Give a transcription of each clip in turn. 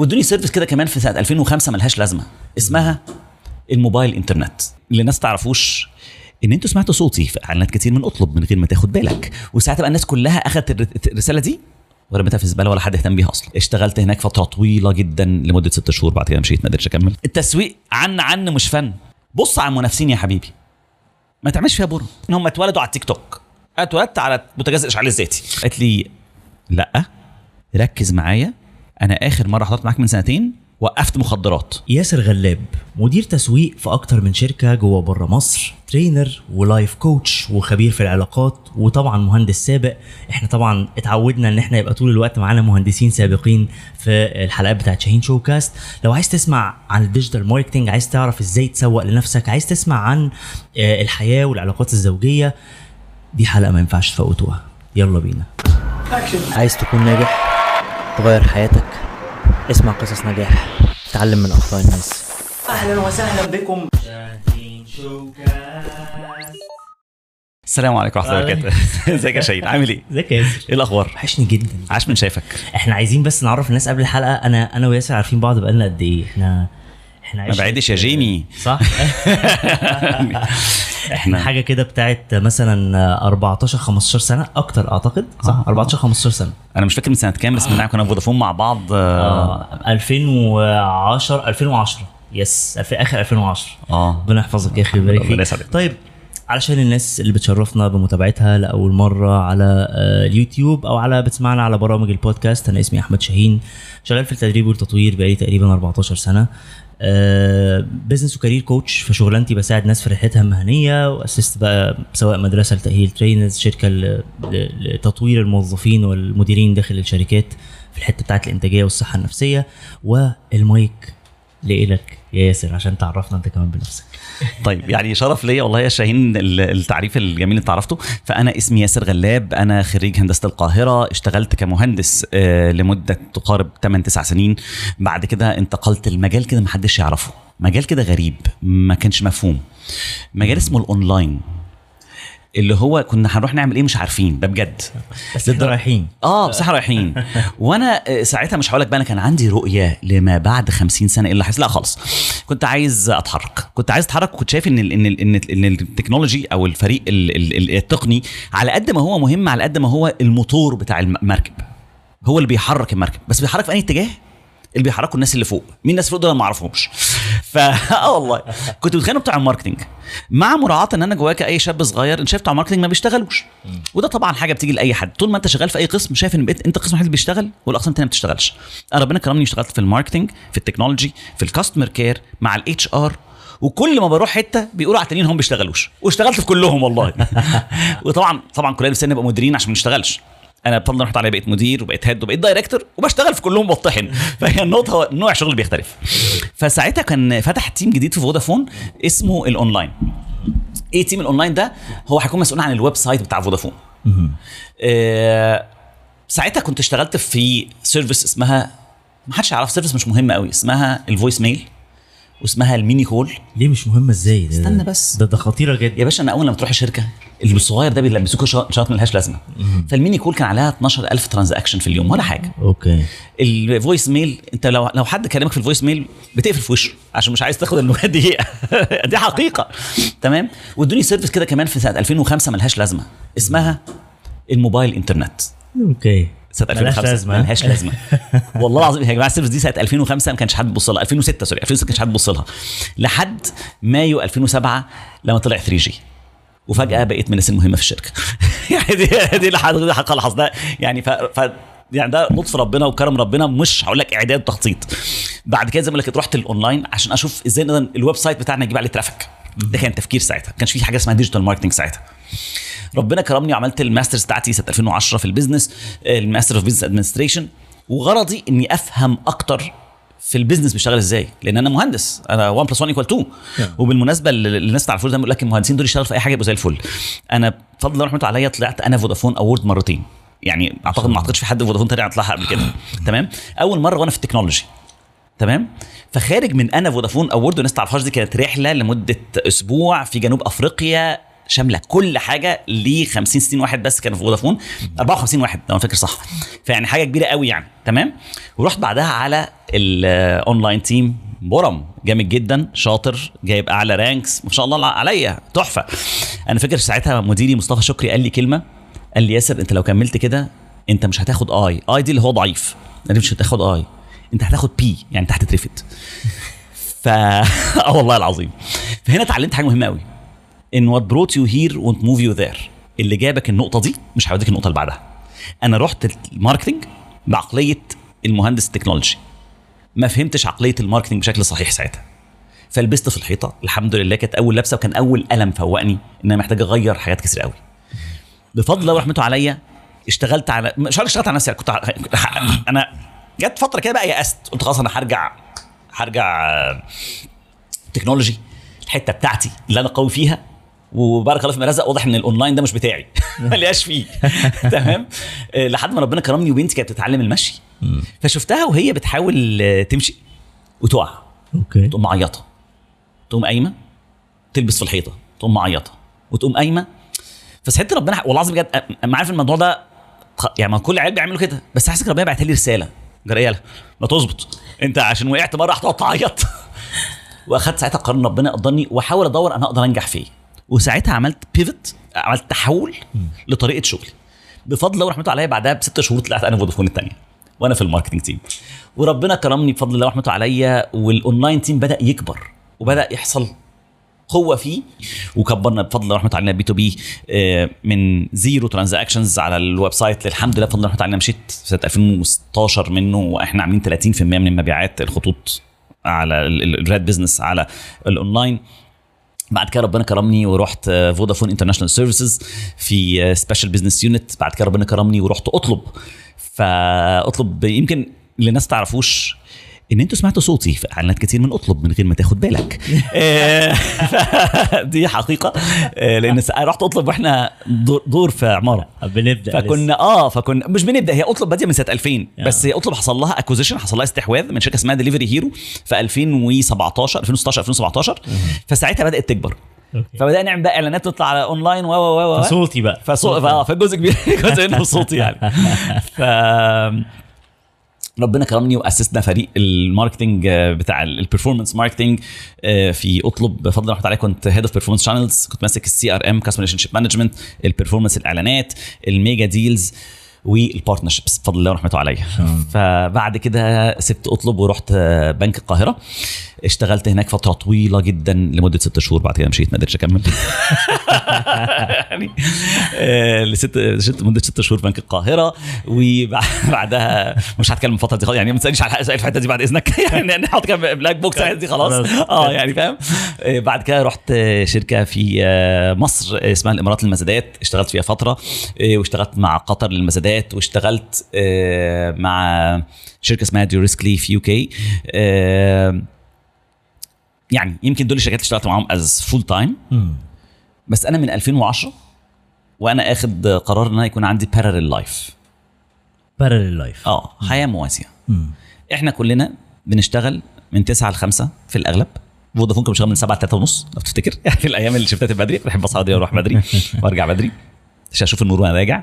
وادوني service كده كمان في سنه 2005 ملهاش لازمة. اسمها ال mobile internet. اللي الناس تعرفوش إن أنتوا سمعتوا صوتي في إعلانات كتير من أطلب من غير ما تاخد بالك. وساعتها بقى الناس كلها اخذت الر- الرسالة دي ورميتها في الزبالة ولا حد اهتم بيها أصلا. اشتغلت هناك فترة طويلة جدا لمدة ست شهور بعد كده مشيت ما قدرتش أكمل. التسويق عن عن مش فن. بص على المنافسين يا حبيبي. ما تعملش فيها بره إن هم اتولدوا على التيك توك. اتولدت على بوتاجاز الاشعال الذاتي قالت لي لأ ركز معايا أنا آخر مرة حضرت معاك من سنتين وقفت مخدرات. ياسر غلاب مدير تسويق في أكتر من شركة جوه بره مصر trainer و life coach وخبير في العلاقات وطبعا مهندس سابق. إحنا طبعا اتعودنا إن إحنا يبقى طول الوقت معانا مهندسين سابقين في الحلقات بتاعت شاهين شو كاست لو عايز تسمع عن ال digital marketing عايز تعرف إزاي تسوق لنفسك عايز تسمع عن آه، الحياة والعلاقات الزوجية دي حلقة ما ينفعش تفوتوها. يلا بينا. عايز تكون ناجح؟ تغير حياتك. اسمع قصص نجاح. تعلم من أخطاء الناس. أهلا وسهلا بكم. السلام عليكم ورحمة الله وبركاته. ازيك يا شاهين عامل إيه؟ ازيك يا ياسر؟ إيه الأخبار؟ وحشني جدا. عاش من شايفك. إحنا عايزين بس نعرف الناس قبل الحلقة أنا أنا وياسر عارفين بعض بقالنا قد إيه؟ إحنا إحنا ما بعدش يا جيمي صح؟ إحنا حاجة كده بتاعت مثلا 14 15 سنة أكتر أعتقد صح؟ آه. 14 15 سنة. أنا مش فاكر من سنة كام بس من كنا في فودافون مع بعض آه. آه 2010 2010 يس الف- آخر 2010 آه. ربنا يحفظك يا أخي ويبارك فيك. طيب علشان الناس اللي بتشرفنا بمتابعتها لأول مرة على آه، اليوتيوب أو على بتسمعنا على برامج البودكاست أنا اسمي أحمد شاهين شغال في التدريب والتطوير بقالي تقريبا 14 سنة. business و career coach في شغلانتي بساعد ناس في رحلتها المهنية وأسست بقى سواء مدرسة لتأهيل trainers شركة لتطوير الموظفين والمديرين داخل الشركات في الحتة بتاعت الإنتاجية والصحة النفسية والمايك لإلك يا ياسر عشان تعرفنا أنت كمان بنفسك. طيب يعني شرف ليا والله يا شاهين ال- التعريف الجميل اللي عرفته. فأنا اسمي ياسر غلاب أنا خريج هندسة القاهرة اشتغلت كمهندس آه، لمدة تقارب 8 9 سنين. بعد كده انتقلت المجال كده محدش يعرفه مجال كده غريب ما كانش مفهوم. مجال اسمه الأونلاين. اللي هو كنا هنروح نعمل إيه؟ مش عارفين. ده بجد. بس إحنا رايحين. آه بصراحه رايحين. وأنا آه، ساعتها مش هقول لك بقى أنا كان عندي رؤية لما بعد 50 سنة إيه اللي هيحصل لا خالص. كنت عايز أتحرك. كنت عايز أتحرك وكنت شايف إن ال إن ال إن, ال إن technology أو الفريق ال ال ال التقني على قد ما هو مهم على قد ما هو الموتور بتاع المركب. هو اللي بيحرك المركب. بس بيحرك في أي اتجاه؟ اللي بيحركوا الناس اللي فوق. مين الناس اللي فوق دول أنا ما أعرفهمش. فا آه والله. كنت بتخانق بتاع ال marketing مع مراعاة إن أنا جواك أي شاب صغير انت شايف بتاع ال marketing ما بيشتغلوش. وده طبعا حاجة بتيجي لأي حد. طول ما أنت شغال في أي قسم شايف إن بقيت أنت قسم واحد بيشتغل والأقسام التانية ما بتشتغلش. أنا ربنا كرمني اشتغلت في ال marketing في ال technology في ال customer care مع ال HR وكل ما بروح حتة بيقولوا على التانيين هم بيشتغلوش. واشتغلت في كلهم والله. وطبعا طبعا كلنا نفسنا نبقى مديرين عشان ما نشتغلش. أنا بفضل الله رحت عليا بقيت مدير وبقيت head وبقيت director وبشتغل في كلهم بطحن. فهي النقطة نوع الشغل بيختلف. فساعتها كان فتح team جديد في فودافون اسمه الاونلاين إيه team ال online ده؟ هو هيكون مسؤول عن ال website بتاع فودافون آه، ساعتها كنت اشتغلت في service اسمها ما حدش يعرف service مش مهمه قوي اسمها ال voice mail واسمها ال mini call ليه مش مهمه إزاي؟ استنى بس. ده ده خطيرة جدا. يا باشا أنا أول لما تروح الشركة اللي بالصغير ده بيلبسوك شنط ملهاش لازمة. فال mini call كان عليها 12000 transaction في اليوم ولا حاجة. okay. ال voice mail انت لو لو حد كلمك في ال voice mail بتقفل في وشه عشان مش عايز تاخد المكالمه دقيقه دي حقيقة. تمام؟ وادوني service كده كمان في سنة 2005 ملهاش لازمة. اسمها ال mobile internet. okay. سنة ملهاش 2005 لازمة. ملهاش لازمة. والله العظيم يا جماعة ال service دي سنة 2005 ما كانش حد بيبص لها. 2006 sorry 2006 ما كانش حد بيبص لها. لحد مايو 2007 لما طلع 3G وفجأة بقيت من الناس المهمة في الشركة. يعني دي دي اللي الحظ ده يعني ف, ف يعني ده لطف ربنا وكرم ربنا. مش هقول لك إعداد وتخطيط. بعد كده زي ما لك رحت الأونلاين عشان أشوف إزاي نقدر ال website بتاعنا نجيب عليه traffic. ده كان تفكير ساعتها. ما كانش في حاجة اسمها digital marketing ساعتها. ربنا كرمني وعملت ال masters بتاعتي سنة 2010 في ال business ال master of business administration وغرضي إني أفهم أكتر في ال business بيشتغل إزاي؟ لأن أنا مهندس أنا 1 plus 1 equal 2 وبالمناسبة اللي الناس تعرفوش ده بيقول لك المهندسين دول يشتغلوا في أي حاجة يبقوا زي الفل أنا بفضل الله رحمته عليا طلعت أنا فودافون award مرتين. يعني أعتقد ما أعتقدش في حد فودافون تاني طلعها قبل كده. تمام؟ أول مرة وأنا في ال technology. تمام؟ فخارج من أنا فودافون award والناس تعرفهاش دي كانت رحلة لمدة أسبوع في جنوب أفريقيا شاملة كل حاجة ل 50 60 واحد بس كانوا في فودافون 54 واحد لو أنا فاكر صح. فيعني حاجة كبيرة قوي يعني. تمام؟ ورحت بعدها على ال online team perform جامد جدا شاطر جايب أعلى ranks. ما شاء الله عليا. تحفة. أنا فاكر ساعتها مديري مصطفى شكري قال لي كلمة قال لي ياسر أنت لو كملت كده أنت مش هتاخد A A دي اللي هو ضعيف. انت مش هتاخد A أنت هتاخد B يعني انت هتترفد ف آه والله العظيم. فهنا اتعلمت حاجة مهمة قوي. إن what brought you here won't move you there اللي جابك النقطة دي مش هيوديك النقطة اللي بعدها. أنا رحت ال marketing بعقلية المهندس ال technology. ما فهمتش عقلية ال marketing بشكل صحيح ساعتها. فلبست في الحيطة الحمد لله كانت أول لبسه وكان أول ألم فوقني إن أنا محتاج أغير حاجات كتير قوي. بفضل الله ورحمته عليا اشتغلت على مش اشتغلت على نفسي كنت أنا جت فترة كده بقى يأست قلت خلاص أنا هرجع هرجع technology الحتة بتاعتي اللي أنا قوي فيها. وبارك الله في من رزق واضح إن الأونلاين ده مش بتاعي ما فيه. تمام؟ آه، لحد ما ربنا كرمني وبنتي كانت بتتعلم المشي. فشفتها وهي بتحاول آه، تمشي وتقع. okay. تقوم معيطة. تقوم قايمة تلبس في الحيطة. تقوم معيطة. وتقوم قايمة. فسحبت ربنا والله العظيم بجد أنا عارف الموضوع ده؟ يعني ما كل العيال بيعملوا كده. بس حاسس ربنا بعت لي رسالة. جريالة ما تظبط. أنت عشان وقعت مرة هتقعد تعيط. واخدت ساعتها قرار ربنا قدرني وأحاول أدور أنا أقدر أنجح فيه وساعتها عملت pivot عملت تحول لطريقة شغلي. بفضل الله ورحمته عليا بعدها بست شهور طلعت أنا فودافون الثانية وأنا في ال marketing team وربنا كرمني بفضل الله ورحمته عليا وال online team بدأ يكبر وبدأ يحصل قوة فيه وكبرنا بفضل الله ورحمته علينا B2B من zero transactions على ال website للحمد لله بفضل الله ورحمته علينا مشيت في سنة 2016 منه وإحنا عاملين 30% من مبيعات الخطوط على ال Red Business على الاونلاين بعد كده ربنا كرمني ورحت فودافون International Services في special business unit بعد كده ربنا كرمني ورحت أطلب فاطلب يمكن اللي الناس تعرفوش إن أنتوا سمعتوا صوتي في اعلانات كتير من أطلب من غير ما تاخد بالك. آه، دي حقيقة. آه، لأن س- رحت أطلب وإحنا دور- في عمارة. بنبدأ فكنا آه فكنا مش بنبدأ هي أطلب باديه من سنة 2000 بس هي أطلب حصل لها acquisition حصل لها استحواذ من شركة اسمها دليفري هيرو في 2017 2016 2017 فساعتها بدأت تكبر. Okay. فبدأنا نعمل بقى إعلانات نطلع على اونلاين و و و فصوتي بقى. فصوت آه فجزء كبير جزء منه صوتي يعني. ف ربنا كرمني واسسنا فريق ال marketing آه، بتاع ال performance marketing في أطلب بفضل الله عليه كنت head of performance channels كنت ماسك ال CRM customer relationship management ال performance الإعلانات ال mega deals وال partnerships بفضل الله ورحمته عليا فبعد كده سبت أطلب ورحت آه، بنك القاهرة. اشتغلت هناك فترة طويلة جدا لمدة ست شهور. بعد كده مشيت ما قدرتش أكمل. يعني آه، لست ست مدة ست شهور بنك القاهرة. وبعدها مش هتكلم الفترة دي خالص. يعني ما تسألنيش على الحتة دي بعد إذنك. يعني نحط كده black box دي خلاص. آه يعني فاهم؟ آه، بعد كده رحت آه، شركة في آه، مصر آه، اسمها الإمارات للمزادات. اشتغلت فيها فترة آه، واشتغلت مع قطر للمزادات. واشتغلت آه، مع شركة اسمها ديوريسكلي في UK يعني يمكن دول الشركات اللي اشتغلت معاهم as full time بس أنا من 2010 وأنا آخد قرار إن أنا يكون عندي parallel life parallel life آه حياة موازيه إحنا كلنا بنشتغل من 9 ل 5 في الأغلب. فودافون كان بيشتغل من 7 ل 3 ونص لو تفتكر. يعني الأيام اللي شفتها بدري. بحب أصحى بدري وأروح بدري وأرجع بدري. عشان أشوف النور وأنا راجع.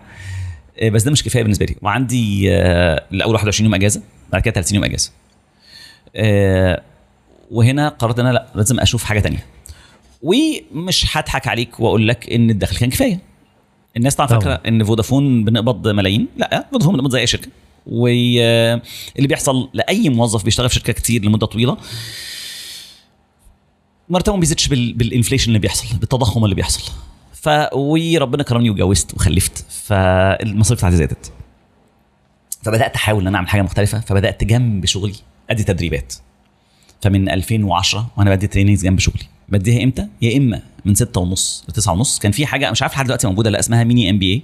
بس ده مش كفاية بالنسبة لي. وعندي آه، الأول 21 يوم إجازة بعد كده 30 يوم إجازة. آه، وهنا قررت إن أنا لأ لازم أشوف حاجة تانية. ومش هضحك عليك وأقول لك إن الدخل كان كفاية. الناس طبعا. فاكرة إن فودافون بنقبض ملايين. لأ فودافون بنقبض زي أي شركة. واللي بيحصل لأي موظف بيشتغل في شركة كتير لمدة طويلة مرتبه ما بيزيدش بال... بال inflation اللي بيحصل بالتضخم اللي بيحصل. ف وربنا كرمني واتجوزت وخلفت فالمصاريف بتاعتي زادت. فبدأت أحاول إن أنا أعمل حاجة مختلفة فبدأت جنب شغلي أدي تدريبات. فمن 2010 وأنا بدي trainings جنب شغلي. بديها إمتى؟ يا إما من 6 ونص ل 9 ونص. كان في حاجة مش عارف لحد دلوقتي موجودة لا اسمها mini MBA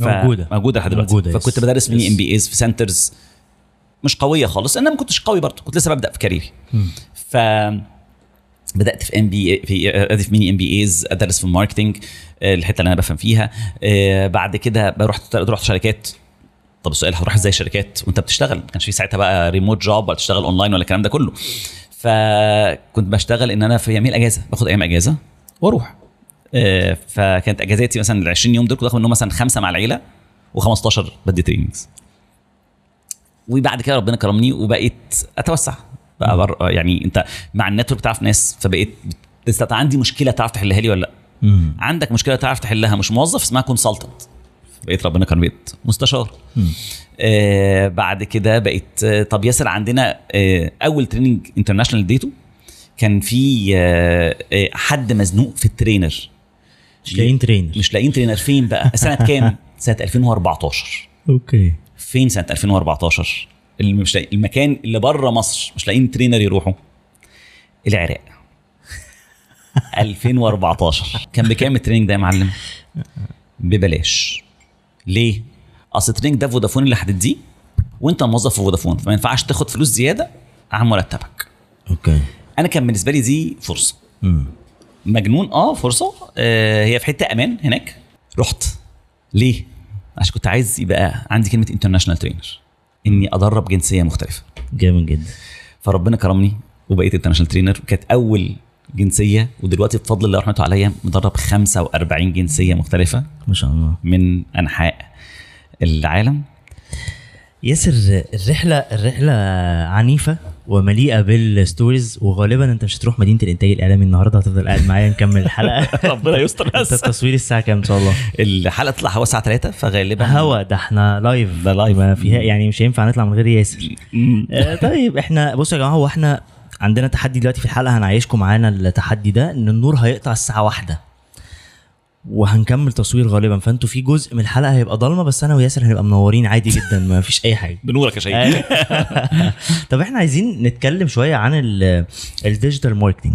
موجودة. موجودة لحد دلوقتي. موجودة، فكنت. بدرس mini. MBAs في centers مش قوية خالص أنا ما كنتش قوي برضه كنت لسه ببدأ في career ي. ف بدأت في ام بي في أدي في mini MBAs أدرس في ال marketing آه، الحتة اللي أنا بفهم فيها. آه، بعد كده رحت رحت شركات. طب السؤال هتروح إزاي شركات؟ وأنت بتشتغل. ما كانش في ساعتها بقى remote job ولا تشتغل اونلاين ولا الكلام ده كله. فكنت بشتغل إن أنا في أيام الأجازة. باخد أيام أجازة وأروح. آه، فكانت أجازاتي مثلا ال 20 يوم دول كنت باخد منهم مثلا خمسة مع العيلة و15 بدي trainings وبعد كده ربنا كرمني وبقيت أتوسع. بقى بر... يعني أنت مع ال network بتعرف ناس فبقيت بت- عندي مشكلة تعرف تحلها لي ولا لأ؟ مم. عندك مشكلة تعرف تحلها مش موظف اسمها consultant بقيت ربنا كان بقيت مستشار. آه بعد كده بقيت آه طب ياسر عندنا آه أول training international اديته كان في آه آه حد مزنوق في ال trainer. مش لاقيين trainer مش لاقيين trainer فين بقى؟ سنة كام؟ سنة 2014 okay. فين سنة 2014 اللي مش لاقي المكان اللي بره مصر مش لاقيين trainer يروحوا. العراق. 2014 كان بكام ال training ده يا معلم؟ ببلاش. ليه؟ أصل ال training ده فودافون اللي هتديه وأنت موظف في فودافون فما ينفعش تاخد فلوس زيادة عن مرتبك. Okay. أنا كان بالنسبة لي دي فرصة. مم. مجنون آه فرصة. آه هي في حتة أمان هناك. رحت. ليه؟ عشان كنت عايز يبقى عندي كلمة international trainer إني أدرب جنسية مختلفة. جامد جدا. فربنا كرمني وبقيت international trainer وكانت أول جنسية ودلوقتي بفضل الله ورحمته عليا مدرب 45 جنسية مختلفة ما شاء الله. من أنحاء العالم. ياسر الرحلة الرحلة عنيفة. ومليئة بال stories وغالبا أنت مش هتروح مدينة الإنتاج الإعلامي النهارده هتفضل قاعد معايا نكمل الحلقة. ربنا يستر بس التصوير الساعة كام إن شاء الله؟ الحلقة تطلع هوا الساعة 3 فغالبا هوا ده إحنا live ده live. ما فيها يعني مش هينفع نطلع من غير ياسر. آه، طيب إحنا بصوا يا جماعة هو إحنا عندنا تحدي دلوقتي في الحلقة هنعيشكم معانا التحدي ده إن النور هيقطع الساعة واحدة. وهنكمل تصوير غالبا. فأنتوا في جزء من الحلقة هيبقى ضلمة بس أنا وياسر هنبقى منورين عادي جدا ما فيش أي حاجة. بنورك يا شيخ. طب إحنا عايزين نتكلم شوية عن ال- ال digital marketing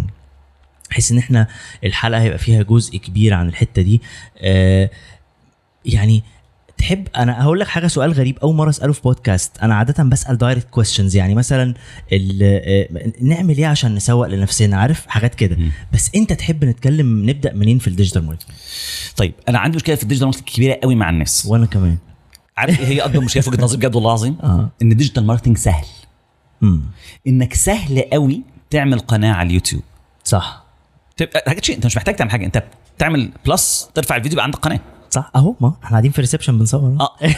بحيث إن إحنا الحلقة هيبقى فيها جزء كبير عن الحتة دي. آه يعني تحب أنا هقول لك حاجة سؤال غريب. أول مرة أسأله في بودكاست أنا عادة بسأل direct questions يعني مثلا آه، نعمل إيه عشان نسوق لنفسنا؟ عارف؟ حاجات كده. بس أنت تحب نتكلم نبدأ منين في ال digital marketing طيب أنا عندي مشكلة في ال digital marketing كبيرة قوي مع الناس. وأنا كمان. عارف إيه هي أكبر مشكلة في وجهة نظري بجد والله العظيم؟ آه. إن ال digital marketing سهل. امم إنك سهل قوي تعمل قناة على اليوتيوب. صح. تبقى شيء أنت مش محتاج تعمل حاجة. أنت بتعمل plus ترفع الفيديو يبقى عندك قناة. صح؟ أهو ما. إحنا قاعدين في reception بنصور. آه.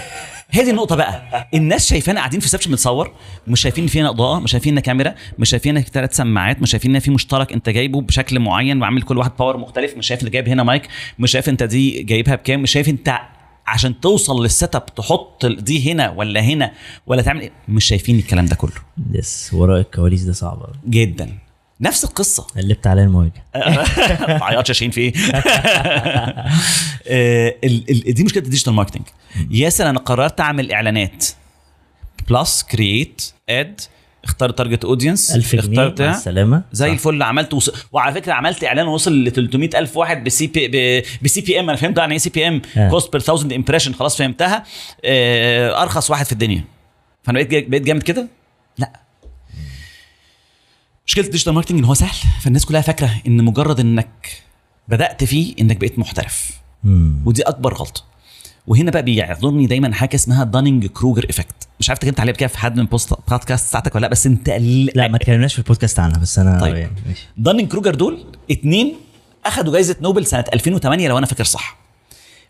هي دي النقطة بقى. الناس شايفانا قاعدين في reception بنصور مش شايفين فينا إضاءة مش شايفين كاميرا مش شايفين ثلاث سماعات مش شايفين في مشترك أنت جايبه بشكل معين وعامل كل واحد power مختلف مش شايف اللي جايب هنا مايك مش شايف أنت دي جايبها بكام مش شايف أنت عشان توصل لل setup تحط دي هنا ولا هنا ولا تعمل إيه مش شايفين الكلام ده كله. yes وراء الكواليس ده صعب جدا. نفس القصة. قلبت عليا المواجهه ما عيطش يا شاهين في إيه؟ دي مشكلة ال digital marketing ياسر أنا قررت أعمل إعلانات. plus create ad اختار target audience 1000 جنيه مع السلامة. زي. الفل عملت وص... وعلى فكرة عملت إعلان وصل ل 300 ألف واحد ب CPب... ب CPM أنا فهمت يعني إيه CPM. cost per 1000 impression خلاص فهمتها. آه، أرخص واحد في الدنيا. فأنا بقيت بقيت جامد كده؟ مشكلة ال digital marketing إن هو سهل فالناس كلها فاكرة إن مجرد إنك بدأت فيه إنك بقيت محترف. مم. ودي أكبر غلطة. وهنا بقى بيعذرني دايما حاجة اسمها Dunning-Kruger effect مش عارف اتكلمت عليها في حد من بوست بودكاست بتاعتك ولا لأ بس أنت لا ما اتكلمناش في البودكاست عنها بس أنا طيب. يعني Dunning-Kruger دول اتنين أخدوا جائزه نوبل سنة 2008 لو أنا فاكر صح.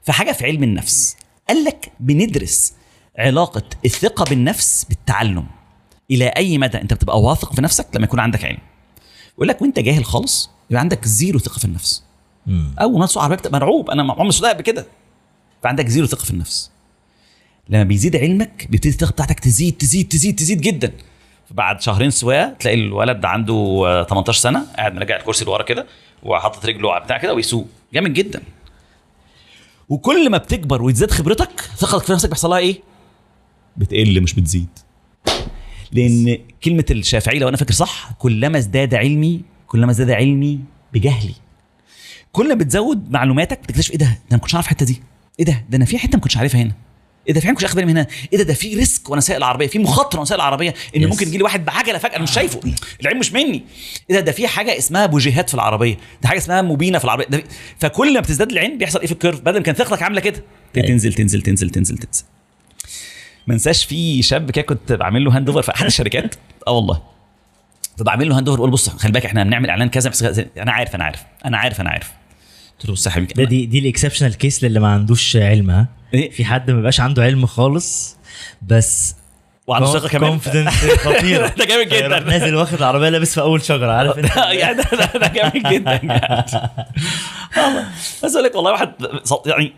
في حاجة في علم النفس قال لك بندرس علاقة الثقة بالنفس بالتعلم. إلى أي مدى؟ أنت بتبقى واثق في نفسك لما يكون عندك علم. يقول لك وأنت جاهل خالص يبقى عندك zero ثقة في النفس. أول ما تسوق عربيه بتبقى مرعوب أنا عمري ما سوقت قبل كده فعندك zero ثقة في النفس. لما بيزيد علمك بيبتدي الثقة بتاعتك تزيد تزيد تزيد تزيد جدا. بعد شهرين سواقة تلاقي الولد عنده آه، 18 سنة قاعد مراجع الكرسي لورا كده وحاطط رجله على بتاع كده ويسوق. جامد جدا. وكل ما بتكبر وتزيد خبرتك ثقتك في نفسك بيحصل لها إيه؟ بتقل مش بتزيد. لأن كلمة الشافعي لو أنا فاكر صح كلما ازداد علمي كلما ازداد علمي بجهلي. كل ما بتزود معلوماتك بتكتشف إيه ده؟ ده أنا ما كنتش عارف الحتة دي. إيه ده؟ ده أنا في حتة ما كنتش عارفها هنا. إيه ده؟ في حاجة كنتش اخد بالي منها إيه ده؟ ده في risk وأنا سايق العربية في مخاطرة وأنا سايق العربية إن Yes. ممكن يجي لي واحد بعجلة فجأة أنا مش شايفه. العيب مش مني. إيه ده؟ ده في حاجة اسمها بوجيهات في العربية. ده حاجة اسمها مكنة في العربية. ده. فكل ما بيزداد العلم بيحصل إيه في ال curve؟ بدل ما كان ثقتك عاملة كده. تنزل تنزل تنزل تنزل تنزل. ما انساش في شاب كده كنت بعمل له handover في أحد الشركات. آه والله. فبعمل له handover بقول بص خلي بالك إحنا بنعمل إعلان كذا بس أنا عارف أنا عارف أنا عارف أنا عارف. قلت له بص يا حبيبي ده دي دي ال exceptional case للي ما عندوش علم ها؟ إيه؟ في حد ما بيبقاش عنده علم خالص بس وعنده ثقة كمان. confidence خطيرة. ده جامد جدا. نازل واخد العربيه لابس في أول شجرة عارف أنت؟ يعني ده, ده, ده جامد جدا. بس أقول لك والله واحد يعني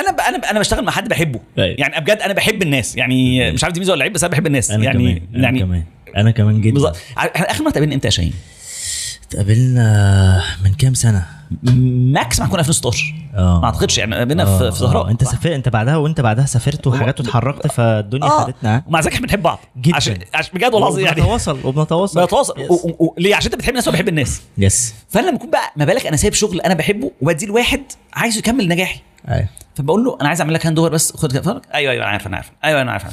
أنا ب... أنا ب... أنا بشتغل مع حد بحبه. أيوة. يعني بجد أنا بحب الناس. يعني مش عارف دي ميزة ولا عيب بس أنا بحب الناس. أنا يعني كمان أنا يعني كمان. أنا كمان جدا. بالظبط. إحنا اخر مرة اتقابلنا إمتى يا شاهين؟ اتقابلنا من كام سنة؟ ماكس ما كنا 2016 آه. ما اعتقدش يعني قابلنا آه، في في زهراء آه. أنت سافرت أنت بعدها وأنت بعدها سافرت وحاجات واتحركت فالدنيا آه. خدتنا. ومع ذلك إحنا بنحب بعض. جدا. عشان عشان بجد والله العظيم يعني. وبنتواصل وبنتواصل. بنتواصل. و- و- و- ليه؟ عشان انت بتحب الناس وأنا بحب الناس. yes فانا لما اكون بقى ما بالك أنا سايب شغل أنا بحبه وبديه لواحد عايز يكمل نجاحي. أيوه. فبقول له أنا عايز أعمل لك handover بس خد كده فرق أيوه أيوه أنا عارف أنا عارف أيوه أنا عارف.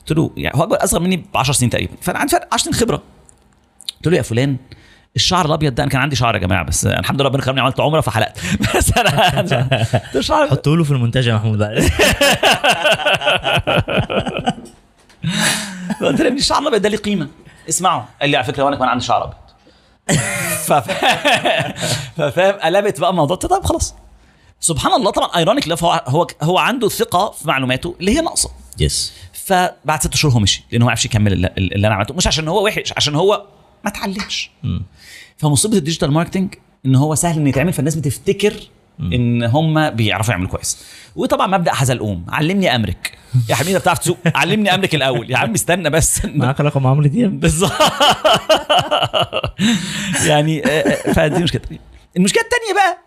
قلت له يعني هو اكبر أصغر مني ب 10 سنين تقريبا. فأنا عندي فرق 10 سنين خبرة. قلت له يا فلان الشعر الأبيض ده أنا كان عندي شعر يا جماعة بس الحمد لله ربنا كرمني عملت عمرة فحلقت. بس أنا الشعر حطوا له في المونتاج يا محمود قلت له الشعر الأبيض ده ليه قيمة؟ اسمعوا قال لي على فكرة وأنا كمان عندي شعر أبيض. فف- ففاهم قلبت بقى الموضوع طيب خلاص. سبحان الله طبعا ironic laugh هو هو هو عنده ثقة في معلوماته اللي هي ناقصة. yes فبعد ست شهور هو مشي لأن هو ما عرفش يكمل اللي, اللي أنا عملته. مش عشان هو وحش عشان هو ما اتعلمش فمصيبة ال digital marketing إن هو سهل ان يتعمل فالناس بتفتكر إن هم بيعرفوا يعملوا كويس. وطبعا مبدأ حزلقوم علمني أمرك. يا حبيبي أنت بتعرف تسوق. علمني أمرك الأول. يا عم استنى بس. معاك رقم عمرو دياب. بالظبط. يعني آه، آه، فدي مشكلة. المشكلة الثانية بقى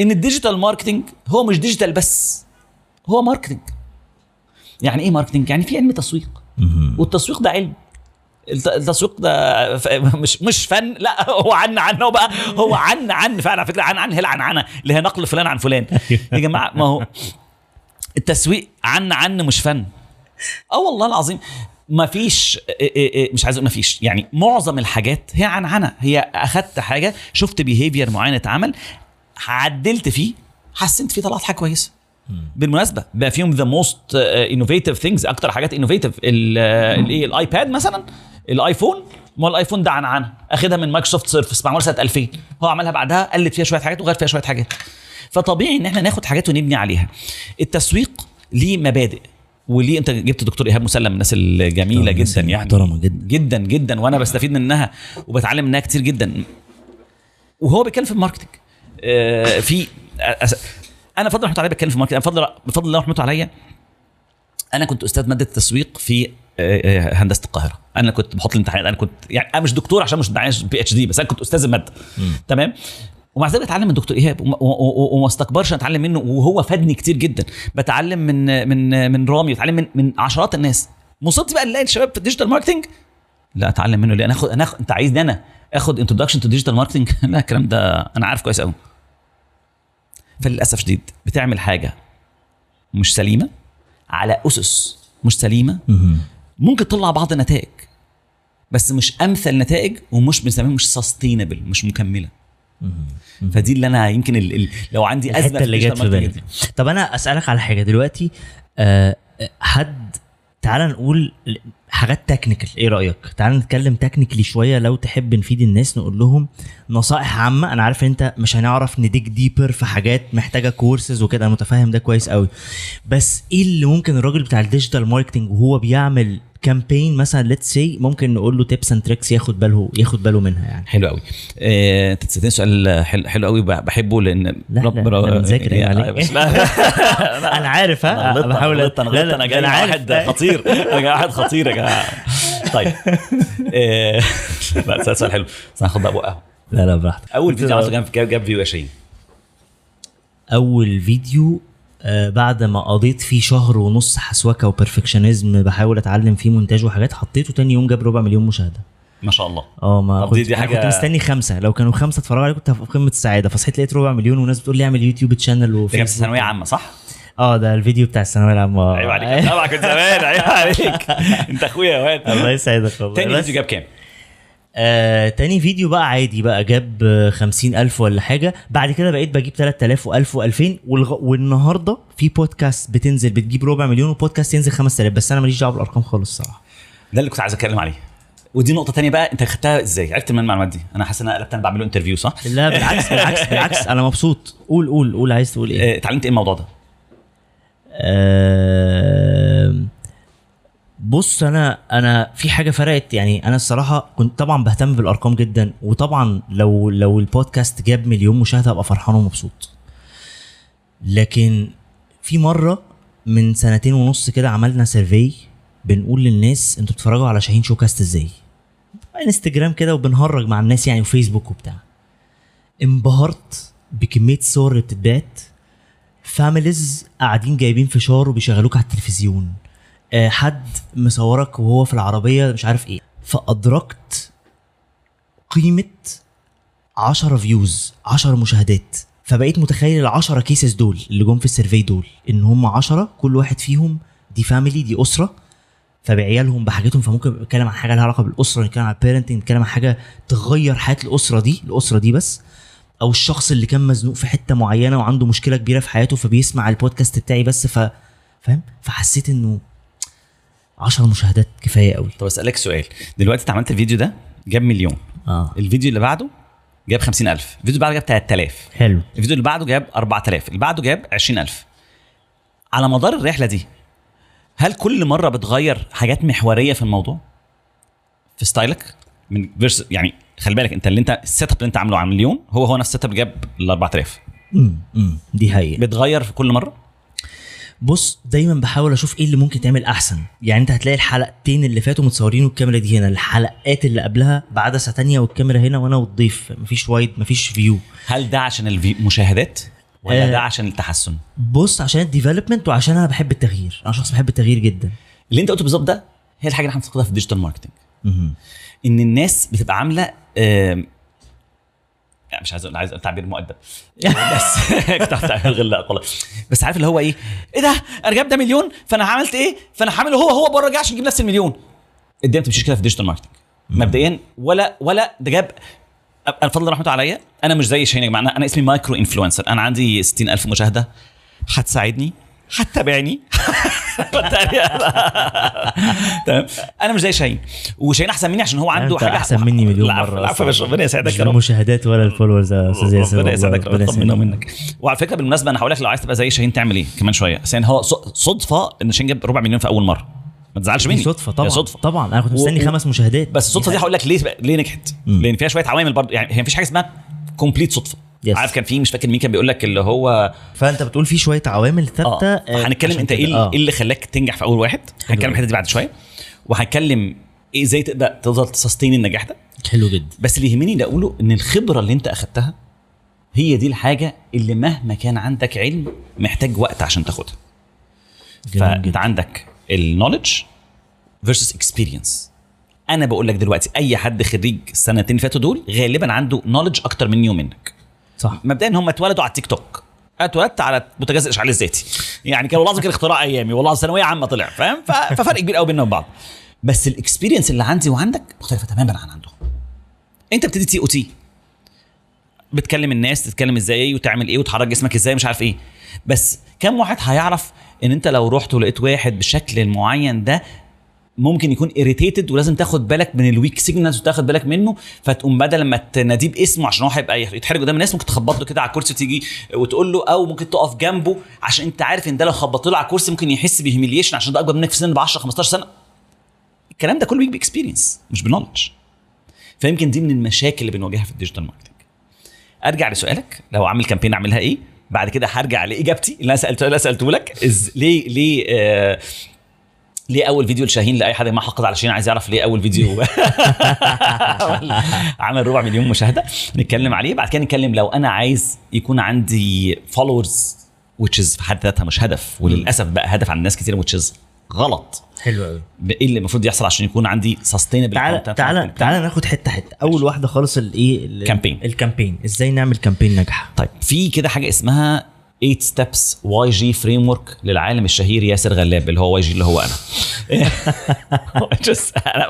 إن ال digital marketing هو مش digital بس هو marketing يعني إيه marketing يعني في علم تسويق. والتسويق ده علم. الت- التسويق ده مش مش فن لا هو عن عنه بقى هو عن عن فعلا. على فكرة عن عن هي العنعنه اللي هي نقل فلان عن فلان. يا جماعة ما هو التسويق عن عن مش فن. آه والله العظيم. ما فيش مش عايز أقول ما فيش. يعني معظم الحاجات هي عنعنه هي أخدت حاجة شفت بيهيفير معين اتعمل. عدلت فيه حسنت فيه طلعت حاجة كويسة. بالمناسبة بقى فيهم the most innovative things أكتر حاجات innovative الايه ال iPad مثلا ال iPhone ما ال iPhone ده عنعنه أخدها من Microsoft Surface معمول سنة 2000 هو عملها بعدها قلت فيها شوية حاجات وغير فيها شوية حاجات. فطبيعي إن إحنا ناخد حاجات ونبني عليها. التسويق ليه مبادئ وليه أنت جبت دكتور إيهاب مسلم من الناس الجميلة جدا يعني. المحترمة جدا. جدا جدا وأنا بستفيد منها وبتعلم منها كتير جدا. وهو بيتكلم في ال marketing في أس- أنا فضل رحمته عليا بتكلم في ال marketing أنا فضل بفضل الله رحمته عليا. أنا كنت أستاذ مادة التسويق في آه، آه، هندسة القاهرة. أنا كنت بحط الامتحانات أنا كنت يعني أنا مش دكتور عشان مش معايا PhD بس أنا كنت أستاذ المادة. تمام؟ ومع ذلك بتعلم من دكتور إيهاب وما- استكبرش اتعلم منه وهو فادني كتير جدا. بتعلم من من من رامي بتعلم من من عشرات الناس. مصيبتي بقى نلاقي الشباب في ال digital marketing لا أتعلم منه ليه؟ أنا اخد أنا اخد أنت عايزني أنا آخد introduction to digital marketing لا الكلام ده أنا عارف كويس قوي فللأسف شديد بتعمل حاجة مش سليمة على أسس مش سليمة. ممكن تطلع بعض النتائج بس مش أمثل نتائج ومش بنسميها مش sustainable مش مكملة. فدي اللي أنا يمكن ال ال لو عندي أزمة الحتة اللي جت في بالي. طب أنا أسألك على حاجة دلوقتي آه، حد تعال نقول حاجات technical إيه رأيك؟ تعال نتكلم technically شوية. لو تحب نفيد الناس نقول لهم نصائح عامة. أنا عارف أنت مش هنعرف نديك deeper في حاجات محتاجة كورسز وكده. أنا متفاهم ده كويس قوي بس إيه اللي ممكن الراجل بتاع ال digital marketing وهو بيعمل campaign مثلا let's say ممكن نقول له tips and tricks ياخد باله ياخد باله منها يعني. حلو قوي. آه، تسالني سؤال حلو, حلو قوي. بحبه لأن لا لا أنا بنذاكر يعني يعني. عليك لا أنا عارف أنا ها غلطت بحاول أنا غلطت أنا لا، لا، أنا جاي. واحد خطير. أنا جاي واحد خطير يا جماعة. طيب. آه، لا سؤال حلو. بس هاخد بقى قهوه لا لا براحتك. أول فيديو عملته جاب جاب view 20 أول فيديو بعد ما قضيت فيه شهر ونص حسوكه و perfectionism بحاول أتعلم فيه مونتاج وحاجات حطيته تاني يوم جاب ربع مليون مشاهدة. ما شاء الله. آه ما كنت دي- حاجة- كنت مستني خمسة. لو كانوا خمسة اتفرجوا عليه كنت في قمة السعادة. فصحيت لقيت ربع مليون وناس بتقول لي اعمل يوتيوب channel وفي كان ثانوية عامة صح؟ آه ده الفيديو بتاع الثانوية العامة. عيب عليك طبعا كنت زمان عيب عليك. أنت أخويا يا واد. الله يسعدك والله. تاني فيديو جاب كام؟ آه تاني فيديو بقى عادي بقى جاب خمسين ألف ولا حاجة بعد كده بقيت بجيب 3000 و1000 و2000 والغ... والنهاردة في بودكاست بتنزل بتجيب ربع مليون وبودكاست ينزل 5000 بس أنا ماليش دعوة بالأرقام خالص الصراحة ده اللي كنت عايز أتكلم عليه ودي نقطة تانية بقى أنت خدتها إزاي؟ عرفت من المعلومات دي؟ أنا حاسس إن أنا قلبت أنا بعمله interview صح؟ لا بالعكس بالعكس بالعكس أنا مبسوط قول قول قول عايز تقول إيه آه، اتعلمت إيه الموضوع ده؟ آه... بص أنا أنا في حاجة فرقت. يعني أنا الصراحة كنت طبعا بهتم بالأرقام جدا وطبعا لو لو البودكاست جاب مليون مشاهدة ابقى فرحان ومبسوط. لكن في مرة من سنتين ونص كده عملنا survey بنقول للناس أنتوا بتتفرجوا على شاهين شوكاست إزاي؟ انستجرام كده وبنهرج مع الناس يعني وفيسبوك وبتاع. انبهرت بكمية الصور اللي بتتبعت. families قاعدين جايبين فشار وبيشغلوك على التلفزيون. حد مصورك وهو في العربية مش عارف إيه. فأدركت قيمة 10 views 10 مشاهدات. فبقيت متخيل ال 10 cases دول اللي جم في ال survey دول إن هم 10 كل واحد فيهم دي family دي أسرة. فبعيالهم بحاجتهم فممكن نتكلم عن حاجة لها علاقة بالأسرة نتكلم عن parenting نتكلم عن حاجة تغير حياة الأسرة دي الأسرة دي بس. أو الشخص اللي كان مزنوق في حتة معينة وعنده مشكلة كبيرة في حياته فبيسمع البودكاست بتاعي بس ف فاهم؟ فحسيت إنه 10 مشاهدات كفاية قوي. طب أسألك سؤال. دلوقتي أنت عملت الفيديو ده جاب مليون. آه. الفيديو اللي بعده جاب 50000 الفيديو اللي بعده جاب 3000 حلو. الفيديو اللي بعده جاب 4000 اللي بعده جاب 20000 على مدار الرحلة دي هل كل مرة بتغير حاجات محورية في الموضوع؟ في style ك؟ من first يعني خلي بالك أنت اللي أنت ال setup اللي أنت عامله على مليون هو هو نفس ال setup جاب ال 4000 امم امم دي حقيقة. بتغير في كل مرة؟ بص دايما بحاول أشوف إيه اللي ممكن تعمل أحسن. يعني أنت هتلاقي الحلقتين اللي فاتوا متصورين والكاميرا دي هنا الحلقات اللي قبلها بعدسة تانية والكاميرا هنا وأنا والضيف. مفيش wide مفيش view هل ده عشان المشاهدات ولا آه. ده عشان التحسن؟ بص عشان ال development وعشان أنا بحب التغيير. أنا شخص بحب التغيير جدا. اللي أنت قلته بالظبط ده هي الحاجة اللي إحنا بنفتقدها في ال digital marketing. إن الناس بتبقى عاملة يعني مش عايز أقول عايز تعبير مؤدب. بس كنت هتعمل غلا بس عارف اللي هو إيه؟ إيه ده؟ أنا جايب ده مليون؟ فأنا عملت إيه؟ فأنا هعمله هو هو بره جه عشان يجيب نفس المليون. الدنيا ما بتمشيش كده في ال digital marketing مبدئيا ولا ولا ده جاب أنا فضل رحمته عليا. أنا مش زي شاهين يا جماعة أنا, اسمي micro influencer أنا عندي 60000 مشاهدة. هتساعدني هتتابعني تمام. أنا مش زي شاهين. وشاهين أحسن مني عشان هو عنده حاجة أحسن مني مليون مرة العفو يا باشا. ربنا يسعدك مش المشاهدات ولا الفولورز يا أستاذ ياسر. ربنا يسعدك ربنا يسعدك. منك. وعلى فكرة بالمناسبة أنا هقول لك لو عايز تبقى زي شاهين تعمل إيه كمان شوية. يعني هو صدفة إن شاهين جاب ربع مليون في أول مرة. ما تزعلش مني. صدفة طبعا. صدفة. طبعا. أنا كنت مستني و- خمس مشاهدات. بس الصدفة دي هقول لك ليه ليه نجحت. لأن فيها شوية عوامل برضه. يعني هي مفيش حاجة اسمها complete صدفة. Yes. عارف كان في مش فاكر مين كان بيقول لك اللي هو فانت بتقول في شوية عوامل ثابتة آه آه، هنتكلم انت كده. إيه آه. إيه اللي خلاك تنجح في أول واحد هنتكلم الحتة دي بعد شوية وهنتكلم إيه إزاي تقدر تفضل ت sustain النجاح ده حلو جدا بس اللي يهمني اللي اقوله ان الخبرة اللي انت اخدتها هي دي الحاجة اللي مهما كان عندك علم محتاج وقت عشان تاخدها فانت جدا. عندك ال knowledge versus experience أنا بقول لك دلوقتي اي حد خريج السنتين اللي فاتوا دول غالبا عنده knowledge أكتر مني ومنك صح. مبدئيا هم اتولدوا على التيك توك. اتولدت على بوتاجاز الاشعال الذاتي يعني كان والله العظيم كان اختراع أيامي. والله ثانوية عامة طلع فاهم؟ ففرق كبير قوي بيننا وبين بعض. بس ال experience اللي عندي وعندك مختلفة تماما عن عندهم. أنت بتدي TOT بتكلم الناس تتكلم إزاي وتعمل إيه وتحرك جسمك إزاي مش عارف إيه. بس كم واحد هيعرف إن أنت لو رحت ولقيت واحد بالشكل المعين ده ممكن يكون irritated ولازم تاخد بالك من ال weak signals وتاخد بالك منه فتقوم بدل ما تناديه باسمه عشان هو هيبقى يتحرج قدام الناس ممكن تخبط له كده على الكرسي وتيجي وتقول له أو ممكن تقف جنبه عشان أنت عارف إن ده لو خبطت له على الكرسي ممكن يحس ب humiliation عشان ده أكبر منك في سن ب 10 15 سنة. الكلام ده كله بيجي ب experience مش ب knowledge فيمكن دي من المشاكل اللي بنواجهها في ال digital marketing أرجع لسؤالك لو عامل campaign اعملها إيه؟ بعد كده هرجع لإجابتي اللي أنا سالته اللي سألته لك ليه ليه آه ليه أول فيديو لشاهين لأي حد ما حقد على شاهين؟ عايز يعرف ليه أول فيديو. عمل ربع مليون مشاهدة. نتكلم عليه. بعد كده نتكلم لو أنا عايز يكون عندي followers which is في حد ذاتها مش هدف. وللأسف بقى هدف عند ناس كتير which is غلط. حلو قوي إيه اللي المفروض يحصل عشان يكون عندي تعالى content تعالى marketing. تعالى ناخد حتة حتة. أول واحدة خالص الايه ال- campaign. ال campaign إزاي نعمل campaign ناجحة؟ طيب في كده حاجة اسمها 8 steps YG framework للعالم الشهير ياسر غلاب اللي هو YG اللي هو أنا.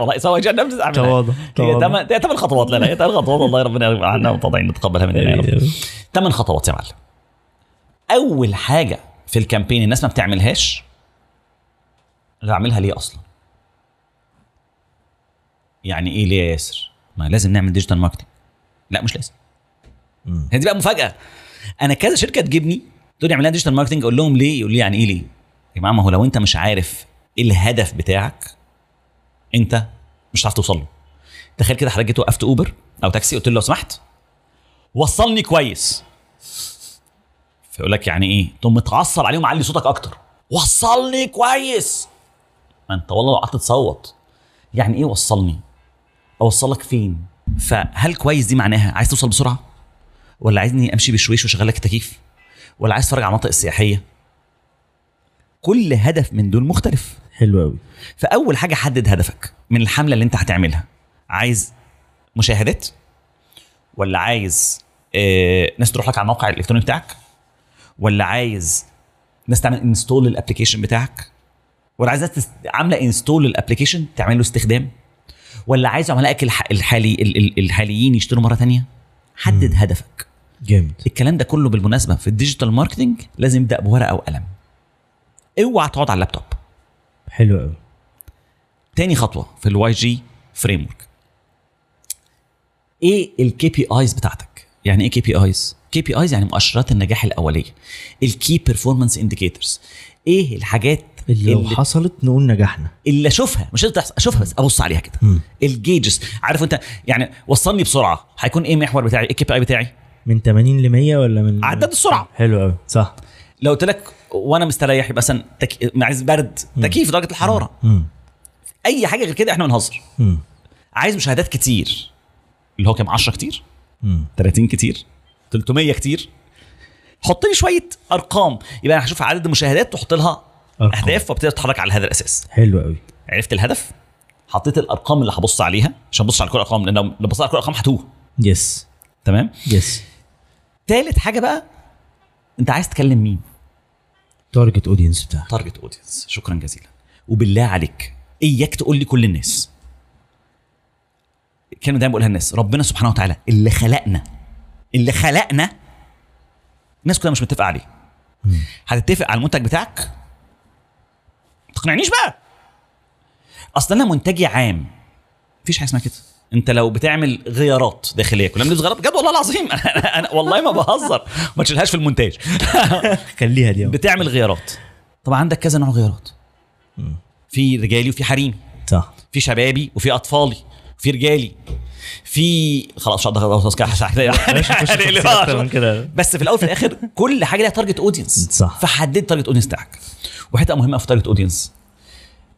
والله سوى جي أنا عامل تواضع، هي تواضع. تمن هي تمن خطوات لا لا هي تمن خطوات الله ربنا يرضى عنا وتضعين نتقبلها مننا يا رب. ثمان خطوات يا معلم. أول حاجة في ال campaign الناس ما بتعملهاش أنا بعملها ليه أصلا؟ يعني إيه ليه يا ياسر؟ ما لازم نعمل digital marketing لا مش لازم. هي دي بقى مفاجأة. أنا كذا شركة تجيبني لي اعمل لها digital marketing أقول لهم ليه؟ يقول لي يعني إيه ليه؟ يا جماعة ما هو لو أنت مش عارف إيه الهدف بتاعك أنت مش هتعرف توصل له. تخيل كده حضرتك جيت وقفت أوبر أو تاكسي قلت له لو سمحت وصلني كويس. فيقول لك يعني إيه؟ تقوم متعصب عليه ومعلي صوتك أكتر. وصلني كويس. ما أنت والله لو قعدت تصوت. يعني إيه وصلني؟ اوصلك فين؟ فهل كويس دي معناها عايز توصل بسرعة؟ ولا عايزني أمشي بشويش وأشغل لك التكييف؟ ولا عايز تتفرج على المناطق السياحيه كل هدف من دول مختلف. حلو قوي فأول حاجة حدد هدفك من الحملة اللي أنت هتعملها. عايز مشاهدات ولا عايز آه ناس تروح لك على الموقع الإلكتروني بتاعك؟ ولا عايز ناس تعمل install لل application بتاعك؟ ولا عايز ناس عاملة install لل application تعمل له استخدام؟ ولا عايز عملائك الح... الحالي ال- ال- الحاليين يشتروا مرة تانية؟ حدد هدفك. جامد. الكلام ده كله بالمناسبة في ال digital marketing لازم يبدأ بورقة وقلم اوعى تقعد على اللابتوب. حلو قوي تاني خطوة في ال YG framework إيه ال KPIs بتاعتك؟ يعني إيه كي بي ايز كي بي ايز يعني مؤشرات النجاح الأولية. ال key performance indicators إيه الحاجات اللي لو اللي, حصلت نقول نجحنا. اللي أشوفها مش لازم تحصل أشوفها بس أبص عليها كده. ال gauges عارف أنت يعني وصلني بسرعة. هيكون إيه المحور بتاعي؟ ال KPI بتاعي؟ من 80 ل 100 ولا من عداد السرعة. حلو قوي صح. لو قلت لك وأنا مستريح يبقى مثلا تك... عايز برد تكييف درجة الحرارة. مم. أي حاجة غير كده إحنا بنهزر. عايز مشاهدات كتير. اللي هو كام؟ 10 كتير. مم. 30 كتير. 300 كتير. حط لي شوية أرقام. يبقى أنا هشوف عدد المشاهدات وأحط لها أرقام. أهداف وأبتدي أتحرك على هذا الأساس. حلو قوي عرفت الهدف؟ حطيت الأرقام اللي هبص عليها عشان أبص على كل الأرقام لأن لو بصيت على كل الأرقام هتوه. yes تمام؟ yes تالت حاجة بقى أنت عايز تكلم مين؟ target audience بتاعك. target audience شكرا جزيلا. وبالله عليك إياك تقول لي كل الناس. الكلمة دايما بقولها الناس ربنا سبحانه وتعالى اللي خلقنا اللي خلقنا الناس كلها مش متفقة عليه. هتتفق على المنتج بتاعك؟ ما تقنعنيش بقى. أصل أنا منتجي عام. مفيش حاجة اسمها كده. انت لو بتعمل غيارات داخلية كلنا بنلبس غيارات بجد والله العظيم. أنا, أنا والله ما بهزر. ما تشيلهاش في المونتاج. خليها دي بتعمل غيارات. طبعا عندك كذا نوع غيارات. في رجالي وفي حريمي. صح. في شبابي وفي أطفالي. في رجالي. في خلاص مش هقدر كده في أكتر من كده. بس في الأول وفي الآخر كل حاجة ليها target audience صح. فحدد target audience بتاعك. وحتة مهمة في target audience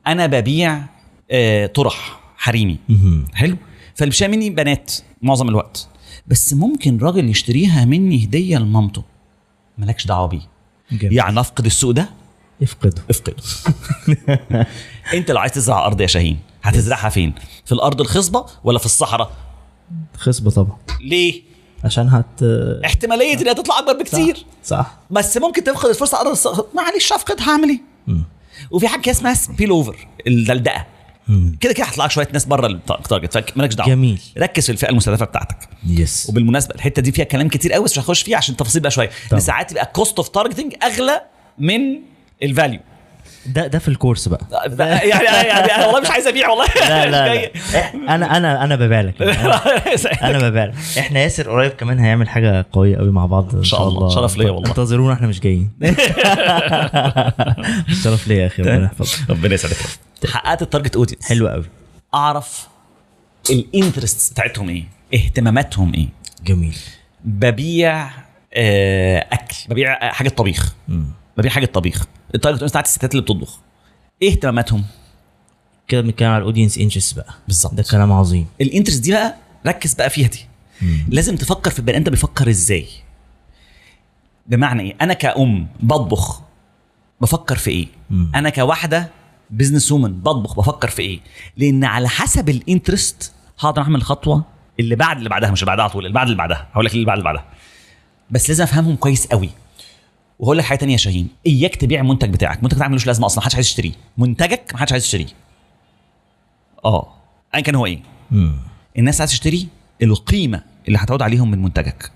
أنا ببيع آه طرح حريمي. حلو؟ فاللي بيشتري مني بنات معظم الوقت. بس ممكن راجل يشتريها مني هدية لمامته. مالكش دعوة بيه. يعني افقد السوق ده؟ افقده. افقده. انت لو عايز تزرع أرض يا شاهين هتزرعها فين؟ في الأرض الخصبة ولا في الصحراء؟ خصبة طبعا. ليه؟ عشان هت احتمالية إن هي تطلع أكبر بكتير. صح بس ممكن تفقد الفرصة. على الصحراء معلش أفقدها هعمل إيه. وفي حاجة اسمها spill over الدلدقه. كده كده هيطلع لك شوية ناس بره ال target فمالكش دعوة. جميل. ركز في الفئة المستهدفة بتاعتك. yes وبالمناسبة الحتة دي فيها كلام كتير قوي بس مش هخش فيها عشان تفاصيل بقى شوية. ساعات يبقى cost of targeting أغلى من ال value ده ده في ال course بقى. يعني يعني أنا والله مش عايز أبيع والله. لا لا. لا. أنا أنا أنا ببيع لك أنا ببيع لك إحنا ياسر قريب كمان هيعمل حاجة قوية قوي مع بعض إن شاء الله. شرف ليا والله. انتظرونا إحنا مش جايين. شرف ليا يا أخي ربنا يحفظك. ربنا يسعدك. حققت ال target audience حلو قوي أعرف ال interest بتاعتهم إيه؟ اهتماماتهم إيه؟ جميل. ببيع آه، أكل ببيع حاجة طبيخ. ببيع حاجة طبيخ ال target audience بتاعت الستات اللي بتطبخ. إيه اهتماماتهم؟ كده بنتكلم على ال audience insights بقى. بالظبط. ده كلام عظيم. ال interest دي بقى ركز بقى فيها دي. لازم تفكر في البني آدم بيفكر إزاي. بمعنى إيه؟ أنا كأم بطبخ بفكر في إيه؟ مم. أنا كواحده business woman بطبخ بفكر في إيه؟ لأن على حسب ال interest هقدر أعمل الخطوة اللي بعد اللي بعدها مش اللي بعدها على طول اللي بعد اللي بعدها. هقول لك اللي بعد اللي بعدها. بس لازم أفهمهم كويس قوي. وهقول لك حاجة تانية يا شاهين. إياك تبيع المنتج بتاعك. المنتج بتاعك ملوش لازمة أصلا. محدش عايز يشتريه. منتجك محدش عايز يشتريه. آه. ايا كان هو إيه؟ مم. الناس عايز تشتري القيمة اللي هتعود عليهم من منتجك.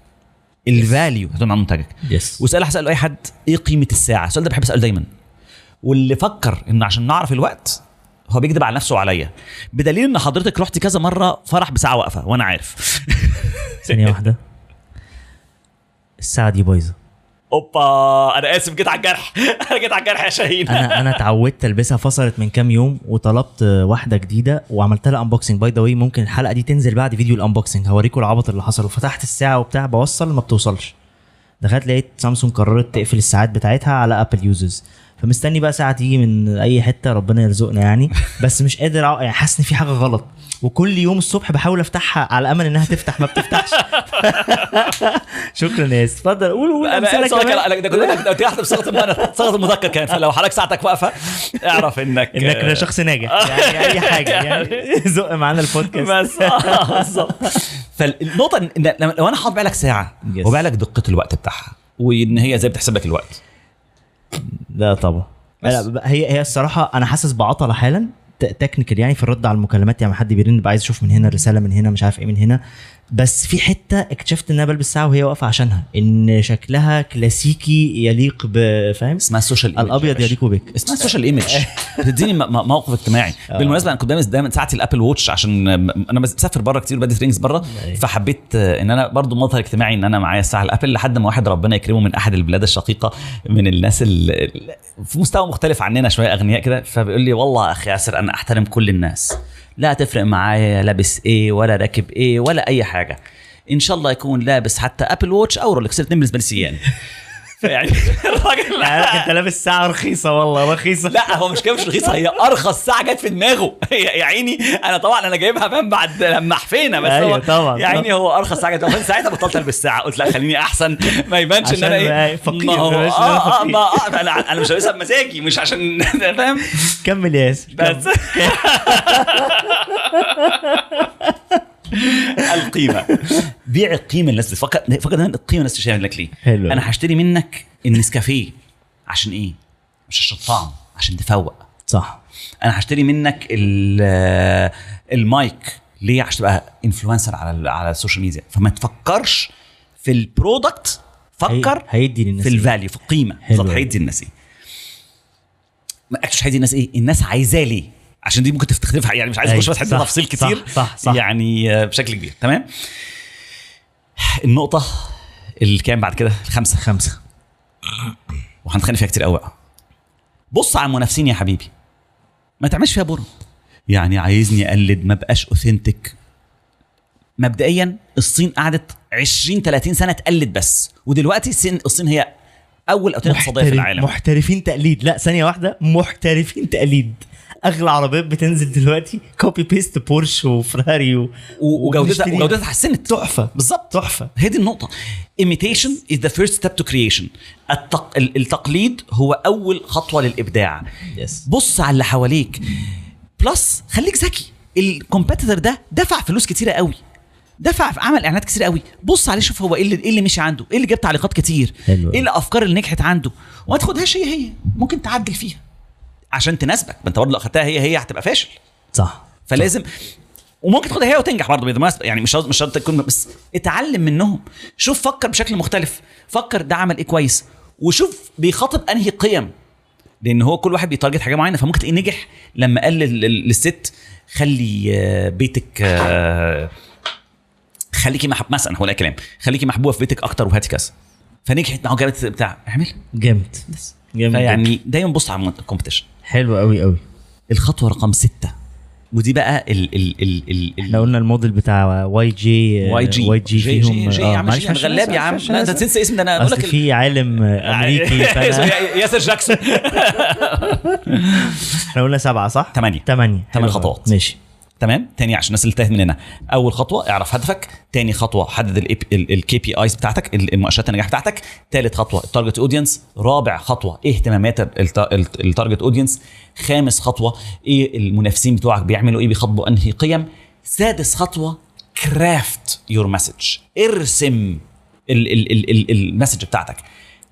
ال value هتعود على منتجك. yes وسؤال هسأله أي حد إيه قيمة الساعة؟ السؤال ده بحب أسأله دايما. واللي فكر إن عشان نعرف الوقت هو بيكذب على نفسه وعليا. بدليل إن حضرتك رحتي كذا مرة فرح بساعة واقفة وأنا عارف. ثانية واحدة. الساعة دي بايظة. اوبا أنا آسف جيت على الجرح. أنا جيت على الجرح يا شاهين. أنا أنا اتعودت ألبسها فصلت من كام يوم وطلبت واحدة جديدة وعملت لها unboxing by the way ممكن الحلقة دي تنزل بعد فيديو ال unboxing هوريكم العبط اللي حصل. وفتحت الساعة وبتاع بوصل ما بتوصلش. دخلت لقيت سامسونج قررت تقفل الساعات بتاعتها على Apple users فمستني بقى ساعة تيجي من أي حتة ربنا يرزقنا يعني. بس مش قادر يعني حاسس إن في حاجة غلط. وكل يوم الصبح بحاول أفتحها على امل إنها تفتح ما بتفتحش. شكرا يا ياسر. اتفضل. قول قول أنا اسف ده كنت بصيغة المؤنث صيغه المذكر كانت فلو حضرتك ساعتك واقفة اعرف انك إنك شخص ناجح. يعني أي حاجة يعني زق معانا البودكاست. بس. آه، بالظبط. فالنقطة ان لو أنا حاطط بالك ساعة. وبالك دقة الوقت بتاعها وإن هي إزاي بتحسب لك الوقت؟ لا طبعا. لا هي هي الصراحة أنا حاسس بعطلة حالا. technical يعني في الرد على المكالمات يعني حد بيرن عايز يشوف من هنا الرسالة من هنا مش عارف إيه من هنا. بس في حتة اكتشفت ان أنا بلبس ساعة وهي واقفة عشانها إن شكلها كلاسيكي يليق بفاهم اسمها ال social image الأبيض يليق بك اسمها ال social image بتديني موقف اجتماعي. بالمناسبة أنا كنت دايما دايما ساعتي ال Apple Watch عشان أنا مسافر بره كتير بدي trainings بره. فحبيت إن أنا برضو مظهر اجتماعي إن أنا معايا الساعة ال Apple لحد ما واحد ربنا يكرمه من أحد البلاد الشقيقة من الناس اللي في مستوى مختلف عننا شوية أغنياء كده فبيقول لي والله أخي ياسر أنا أحترم كل الناس. لا تفرق معايا لابس إيه ولا راكب إيه ولا أي حاجة. إن شاء الله يكون لابس حتى Apple Watch أو رولكس الاثنين بالنسبة لي سيان فيعني الراجل يعني انت لابس ساعة رخيصة والله رخيصة. لا هو مش كده مش رخيصة هي أرخص ساعة جت في دماغه. هي يا عيني أنا طبعا أنا جايبها فاهم بعد لما حفينا بس أيوة هو طبعا. يا عيني هو أرخص ساعة جت. ساعتها بطلت ألبس ساعة. قلت لا خليني أحسن. ما يبانش إن أنا بقى إيه فقير، ما هو آه. ما آه أنا أنا مش لابسها بمزاجي مش عشان فاهم؟ كمل يا ياسر بس. القيمة. بيع القيمة الناس فكر فكر دايما القيمة الناس تشتري لك ليه؟ حلو. أنا هشتري منك النسكافيه. عشان إيه؟ مش عشان الطعم عشان تفوق. صح. أنا هشتري منك ال- ال mug. ليه؟ عشان تبقى influencer على على ال social media فما تفكرش في ال product فكر هي- هيدي للناس في إيه؟ ال value في القيمة. بالظبط. هيدي الناس إيه؟ ما actually هيدي الناس إيه؟ الناس عايزاه ليه؟ عشان دي ممكن تختلف يعني مش عايز أيوة، أخش في حتة صح، تفصيل صح، كتير صح، صح. يعني آه، بشكل كبير. تمام؟ النقطة اللي كان بعد كده الخمسة. خمسة. وهنتخانق فيها كتير قوي. بص على المنافسين يا حبيبي. ما تعملش فيها برم يعني عايزني أقلد ما بقاش authentic مبدئيا الصين قعدت 20 30 سنة تقلد بس. ودلوقتي الصين الصين هي أول أو ثاني اقتصاد في العالم. محترفين تقليد. لا ثانية واحدة. محترفين تقليد. أغلى عربيات بتنزل دلوقتي. copy paste بورش وفراري و... وجودتها. وجودتها اتحسنت تحفة. بالظبط. تحفة. هي دي النقطة. Imitation is the first step to creation. التق... ال- التقليد هو أول خطوة للإبداع. yes بص على اللي حواليك. plus خليك ذكي. ال competitor ده دفع فلوس كتيرة قوي. دفع عمل إعلانات كتير قوي. بص عليه شوف هو إيه اللي إيه اللي مشي عنده. إيه اللي جاب تعليقات كتير. حلو. إيه الافكار اللي نجحت عنده. وما تاخدهاش هي هي. ممكن تعدل فيها. عشان تناسبك. ما انت برضه لو اخدتها هي هي هتبقى فاشل. صح. فلازم وممكن تاخدها هي وتنجح برضه يعني مش مش شرط تكون بس اتعلم منهم. شوف فكر بشكل مختلف. فكر ده عمل إيه كويس. وشوف بيخاطب أنهي قيم. لأن هو كل واحد بيتارجت حاجة معينة فممكن تلاقيه نجح لما قال لل- لل- للست خلي آه، بيتك آه، خليكي محب مثلا هو لا كلام خليكي محبوبة في بيتك أكتر وهاتي كذا. فنجحت معاه جابت بتاع. اعمل جامد. جامد جدا. فيعني دايما بص على ال competition. حلو قوي قوي الخطوة رقم ستة ودي بقى ال ال ال ال إحنا قلنا الموديل بتاع YJ YJ YJ J فيهم J, J آه، يا عم معلش، غلاب يا عم لا انت. تنسى اسم ده أنا بقول لك في عالم آه، امريكي ياسر جاكسون إحنا قلنا سبعة صح؟ ثمانية. ثمانيه ثمان. خطوات. ماشي تمام؟ تاني عشان الناس اللي تاهت مننا. أول خطوة اعرف هدفك. تاني خطوة حدد ال KPIs بتاعتك ال- المؤشرات النجاح بتاعتك. تالت خطوة ال target audience رابع خطوة إيه اهتمامات ال target audience خامس خطوة إيه المنافسين بتوعك بيعملوا إيه بيخاطبوا انهي قيم. سادس خطوة craft your message ارسم ال- ال- ال- ال- ال message بتاعتك.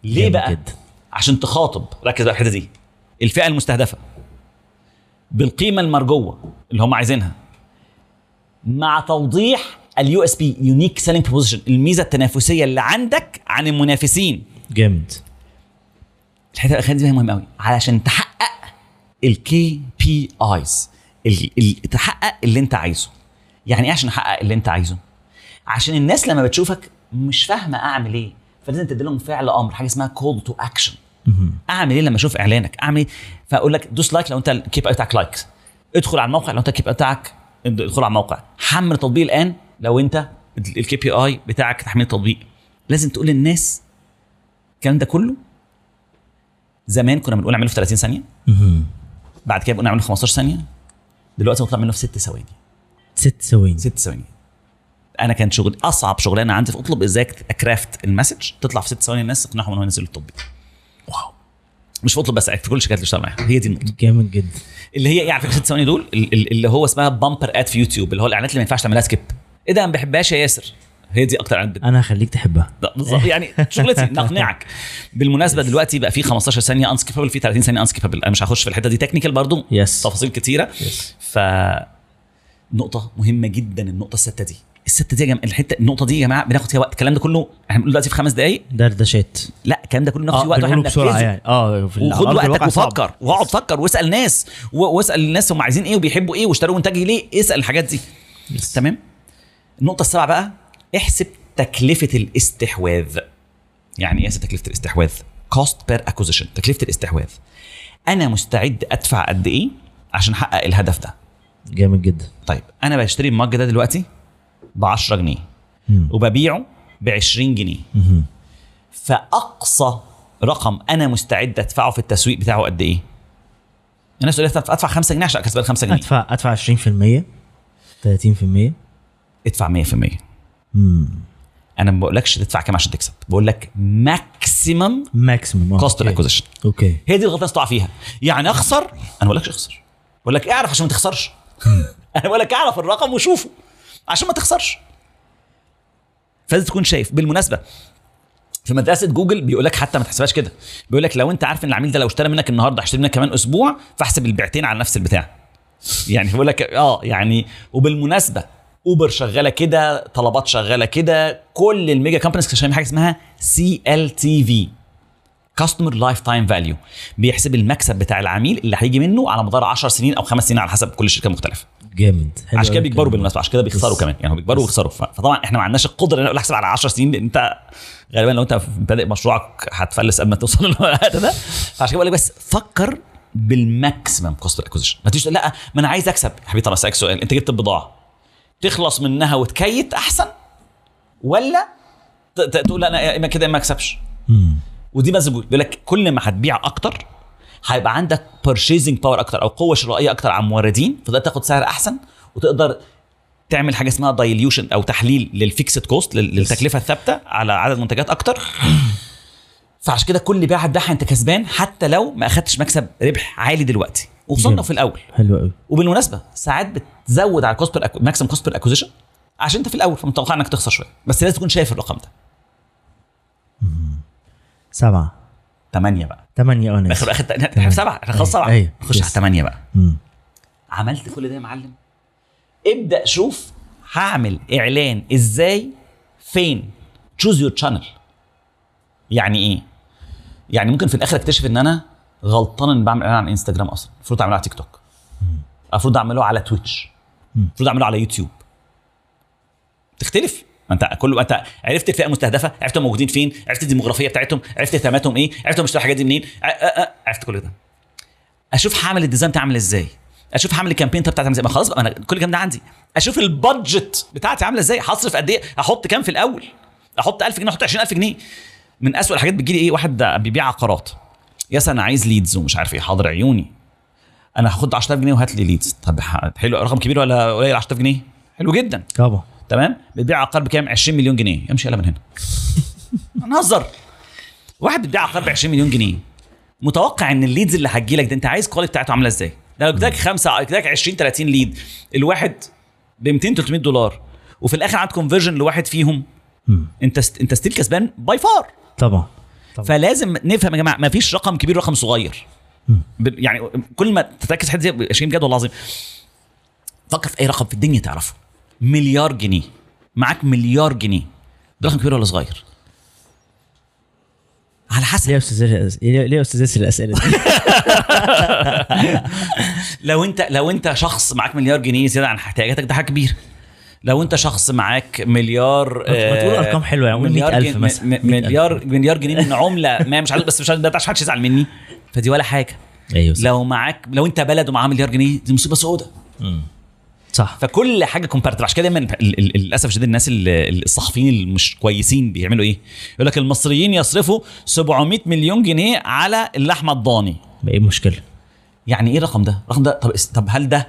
ليه بقى؟ جدا. عشان تخاطب. ركز بقى الحتة دي. الفئة المستهدفة. بالقيمة المرجوة اللي هم عايزينها. مع توضيح ال USP unique selling proposition الميزة التنافسية اللي عندك عن المنافسين. جامد. الحتة الأخيرة دي مهمه قوي علشان تحقق ال KPIs تحقق اللي أنت عايزه. يعني إيه عشان أحقق اللي أنت عايزه؟ عشان الناس لما بتشوفك مش فاهمة أعمل إيه فلازم تدي لهم فعل أمر حاجة اسمها call to action أعمل إيه لما أشوف إعلانك؟ أعمل إيه؟ فأقول لك دوس like لو أنت ال KPI بتاعك like ادخل على الموقع لو أنت ال KPI بتاعك ادخل على الموقع حمل التطبيق الآن لو أنت ال KPI بتاعك تحميل التطبيق. لازم تقول للناس الكلام ده كله. زمان كنا بنقول اعمله في 30 ثانية. بعد كده بنقول اعمله في 15 ثانية. دلوقتي بنطلع منه في 6 ثواني. ست ثواني. 6 ثواني. أنا كان شغل أصعب شغلانة عندي في Otlob إزاي أ craft ال message. تطلع في 6 ثواني الناس تقنعهم انهم ينزلوا التطبيق. wow. مش في Otlob بس في كل الشركات اللي اشتغل معاها. هي دي النقطة. جامد جدا. اللي هي إيه على فكرة 6 ثواني دول؟ ال- ال- اللي هو اسمها bumper ad في يوتيوب اللي هو الإعلانات اللي ما ينفعش تعملها skip إيه ده ما بحبهاش يا ياسر. هي دي أكتر اعلانات أنا هخليك تحبها. بالظبط. يعني شغلتي نقنعك. بالمناسبة دلوقتي بقى في 15 ثانية unskippable في 30 ثانية unskippable أنا مش هخش في الحتة دي technical برضو. yes تفاصيل كتيرة. yes ف نقطة مهمة جدا النقطة الستة دي. السته دي يا جماعة الحته النقطة دي يا جماعة بناخد فيها وقت. الكلام ده كله إحنا بنقول دلوقتي في خمس دقائق دردشات لا الكلام ده كله ناخد آه فيه وقت وإحنا بسرعة. يعني. آه وخد وقتك. وفكر واقعد فكر واسأل ناس واسأل الناس هم عايزين إيه وبيحبوا إيه واشتروا منتج ليه اسأل الحاجات دي. yes. تمام؟ النقطة السابعة بقى احسب تكلفة الاستحواذ. يعني إيه تكلفة الاستحواذ؟ cost per acquisition تكلفة الاستحواذ. أنا مستعد أدفع قد إيه عشان أحقق الهدف ده؟ جامد جدا. طيب أنا بشتري ال mug ده دلوقتي. ب 10 جنيه. وببيعه ب 20 جنيه. فأقصى رقم أنا مستعد أدفعه في التسويق بتاعه قد إيه؟ الناس تقول لي ادفع 5 جنيه عشان كسبان 5 جنيه. ادفع أدفع 20% 30% ادفع 100% امم أنا ما بقولكش تدفع كام عشان تكسب بقول لك maximum maximum cost ال acquisition okay. هي دي الغلطة الناس تقع فيها. يعني أخسر أنا ما بقولكش أخسر. بقول لك اعرف عشان ما تخسرش. أنا بقول لك اعرف الرقم وشوفه. عشان ما تخسرش. فلازم تكون شايف. بالمناسبة في مدرسة جوجل بيقول لك حتى ما تحسبهاش كده. بيقول لك لو انت عارف ان العميل ده لو اشترى منك النهارده هيشتري منك كمان أسبوع فاحسب البيعتين على نفس البتاع. يعني بيقول لك آه يعني وبالمناسبة اوبر شغالة كده طلبات شغالة كده كل ال mega companies شغالين حاجة اسمها سي ال تي في كاستمر لايف تايم فاليو بيحسب المكسب بتاع العميل اللي هيجي منه على مدار 10 سنين أو خمس سنين على حسب كل شركة مختلفة. جامد. عشان كده بيكبروا. بالمناسبه عشان كده بيخسروا. كمان. يعني بيكبروا ويخسروا. فطبعا إحنا ما عندناش القدرة إن أقول احسب على 10 سنين لأن أنت غالبا لو أنت بادئ مشروعك هتفلس قبل ما توصل للوقت ده. فعشان كده بقول لك بس فكر بال maximum cost acquisition ما تجيش تقول لا ما أنا عايز أكسب. يا حبيبي طب أسألك سؤال. أنت جبت البضاعه تخلص منها وتكات أحسن؟ ولا تقول أنا إما كده إما أكسبش. ودي بس بيقول لك كل ما هتبيع أكتر هيبقى عندك purchasing باور أكتر أو قوة شرائية أكتر على الموردين فتقدر تاخد سعر أحسن. وتقدر تعمل حاجة اسمها dilution أو تحليل لل fixed cost للتكلفة الثابتة على عدد منتجات أكتر. فعشان كده كل بيعة هتبيعها أنت كسبان حتى لو ما أخدتش مكسب ربح عالي دلوقتي. وصلنا. في الأول. حلو قوي وبالمناسبة ساعات بتزود على ال cost maximum cost per acquisition عشان أنت في الأول فمتوقع إنك تخسر شوية. بس لازم تكون شايف الرقم ده. سبعة. 8 بقى. ثمانية آه اخر آخر. إحنا سبعة. إحنا خلاص. سبعة. أيوة. نخش على yes. 8 بقى. مم. عملت كل ده يا معلم؟ ابدأ شوف هعمل إعلان إزاي فين. choose your channel يعني إيه؟ يعني ممكن في الآخر أكتشف إن أنا غلطان ان بعمل إعلان على انستجرام أصلا. المفروض أعمله على تيك توك المفروض أعمله على تويتش المفروض أعمله على يوتيوب تختلف؟ ما انت كل انت عرفت الفئة المستهدفة عرفت هم موجودين فين عرفت الديموغرافية بتاعتهم عرفت اهتماماتهم إيه عرفت هم بيشتروا الحاجات دي منين عرفت كل ده. أشوف هعمل ال design بتاعي عامل إزاي؟ أشوف هعمل ال campaign بتاعتي عامل إزاي؟ ما خلاص بقى أنا كل الكلام ده عندي. أشوف ال budget بتاعتي عاملة إزاي؟ هصرف قد إيه؟ أحط كام في الأول؟ أحط 1000 جنيه أحط 20000 جنيه. من اسوء الحاجات بتجي لي إيه؟ واحد بيبيع عقارات. yes أنا عايز leads ومش عارف إيه حاضر عيوني. أنا هاخد 10000 جنيه وهات لي leads. طب حلو رقم كبير ولا قليل؟ 10000 جنيه؟ حلو جدا. طبعا. تمام؟ بتبيع عقار بكام؟ 20 مليون جنيه. امشي يلا من هنا. هنهزر. واحد بتبيع عقار ب 20 مليون جنيه. متوقع إن ال leads اللي هتجي لك ده أنت عايز ال quality بتاعته عاملة إزاي؟ ده لو اداك خمسة اداك 20 30 lead الواحد ب 200 300 دولار وفي الآخر عندك conversion لواحد فيهم مم. أنت ست أنت still كسبان by far طبعا طبعا. فلازم نفهم يا جماعة ما فيش رقم كبير رقم صغير. ب- يعني كل ما تركز في حتة زي 20 بجد والله العظيم. فكر في أي رقم في الدنيا تعرفه. مليار جنيه. معاك مليار جنيه. ده رقم كبير ولا صغير؟ على حسب. ليه يا أستاذ ليه يا أستاذ الأسئلة دي؟ لو انت لو أنت شخص معاك مليار جنيه زيادة عن احتياجاتك ده حاجة كبيرة. لو أنت شخص معاك مليار ما تقول آه، أرقام حلوة، يعني مليار 100,000 جن- مثلا. م- 100,000. مليار مليار جنيه من عملة ما مش عارف بس مش عارف ده عشان محدش يزعل مني. فدي ولا حاجة. أيوه لو معاك لو أنت بلد ومعاه مليار جنيه دي مصيبة سوداء صح. فكل حاجة comparative عشان كده دايما للأسف الشديد الناس ال- الصحفيين اللي مش كويسين بيعملوا إيه؟ يقول لك المصريين يصرفوا 700 مليون جنيه على اللحمه الضاني. إيه المشكلة؟ يعني إيه الرقم ده؟ الرقم ده طب طب هل ده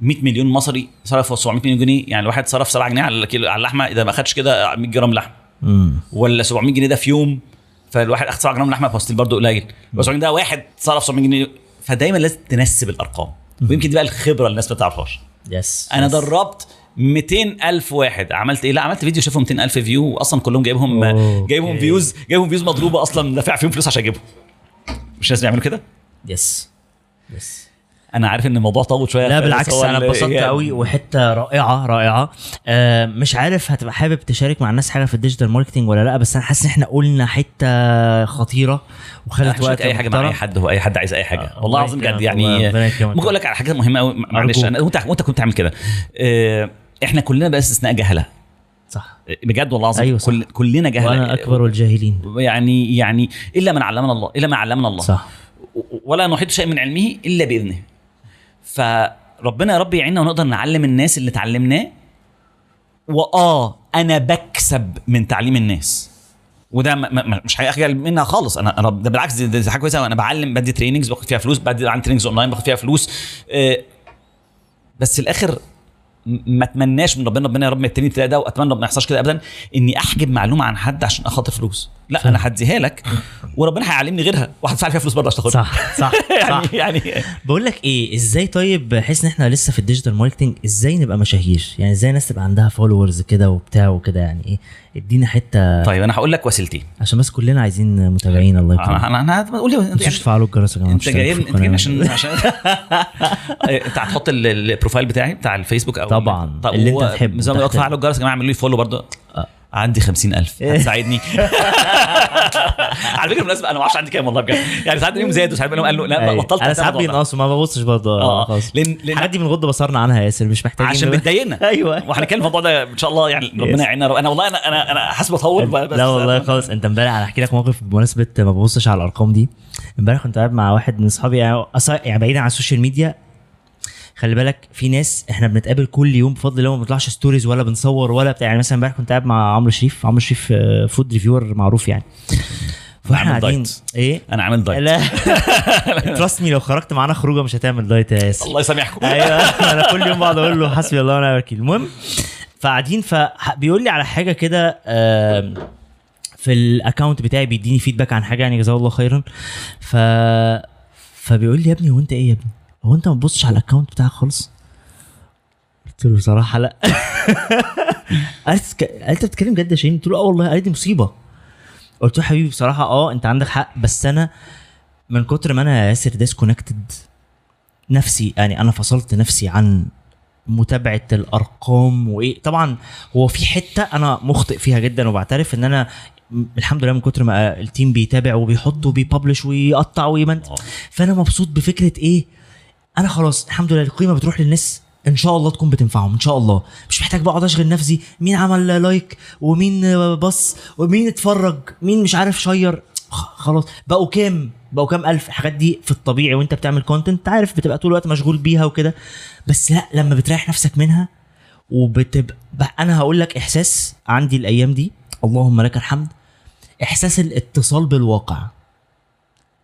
100 مليون مصري صرفوا 700 مليون جنيه؟ يعني الواحد صرف 7 جنيه على على اللحمة إذا ما خدش كده 100 جرام لحم. امم ولا 700 جنيه ده في يوم فالواحد أخد 7 جرام لحمة ف still برضه قليل. بس 700 ده واحد صرف 700 جنيه فدايما لازم تنسب الأرقام. ويمكن دي بقى الخبرة اللي الناس ما تعرفهاش. yes أنا yes. دربت 200 ألف واحد. عملت إيه؟ لا عملت فيديو شافوا 200 ألف view واصلا كلهم جايبهم okay. جايبهم views جايبهم views مضروبه أصلا. دافع فيهم فلوس عشان أجيبهم. مش لازم يعملوا كده؟ yes yes أنا عارف إن الموضوع طول شوية لا بالعكس أنا اتبسطت هي- قوي وحتة رائعة رائعة. آه مش عارف هتبقى حابب تشارك مع الناس حاجة في ال digital marketing ولا لأ بس أنا حاسس إن إحنا قلنا حتة خطيرة هشارك وقت أي حاجة مع. أي حد هو أي حد عايز أي حاجة. آه، والله الله العظيم بجد يعني. ممكن أقول لك على حاجة مهمة قوي معلش. أنا وانت وأنت كنت تعمل كده. آه، إحنا كلنا بقى استثناء جهلة. صح. بجد والله العظيم أيوة صح. كل كلنا جهلة. وأنا أكبر الجاهلين. يعني يعني إلا من علمنا الله إلا ما علمنا الله. صح. ولا نحيط شيء من علمه إلا بإذنه. فربنا يا رب يعيننا ونقدر نعلم الناس اللي اتعلمناه. وآه أنا بكسب من تعليم الناس. وده م- م- مش هيخجل منها خالص. أنا أنا ده بالعكس دي, دي حاجة كويسة. أنا بعلم بدي trainings باخد فيها فلوس بدي عن trainings online باخد فيها فلوس. آه، بس الآخر ما أتمناش من ربنا ربنا يا رب ما الابتلاء ده وأتمنى ما يحصلش كده ابدا إني أحجب معلومة عن حد عشان أخاطر فلوس. لا أنا هديها لك. وربنا هيعلمني غيرها. وهدفع فيها فلوس برضه عشان تاخدها. صح صح يعني صح. يعني بقول لك إيه إزاي طيب بحيث إن إحنا لسه في ال digital marketing إزاي نبقى مشاهير؟ يعني إزاي الناس تبقى عندها followers كده وبتاع وكده؟ يعني إيه؟ ادينا حتة. طيب أنا هقول لك وسيلتين. عشان بس كلنا عايزين متابعين الله يكرمك. أنا أنا قول لي تنسوش تفعلوا الجرس يا جماعة انت جاي انت. عشان عشان أنت هتحط ال- ال profile بتاعي بتاع الفيسبوك أو طبعاً. طب اللي أنت تحبه، زي ما تفعلوا الجرس يا جماعة اعملوا لي follow برضه. عندي 50000 هتساعدني؟ على فكرة بالمناسبة أنا ما أعرفش عندي كام والله بجد. يعني ساعات اليوم زادوا ساعات قال له لا. بطلت أنا ساعات. بينقصوا ما ببصش برضه. آه آه، لأن لأن الحاجات دي بنغض بصرنا عنها يا ياسر مش محتاجين عشان بتضايقنا. أيوه. وهنتكلم في الموضوع ده إن شاء الله يعني ربنا يعيننا. أنا والله أنا أنا أنا حاسس بطول بس لا والله خالص. أنت امبارح أنا احكي لك موقف بمناسبة ما ببصش على الأرقام دي. امبارح كنت قاعد مع واحد من أصحابي يعني يعني بعيدا عن السوشيال ميديا خلي بالك في ناس إحنا بنتقابل كل يوم بفضل الله ما بنطلعش stories ولا بنصور ولا بتاع. يعني مثلا امبارح كنت قاعد مع عمرو شريف عمرو شريف آه، food reviewer معروف يعني. فاحنا قاعدين. إيه؟ أنا عامل دايت لا. trust me لو خرجت معانا خروجة مش هتعمل دايت يا ياسر. الله يسامحكم. أيوه. أنا كل يوم بقعد أقول له حسبي الله ونعم الوكيل. المهم فقاعدين فبيقول لي على حاجة كده في ال account بتاعي بيديني feedback عن حاجة يعني جزاه الله خيرا. ف فبيقول لي يا ابني هو أنت إيه يا ابني؟ هو انت ما بتبصش على ال account بتاعك خالص؟ قلت له بصراحة لا. قالت قالت انت بتتكلم جد يا شاهين قلت له آه والله قالت دي مصيبة. قلت له حبيبي بصراحة آه انت عندك حق بس أنا من كتر ما أنا يا ياسر disconnected نفسي يعني أنا فصلت نفسي عن متابعة الأرقام وإيه. طبعا هو في حتة أنا مخطئ فيها جدا وبعترف إن أنا الحمد لله من كتر ما ال team بيتابع وبيحط وبي publish ويقطع ويمن فأنا مبسوط بفكرة إيه؟ أنا خلاص الحمد لله القيمة بتروح للناس. إن شاء الله تكون بتنفعهم إن شاء الله. مش محتاج بقعد أشغل نفسي مين عمل like؟ ومين بص؟ ومين اتفرج؟ مين مش عارف share؟ خلاص. بقوا كام؟ بقوا كام ألف؟ الحاجات دي في الطبيعي وأنت بتعمل content عارف بتبقى طول الوقت مشغول بيها وكده. بس لأ لما بتريح نفسك منها وبتبقى بقى أنا هقول لك إحساس عندي الأيام دي. اللهم لك الحمد. إحساس الاتصال بالواقع.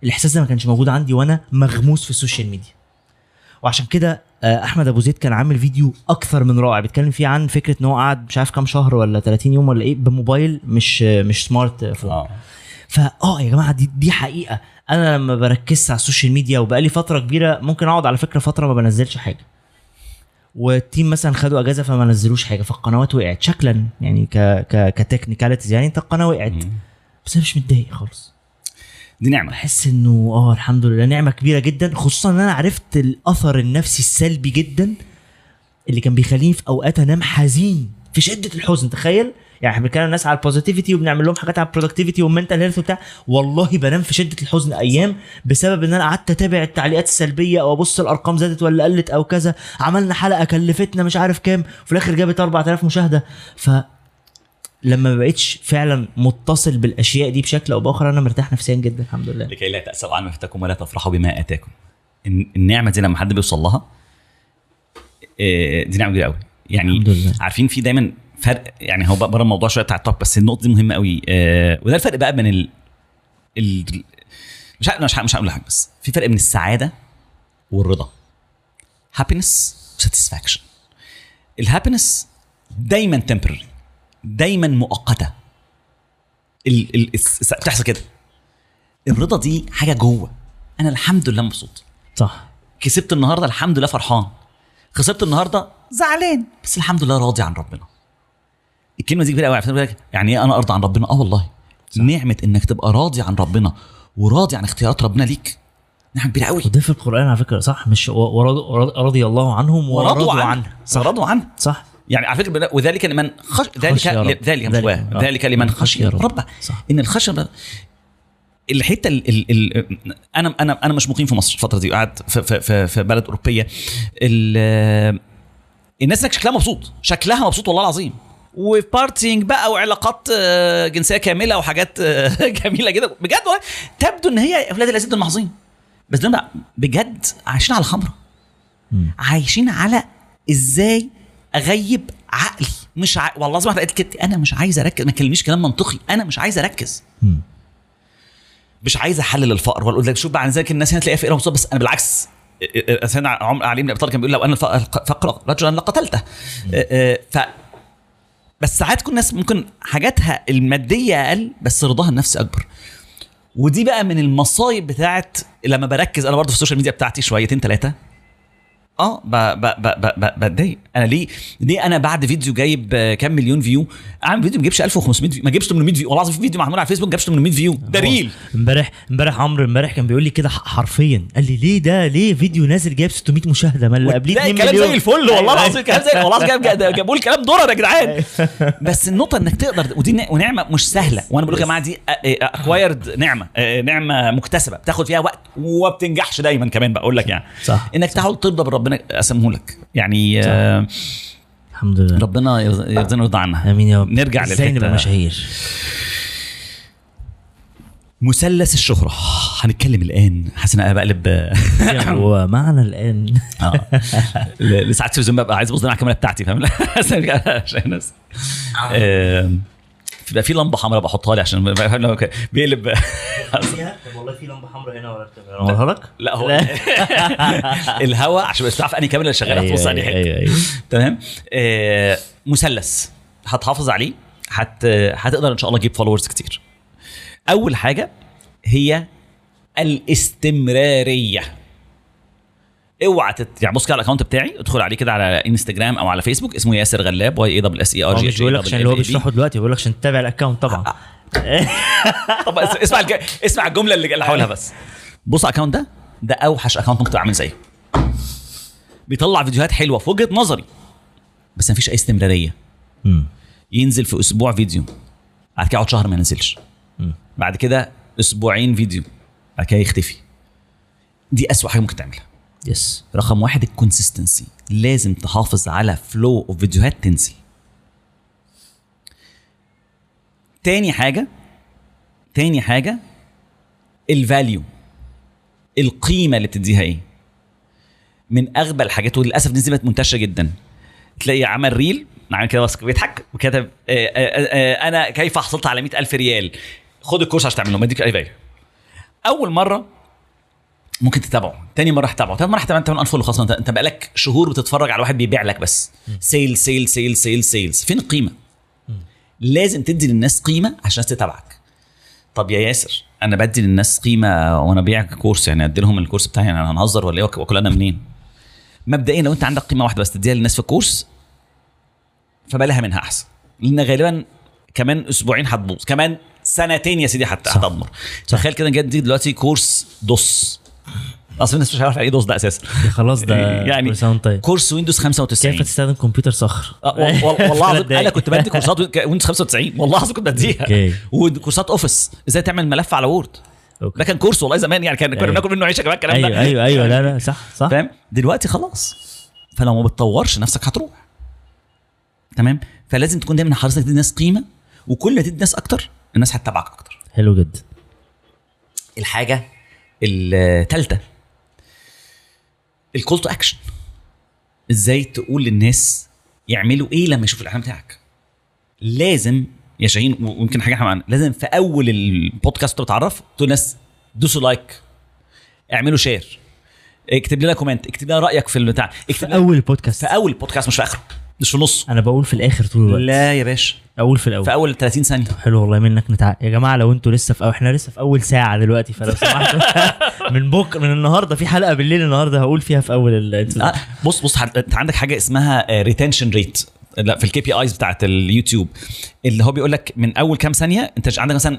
الإحساس ده ما كانش موجود عندي وأنا مغموس في السوشيال ميديا. وعشان كده آه، أحمد أبو زيد كان عامل فيديو أكثر من رائع. بيتكلم فيه عن فكرة إن هو قعد مش عارف كام شهر ولا 30 يوم ولا إيه بموبايل مش مش smart phone آه. فاه يا جماعة دي دي حقيقة. أنا لما بركز على السوشيال ميديا وبقالي فترة كبيرة ممكن أقعد على فكرة فترة ما بنزلش حاجة. وال team مثلا خدوا أجازة فما نزلوش حاجة فالقنوات وقعت. شكلا يعني ك ك ك technicalities يعني أنت القناة وقعت. بس أنا مش متضايق خالص. دي نعمة. بحس إنه آه الحمد لله نعمة كبيرة جدا خصوصا إن أنا عرفت الأثر النفسي السلبي جدا اللي كان بيخليني في أوقات أنام حزين في شده الحزن تخيل؟ يعني إحنا بنتكلم الناس على ال positivity وبنعمل لهم حاجات على ال productivity وال mental health وبتاع والله بنام في شدة الحزن أيام بسبب إن أنا قعدت أتابع التعليقات السلبية أو أبص الأرقام زادت ولا قلت أو كذا عملنا حلقة كلفتنا مش عارف كام وفي الآخر جابت 4000 مشاهدة. ف لما ما بقتش فعلا متصل بالأشياء دي بشكل أو بآخر أنا مرتاح نفسيا جدا الحمد لله. لكي لا تأسوا على ما فاتكم ولا تفرحوا بما آتاكم. الن- النعمة دي لما حد بيوصل لها آه، دي نعمة كبيرة قوي يعني. عارفين في دايما فرق يعني هو بره الموضوع شوية بتاع ال top بس النقطه دي مهمة قوي آه، وده الفرق بقى بين ال... ال... مش ه- مش ه- مش هقول حاجة بس في فرق بين السعادة والرضا. happiness و satisfaction الهابينس دايما تمبرري دايما مؤقتة. ال... ال... بتحصل كده. الرضا دي حاجة جوه. أنا الحمد لله مبسوط. صح. كسبت النهارده الحمد لله فرحان. خسرت النهارده زعلان. بس الحمد لله راضي عن ربنا. الكلمة دي كبيرة قوي؟ يعني إيه أنا أرضى عن ربنا؟ آه والله. نعمة إنك تبقى راضي عن ربنا وراضي عن اختيارات ربنا ليك. نعمة كبيرة قوي. وده في القرآن على فكرة صح؟ مش رضي الله عنهم ورضوا عنه. صح. ورضوا عنه. صح. يعني على فكرة وذلك لمن خش ذلك خشي. ذلك ذلك- ذلك, آه. ذلك لمن خشي رب. ربه. إن الخشيه الحتة ال ال ال أنا أنا أنا مش مقيم في مصر الفترة دي قاعد في, في, في, في بلد أوروبية. ال- الناس هناك شكلها مبسوط. شكلها مبسوط والله العظيم. وبارتينج بقى وعلاقات آه، جنسية كاملة وحاجات آه، جميلة جدا. بجد تبدو إن هي أولاد العزيز دول محظوظين بس دول بجد عايشين على الخمرة. عايشين على إزاي أغيب عقلي. مش ع... والله العظيم قالت كده أنا مش عايز أركز. ما تكلمنيش كلام منطقي. أنا مش عايز أركز. مش عايز أحلل الفقر. ولا أقول لك شوف عن ذلك الناس هنا تلاقيها فقيره بس أنا بالعكس. سيدنا عمر علي بن أبي طالب كان بيقول لو أن الفقر فقر رجلا لقتلته. ف بس ساعات تكون الناس ممكن حاجاتها المادية أقل بس رضاها النفسي أكبر. ودي بقى من المصايب بتاعت لما بركز. أنا برضه في السوشيال ميديا بتاعتي شويتين ثلاثة آه ب- ب- ب- ب- ب- بتضايق. أنا ليه؟ ليه أنا بعد فيديو جايب كام مليون view؟ أعمل فيديو ما جيبش 1500 view. ما جيبش 800 view. والله العظيم في فيديو معمول على الفيسبوك ما جابش 800 view. ده reel. امبارح امبارح عمرو امبارح كان بيقول لي كده حرفيا. قال لي ليه ده؟ ليه فيديو نازل جايب 600 مشاهدة؟ ما اللي قبليه تلاقي 2 مليون. زي الفل. والله أيوة، العظيم كلام زي والله العظيم جاب- جاب- جابوا لي كلام درر يا جدعان. بس النقطة إنك تقدر ودي ونعمة مش سهلة. وأنا بقول لك يا جماعة دي اكوايرد نعمة نعمة مكتسبة. بتاخد فيها وقت وما بتنجحش دايما كمان بقول لك يعني. صح. إنك تحاول ترضى بربنا قسمه لك. يعني آه، الحمد لله. ربنا يرض- يرضينا ويرضى عنها. آمين يا رب. نرجع إزاي نبقى مشاهير؟ مثلث الشهرة. هنتكلم الآن. حاسس ان أنا بقلب ومعنا الآن. آه. ل- لساعات التلفزيون ببقى عايز ابص على الكاميرا بتاعتي فاهم؟ عشان بيبقى في لمبة حمراء بحطها لي عشان بيقلب. والله في لمبة حمراء هنا الكاميرا اوريها لك؟ لا هو الهواء عشان بس تعرف أنهي كاميرا اللي شغاله أيوة، تبص على حتة. أيوه. أيوه تمام؟ آه، مثلث. هتحافظ عليه هت هتقدر إن شاء الله تجيب followers كتير. أول حاجة هي الاستمرارية. اوعى تت... يعني بص كده على ال account بتاعي ادخل عليه كده على انستجرام أو على فيسبوك اسمه ياسر غلاب Y A double S E R G مش بيقول لك عشان اللي هو بيشرحه دلوقتي بيقول لك عشان تتابع ال account طبعا. طب اس- اسمع الج... اسمع الجملة اللي اللي هقولها بس. بص على ال account ده ده أوحش account ممكن تعمل زيه. بيطلع فيديوهات حلوة في وجهة نظري بس مفيش أي استمرارية. ينزل في أسبوع فيديو بعد كده يقعد شهر ما ينزلش. بعد كده أسبوعين فيديو بعد كده يختفي. دي أسوأ حاجة ممكن تعملها. yes رقم واحد ال consistency لازم تحافظ على flow of فيديوهات تنزل. تاني حاجة تاني حاجة ال value القيمة اللي بتديها إيه؟ من أغبى الحاجات وللأسف دي بقت منتشرة جدا. تلاقي عمل reel عامل كده بس بيضحك وكتب آه، آه، آه، أنا كيف حصلت على 100000 ريال؟ خد ال course عشان تعمله ما يديك أي value أول مرة ممكن تتابعه. تاني مرة هتتابعه تاني مره هتتابعه انت unfollow خلاص انت انت بقالك شهور بتتفرج على واحد بيبيع لك بس. sell sell sell sell sales فين القيمة؟ لازم تدي للناس قيمة عشان تتابعك. طب يا ياسر أنا بدي للناس قيمة وأنا ببيع course. يعني أدي لهم ال course بتاعي. يعني أنا هنهزر ولا إيه؟ وك- واكل أنا منين؟ مبدئيا لو أنت عندك قيمة واحدة بس تديها للناس في ال course فبلاها منها أحسن. لأن غالبا كمان أسبوعين هتبوظ كمان سنتين يا سيدي هت- هتدمر تخيل كده جد دلوقتي course دوس. أصل الناس مش عارفة إيه دوس ده أساسا. خلاص ده يعني طيب كورس Windows 95 كيف تستخدم كمبيوتر صخر؟ آه، وال- وال- والله العظيم ثلاث أنا كنت بدي. كورسات Windows 95 والله العظيم كنت بديها. وكورسات Office إزاي تعمل ملف على Word okay. ده كان كورس والله زمان يعني كان كنا أيوة. بناكل منه عيشه كمان الكلام أيوه ده. أيوه أيوه لا لا صح صح. فاهم؟ دلوقتي خلاص. فلو ما بتطورش نفسك هتروح. تمام؟ فلازم تكون دايما حريص إنك تدي الناس قيمة. وكل ما تدي الناس أكتر الناس هتتابعك أكتر. حلو جدا. الحاجة الثالثه ال call to action إزاي تقول للناس يعملوا إيه لما يشوفوا الإعلان بتاعك؟ لازم يا شاهين ويمكن حاجة إحنا لازم في أول البودكاست بتعرف تقول للناس دوسوا like اعملوا share اكتب لنا comment اكتب لنا رأيك في البتاع اكتب في أول بودكاست في أول البودكاست مش في آخره. مش في نصه أنا بقول في الآخر طول الوقت. لا يا باشا. أقول في الأول. في أول 30 ثانية. حلو والله منك نتع... يا جماعة لو أنتوا لسه في أو... إحنا لسه في أول ساعة دلوقتي فلو سمحتوا. من بكره من النهارده في حلقة بالليل النهارده هقول فيها في أول ال... آه، بص بص حد- انت عندك حاجة اسمها retention rate لا في ال KPIs بتاعت اليوتيوب اللي هو بيقول لك من أول كام ثانية انت عندك مثلا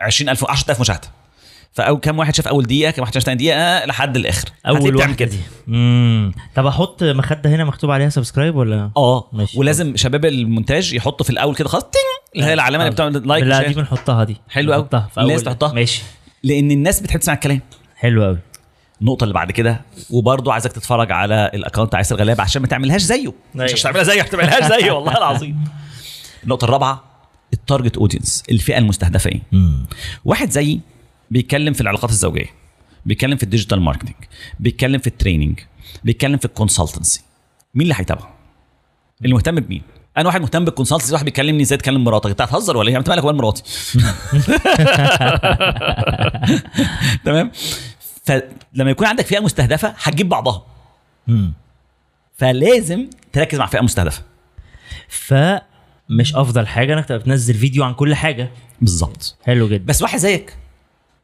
20000 10000 مشاهدة. فاول كام واحد شاف أول دقيقة كام واحد شاف ثاني دقيقة آه، لحد الآخر. أول واحدة. دي. امم طب أحط مخدة هنا مكتوب عليها subscribe ولا؟ آه ماشي. ولازم شباب المونتاج يحطوا في الأول كده خلاص تين اللي هي العلامة اللي بتعمل like لا. دي بنحطها دي. حلو لازم أول. تحطها. ماشي. لأن الناس بتحب تسمع الكلام. حلو قوي النقطة اللي بعد كده وبرضه عايزك تتفرج على ال account بتاع ياسر غلاب عشان ما تعملهاش زيه. مش أيوة. عشان تعملها زيه ما تعملهاش زيه والله العظيم. النقطة الرابعة ال target audience الفئة المستهدفة إيه؟ واحد زيي بيتكلم في العلاقات الزوجية بيتكلم في ال digital marketing بيتكلم في ال training بيتكلم في ال consultancy مين اللي هيتابعه؟ اللي مهتم بمين؟ أنا واحد مهتم بالكونسلتنسي واحد بيكلمني إزاي تكلم مراتك أنت هتهزر ولا إيه؟ انت مالك ومال مراتي؟ تمام؟ فلما يكون عندك فئة مستهدفة هتجيب بعضها فلازم تركز مع فئة مستهدفة فمش أفضل حاجة إنك تبقى بتنزل فيديو عن كل حاجة بالظبط حلو جدا بس واحد زيك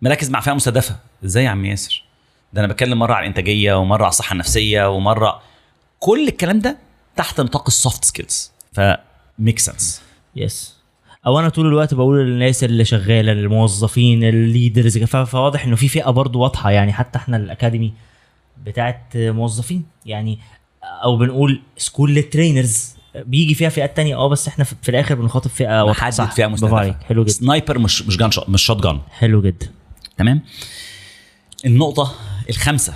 مركز مع فئة مستهدفه إزاي يا عم ياسر؟ ده أنا بتكلم مرة على الإنتاجية ومرة على الصحة النفسية ومرة كل الكلام ده تحت نطاق ال soft skills ف make sense yes أو أنا طول الوقت بقول للناس اللي شغالة للموظفين ال leaders ف- فواضح إنه في فئة برضو واضحة. يعني حتى إحنا ال academy بتاعت موظفين يعني أو بنقول school لل trainers بيجي فيها فئات تانية. آه بس إحنا في الآخر بنخاطب فئة صح. فئة مستهدفه حلو جدا. sniper مش مش gun مش shotgun حلو جدا. تمام؟ النقطة الخامسة.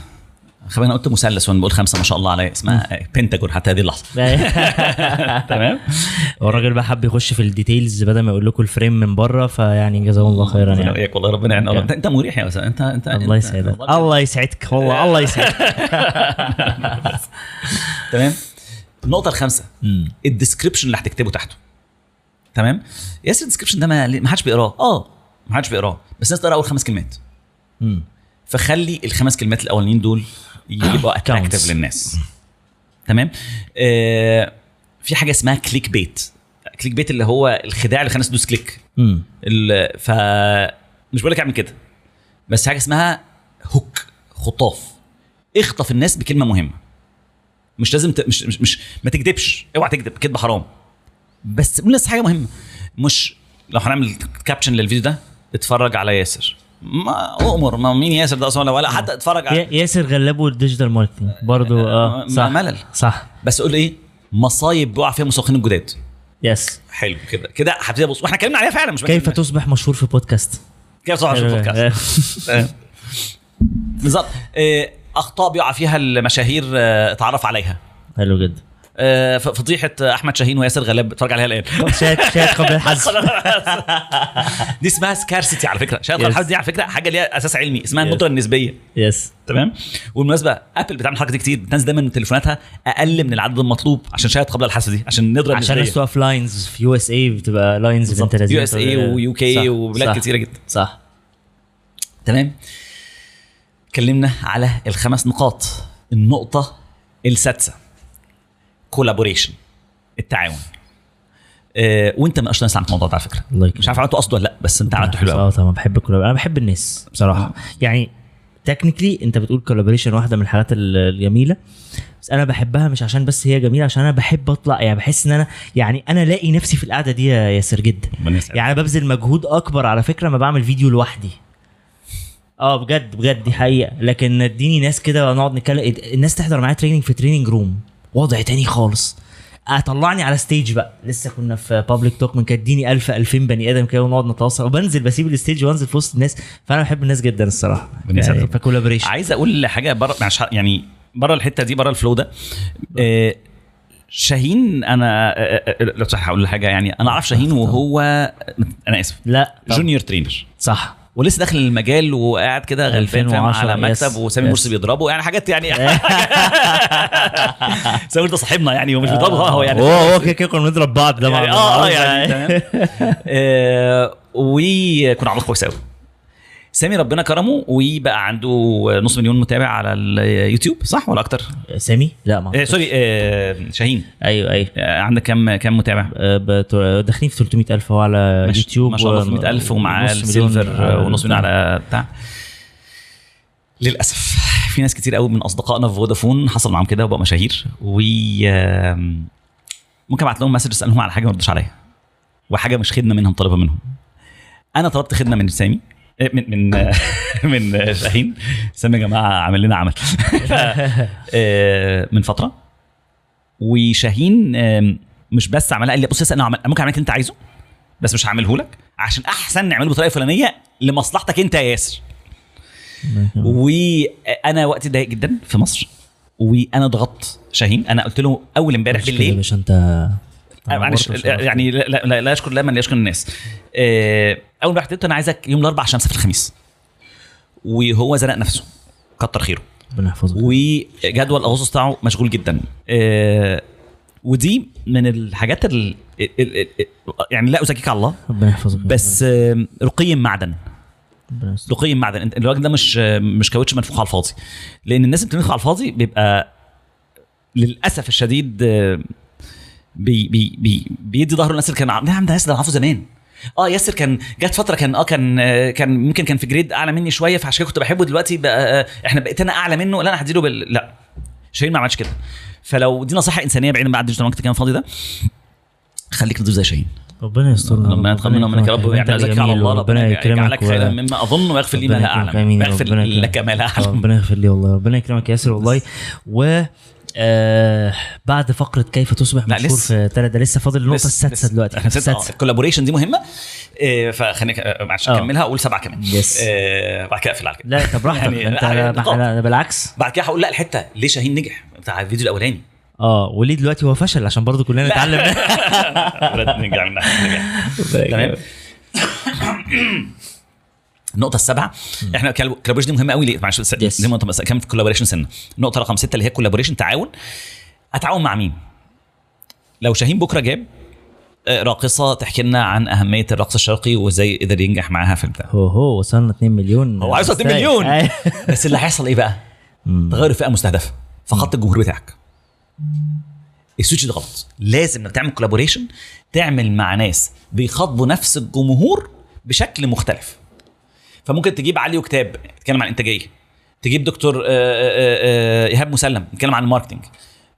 خلينا قلت مثلث وأنا بقول خمسه ما شاء الله عليا اسمها بنتاجون حتى هذه اللحظة. تمام؟ هو الراجل بقى حب يخش في ال details بدل ما يقول لكم ال frame من بره فيعني جزاه الله خيرا يعني. والله ربنا يعين انت أنت مريح يا اسامه انت انت الله يسعدك. الله يسعدك. والله الله يسعدك. تمام؟ النقطة الخامسة. ال description اللي هتكتبه تحته. تمام؟ ياسر ال description ده ما حدش بيقراه. آه. ما حدش بيقراه. بس الناس تقرا أول خمس كلمات. مم. فخلي الخمس كلمات الأولانيين دول يبقوا attractive. للناس. تمام؟ آه في حاجة اسمها click bait click bait اللي هو الخداع اللي خلى الناس تدوس click مم. ال- ف مش بقول لك اعمل كده. بس حاجة اسمها hook خطاف. اخطف الناس بكلمة مهمة. مش لازم ت... مش, مش مش ما تكذبش اوعى تكذب. كذب حرام. بس قول للناس حاجة مهمة. مش لو هنعمل caption للفيديو ده اتفرج على ياسر. ما أمر ما مين ياسر ده أصلا ولا حتى اتفرج على يا- ياسر غلاب ال digital marketing برضو آه صح. ملل. صح. بس قول إيه؟ مصايب بيقع فيها مسوقين الجداد. yes حلو كده كده هبتدي ابص وإحنا اتكلمنا عليها فعلا مش كيف تصبح مشهور في بودكاست كيف تصبح في البودكاست آه. بالظبط. آه، أخطاء بيقع فيها المشاهير آه، أتعرف عليها. حلو جدا. فضيحة أحمد شاهين وياسر غلاب. اتفرج عليها الآن. شاهد شاهد قبل الحذف دي اسمها scarcity على فكرة. شاهد Yes. الحظ دي على فكرة حاجة ليها أساس علمي اسمها. الندره النسبية. yes تمام؟ وبالمناسبة Apple بتعمل الحركة دي كتير بتنزل دايما من تليفوناتها أقل من العدد المطلوب عشان شاهد قبل الحذف دي عشان الندره عشان الناس النسبيه تقف lines في USA بتبقى lines بالظبط. USA و UK وبلاد كتيرة جدا. صح. تمام؟ اتكلمنا على الخمس نقاط. النقطة السادسة. collaboration التعاون. آه وانت ما اشطر عن الموضوع ده على فكرة. مش عارف عملته قصده ولا لأ بس انت عملته حلو آه قوي طبعا بحب ال collab أنا بحب الناس بصراحة. يعني technically انت بتقول collaboration واحدة من الحاجات ال- الجميلة بس أنا بحبها مش عشان بس هي جميلة عشان أنا بحب أطلع. يعني بحس إن أنا يعني أنا الاقي نفسي في القعدة دي يا ياسر جدا. يعني أنا ببذل مجهود أكبر على فكرة ما بعمل فيديو لوحدي. آه بجد بجد دي حقيقة. لكن اديني ناس كده ونقعد نتكلم الناس تحضر معايا training في training room وضع تاني خالص. طلعني على stage بقى. لسه كنا في public talk من كده. اديني 1000 2000 بني آدم كده ونقعد نتواصل. وبنزل بسيب ال stage وانزل في وسط الناس. فأنا بحب الناس جدا الصراحة. يعني. ف collaboration. عايز أقول حاجة بره يعني بره الحتة دي بره ال flow ده. آه، شاهين أنا آه، آه، لو صح هقول حاجة يعني. أنا أعرف شاهين وهو أنا آسف. لا. جونيور ترينر صح. ولسه داخل المجال وقاعد كده 2010 على مكتب وسامي. مرسي بيضربه يعني حاجات يعني. سامي ده صاحبنا يعني ومش بيضربه هو يعني. هو هو كده كنا بنضرب بعض ده يعني آه آه يعني. تمام آه، وكنا علاقه كويسه قوي سامي ربنا كرمه وبقى عنده نص مليون متابع على اليوتيوب صح ولا أكتر؟ سامي؟ لا ما آه sorry آه شاهين. أيوه أيوه. آه عندك كم كم متابع؟ آه، داخلين في 300 ألف هو على شاء- يوتيوب ما شاء الله و- 300000 ومعاه ال silver على- ونص مليون على بتاع. للأسف في ناس كتير قوي من أصدقائنا في فودافون حصل معاهم كده وبقوا مشاهير و ممكن أبعت لهم message أسألهم على حاجة ما يردوش عليا وحاجة مش خدمة منهم طالبها منهم. أنا طلبت خدمة من سامي آه، من من من شاهين سامي يا جماعة عامل لنا عمل. آه، من فترة. وشاهين مش بس عملها قال لي بص أنا عمل- ممكن أعمل اللي أنت عايزه بس مش هعمله لك عشان أحسن نعمله بالطريقة الفلانيه لمصلحتك أنت يا ياسر. وأنا وقتي ضيق جدا في مصر وأنا ضغطت شاهين. أنا قلت له أول امبارح مش بالليل باشا أنت آه، معلش يعني لا, لا, لا, لا يشكر الله من لا يشكر الناس. آه، أول امبارح قلت له أنا عايزك يوم الأربعاء عشان مسافر الخميس. وهو زنق نفسه كتر خيره. ربنا يحفظك. وجدول اغسطس بتاعه مشغول جدا. آه، ودي من الحاجات ال... يعني لا أزكيك على الله ربنا يحفظك. بس آه، رقي معدن. رقي معدن. الراجل ده مش مش كاوتش منفوخ على الفاضي. لأن الناس اللي بتنفخ على الفاضي بيبقى للأسف الشديد آه، بي بي بي بيدي ظهره الناس اللي كان نعم ده ياسر ده عارفه زمان. آه ياسر كان جت فترة كان آه كان آه، كان ممكن كان في جريد أعلى مني شوية فعشان كده كنت بحبه. دلوقتي بقى آه، إحنا بقيت أنا أعلى منه. لا أنا هديله بال لا. شاهين ما عملش كده. فلو دي نصيحة إنسانية بعيدا بقى عن الديجيتال ماركتنج كان فاضي ده خليك نضيف زي شاهين ربنا يسترنا ربنا يتقبلنا منك يا رب اللي ذكي على الله ربنا يجعلك خيرا مما أظن ويغفر لي ما لا اعلم ويغفر. لك ما لا أعلم. ربنا يغفر لي والله ربنا يكرمك يا ياسر والله. و آه بعد فقرة كيف تصبح مشهور لسه. في ده لسه فاضل النقطة السادسة. دلوقتي. إحنا السادسة. الكولابوريشن دي مهمة. آه، فخليني آه، معلش آه. أكملها أقول سبعة كمان. Yes. آه، بعد كده أقفل على كده. لا طب براحتك يعني انت بالعكس. بعد كده هقول لا الحتة ليه شاهين نجح؟ بتاع الفيديو الأولاني. آه وليه دلوقتي هو فشل؟ عشان برضو كلنا نتعلم. نرجع من النقطة السابعة إحنا ال collaboration دي مهمة قوي ليه؟ معلش. زي ما أنت كام في ال collaboration سنة النقطة رقم ستة اللي هي ال collaboration تعاون أتعاون مع مين؟ لو شاهين بكرة جاب آه، راقصة تحكي لنا عن أهمية الرقص الشرقي وإزاي قدر ينجح معاها في البتاع هو هو وصلنا 2 مليون هو عايز 2 مستاهل. مليون. بس اللي هيحصل إيه بقى؟ تغير الفئة المستهدفة فخط الجمهور بتاعك ال switch ده غلط لازم انك تعمل collaboration تعمل مع ناس بيخاطبوا نفس الجمهور بشكل مختلف فممكن تجيب علي وكتاب يتكلم عن الإنتاجية تجيب دكتور آه، آه، آه، إيهاب مسلم يتكلم عن ال marketing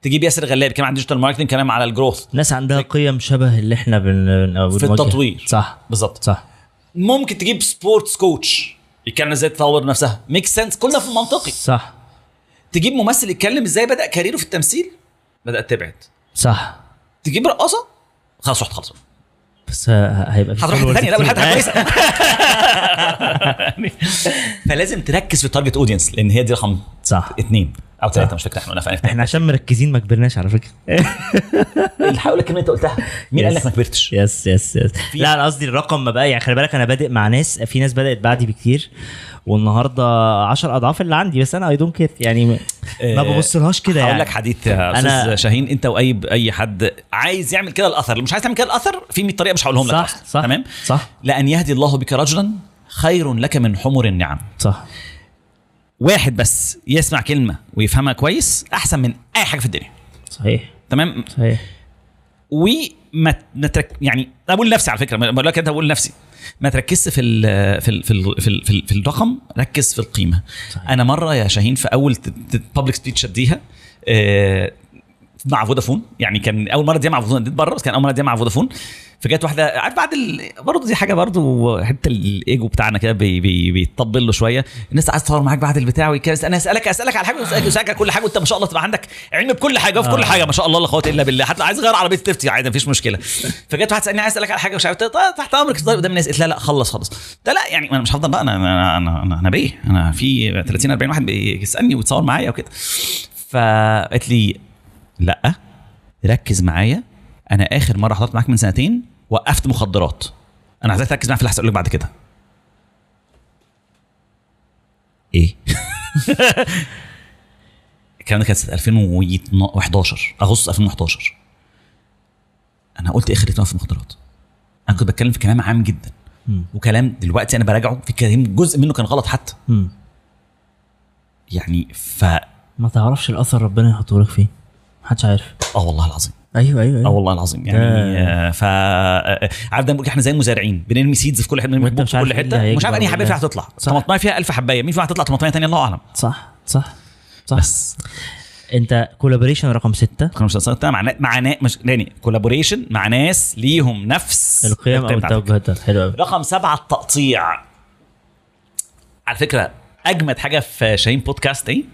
تجيب ياسر غلاب يتكلم عن digital marketing يتكلم على ال growth ناس عندها قيم شبه اللي إحنا بن... في. التطوير. صح. بالظبط صح. ممكن تجيب sports coach يتكلم إزاي تطور نفسها. make sense كلنا في منطقي. صح. تجيب ممثل يتكلم إزاي بدأ career ه في التمثيل. بدات تبعد. صح. تجيب رقاصة. خلاص رحت خلاص بس هيبقى في هتروح ثانية لا. حتة كويسة. فلازم تركز في ال target audience لأن هي دي رقم صح. اثنين أو ثلاثة مش فاكر إحنا قلنا في إحنا عشان مركزين ما كبرناش على فكرة. لك الكلمة أنت قلتها. مين قال لك ما كبرتش؟ yes yes yes لا أنا قصدي الرقم ما بقى يعني خلي بالك أنا بادئ مع ناس في ناس بدأت بعدي بكتير والنهاردة 10 أضعاف اللي عندي بس أنا I don't care يعني ما- ما آه، ببصلهاش كده هقول يعني. لك حديث يا أنا- أستاذ شاهين أنت وأي أي حد عايز يعمل كده الأثر اللي مش عايز تعمل كده الأثر في 100 طريقة مش هقولهم لك صح. صح تمام؟ صح. لأن يهدي الله بك رجلا خير لك من حمر النعم. صح. واحد بس يسمع كلمة ويفهمها كويس أحسن من أي حاجة في الدنيا. صحيح. تمام؟ صحيح. وما نترك يعني أنا بقول لنفسي على فكرة بقول لك أنت بقول لنفسي ما تركزش في ال في ال في ال في, ال في, ال في الرقم ركز في القيمة. صحيح. أنا مرة يا شاهين في أول public speech أديها آه، مع فودافون. يعني كان أول مرة دي مع فودافون. اديت بره بس كان أول مرة دي مع فودافون. فجت واحدة عارف بعد ال... برضه دي حاجة برضه حتة الإيجو بتاعنا كده بي... بي... بيطبل له شوية. الناس عايز تصور معاك بعد البتاع ويكاس أنا اسالك اسالك على حاجة واسالك اسالك على كل حاجة. وأنت ما شاء الله تبقى عندك علم بكل حاجة وفي كل آه. حاجة. ما شاء الله لا قوة إلا بالله. حتى عايز غير عربية تفتي عادي مفيش مشكلة. فجت واحد سالني عايز أسألك على حاجة مش عارف طيب تحت أمرك. طيب قدام الناس. قلت لا لا خلص خلص. ده لا يعني أنا مش هفضل بقى. أنا أنا أنا, أنا, أنا بيه. أنا في 30 40 واحد بيسالني ويتصور معايا وكده. فقالت لي لا. ركز معايا. أنا آخر مرة حضرت معاك من سنتين وقفت مخدرات. أنا عايزك تركز معايا في اللي هسألك بعد كده. إيه؟ الكلام ده كان سنة 2011 أغسطس 2011 أنا قلت خليتني في مخدرات. أنا كنت بتكلم في كلام عام جدا. وكلام دلوقتي أنا براجعه في كلام جزء منه كان غلط حتى. يعني ف ما تعرفش الأثر ربنا يحطه لك فين. محدش عارف. آه والله العظيم. أيوه أيوه, آه أيوة. والله العظيم. يعني آه، ف آه، عارف ده إحنا زي المزارعين بنرمي سيدز في كل حتة بنرمي في كل إيه اللي حتة مش عارف انهي حبايه فيها هتطلع. طماطمايه فيها 1000 حبايه مين فيها هتطلع طماطمايه ثانية الله أعلم. صح صح صح. بس. أنت collaboration رقم ستة. مش هنصدق مع مع مش يعني collaboration مع ناس ليهم نفس القيم أو. التوجهات. حلو قوي رقم سبعة التقطيع. على فكرة أجمد حاجة في شاهين بودكاست إيه؟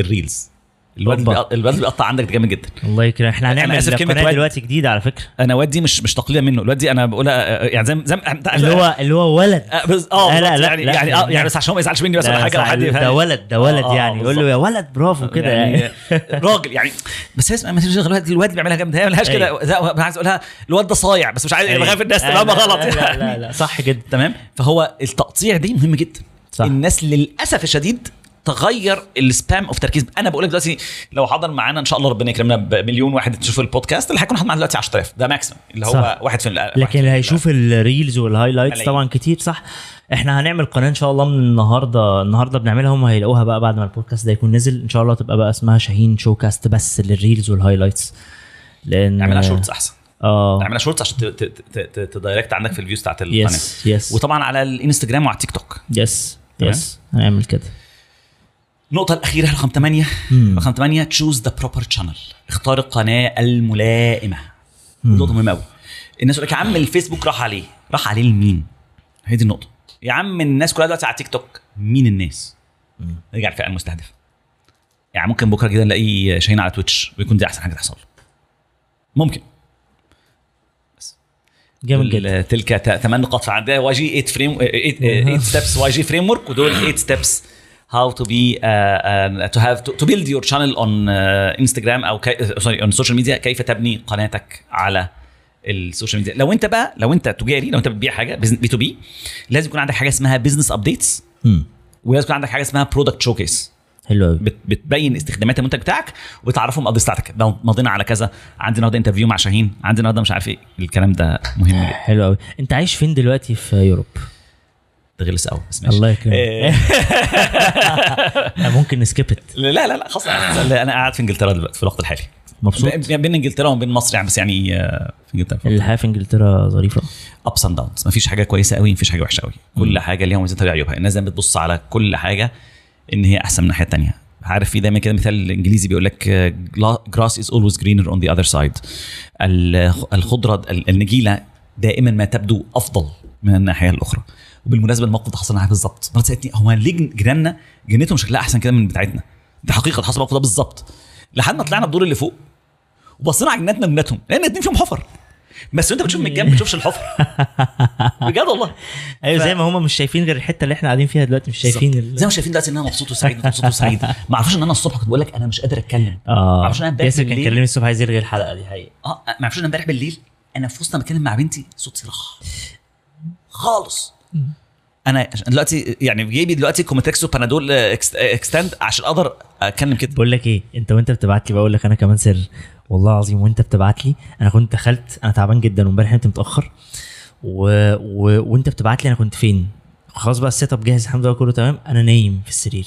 ال reels. الواد الواد بيقطع عندك جامد جدا. الله يكرم إحنا هنعمل قناة واد. دلوقتي جديدة على فكرة. أنا واد دي مش مش تقليلا منه. الواد دي أنا بقولها آه، يعني زي زي اللي هو اللي هو ولد. آه، آه لا، لا، لا، يعني لا، يعني لا. آه يعني بس عشان ما يزعلش مني بس ولا لا، حاجة حد. ده ولد ده ولد آه، آه، يعني. يقول له يا ولد برافو كده يعني يعني. راجل يعني بس تشغل الواد الواد بيعملها جامد. هي ملهاش كده. أيوة. زي- أنا عايز أقولها الواد ده صايع بس مش عايز أيوة. بخاف الناس تفهمها لا، غلط. لا، لا يعني لا. صح جدا. تمام؟ فهو التقطيع دي مهم جدا. الناس للأسف الشديد تغير ال span of تركيز. أنا بقول لك دلوقتي لو حضر معانا إن شاء الله ربنا يكرمنا بمليون واحد تشوف البودكاست اللي هيكون حاضر معانا دلوقتي 10000 ده maximum اللي هو صح. واحد في واحد لكن في اللي ال- هيشوف ال reels وال highlights. طبعا كتير صح؟ إحنا هنعمل قناة إن شاء الله من النهارده. النهارده بنعملها هم هيلاقوها بقى بعد ما البودكاست ده يكون نزل. إن شاء الله تبقى بقى اسمها شاهين شو كاست بس لل reels وال highlights لأن نعملها shorts أحسن. آه. نعملها shorts عشان ت direct عندك في ال views بتاعت القناة. yes yes وطبعا على الإنستجرام وعلى التيك توك. yes. yes هنعمل كده. النقطة الأخيرة رقم 8 مم. رقم 8 choose the proper channel اختار القناة الملائمة. نقطة مهمة قوي الناس يقول لك يا عم الفيسبوك راح عليه. راح عليه لمين؟ هي دي النقطة. يا عم الناس كلها دلوقتي على تيك توك. مين الناس؟ نرجع للفئة المستهدفة يعني ممكن بكرة كده نلاقي شاهين على تويتش ويكون دي أحسن حاجة تحصل. ممكن. جامد جدا. تلك ثمان نقاط فعندها YG 8 frame 8 steps YG framework ودول 8 steps how to be uh, uh, to have to, to build your channel on uh, Instagram أو sorry on social media. كيف تبني قناتك على ال social media؟ لو أنت بقى لو أنت تجاري لو أنت بتبيع حاجة B2B لازم يكون عندك حاجة اسمها business updates. ولازم يكون عندك حاجة اسمها product showcase حلو قوي بت- بتبين استخدامات المنتج بتاعك وبتعرفهم القضية بتاعتك لو مضينا على كذا. عندي النهارده interview مع شاهين. عندي النهارده مش عارف إيه. الكلام ده مهم جدا. حلو قوي أنت عايش فين دلوقتي في Europe ده غلس قوي بس ماشي. الله يكرمك. إيه. ممكن ن skip ت لا لا لا خلاص. أنا قاعد في إنجلترا دلوقتي في الوقت الحالي. مبسوط؟ بين بين إنجلترا وبين مصر يعني بس يعني آه، في إنجلترا الحياة في إنجلترا ظريفة؟ ups and downs مفيش حاجة كويسة قوي مفيش حاجة وحشة قوي كل حاجة ليها مميزاتها وعيوبها. الناس دايما بتبص على كل حاجة إن هي أحسن من الناحية الثانية عارف في دايما كده مثال إنجليزي بيقول لك grass is always greener on the other side. ال- الخضرة ال- النجيلة دائما ما تبدو أفضل من الناحية الأخرى. وبالمناسبة الموقف ده حصل معايا بالظبط مرات سألتني هو ليه جيراننا جنتهم شكلها أحسن كده من بتاعتنا؟ دي حقيقة حصل الموقف ده بالظبط لحد ما طلعنا الدور اللي فوق وبصينا على جنتنا وجنتهم لأن الاثنين فيهم حفر. بس انت بتشوف من الجنب ما بتشوفش الحفر. بجد والله. أيوه ف- زي ما هم مش شايفين غير الحتة اللي إحنا قاعدين فيها دلوقتي مش شايفين ال... زي ما شايفين دلوقتي إن أنا مبسوط وسعيد مبسوط وسعيد. ما اعرفوش إن أنا الصبح كنت بقول لك أنا مش قادر أتكلم. ما آه إن أنا امبارح ياسر كان كلمني الصبح عايز يلغي الحلقة دي حقيقة. آه ما اعرفوش إن امبارح بالليل أنا في وسط ما بتكلم مع بنتي صوتي راح خالص. أنا دلوقتي يعني جيبي دلوقتي كومتكس وبانادول extend عشان أقدر أتكلم كده. بقول لك إيه أنت وأنت بتبعت لي بقول لك أنا كمان سر. والله العظيم وأنت بتبعت لي أنا كنت دخلت أنا تعبان جدا وإمبارح نمت متأخر. و... و... وأنت بتبعت لي أنا كنت فين. خلاص بقى ال setup جاهز الحمد لله كله تمام. أنا نايم في السرير.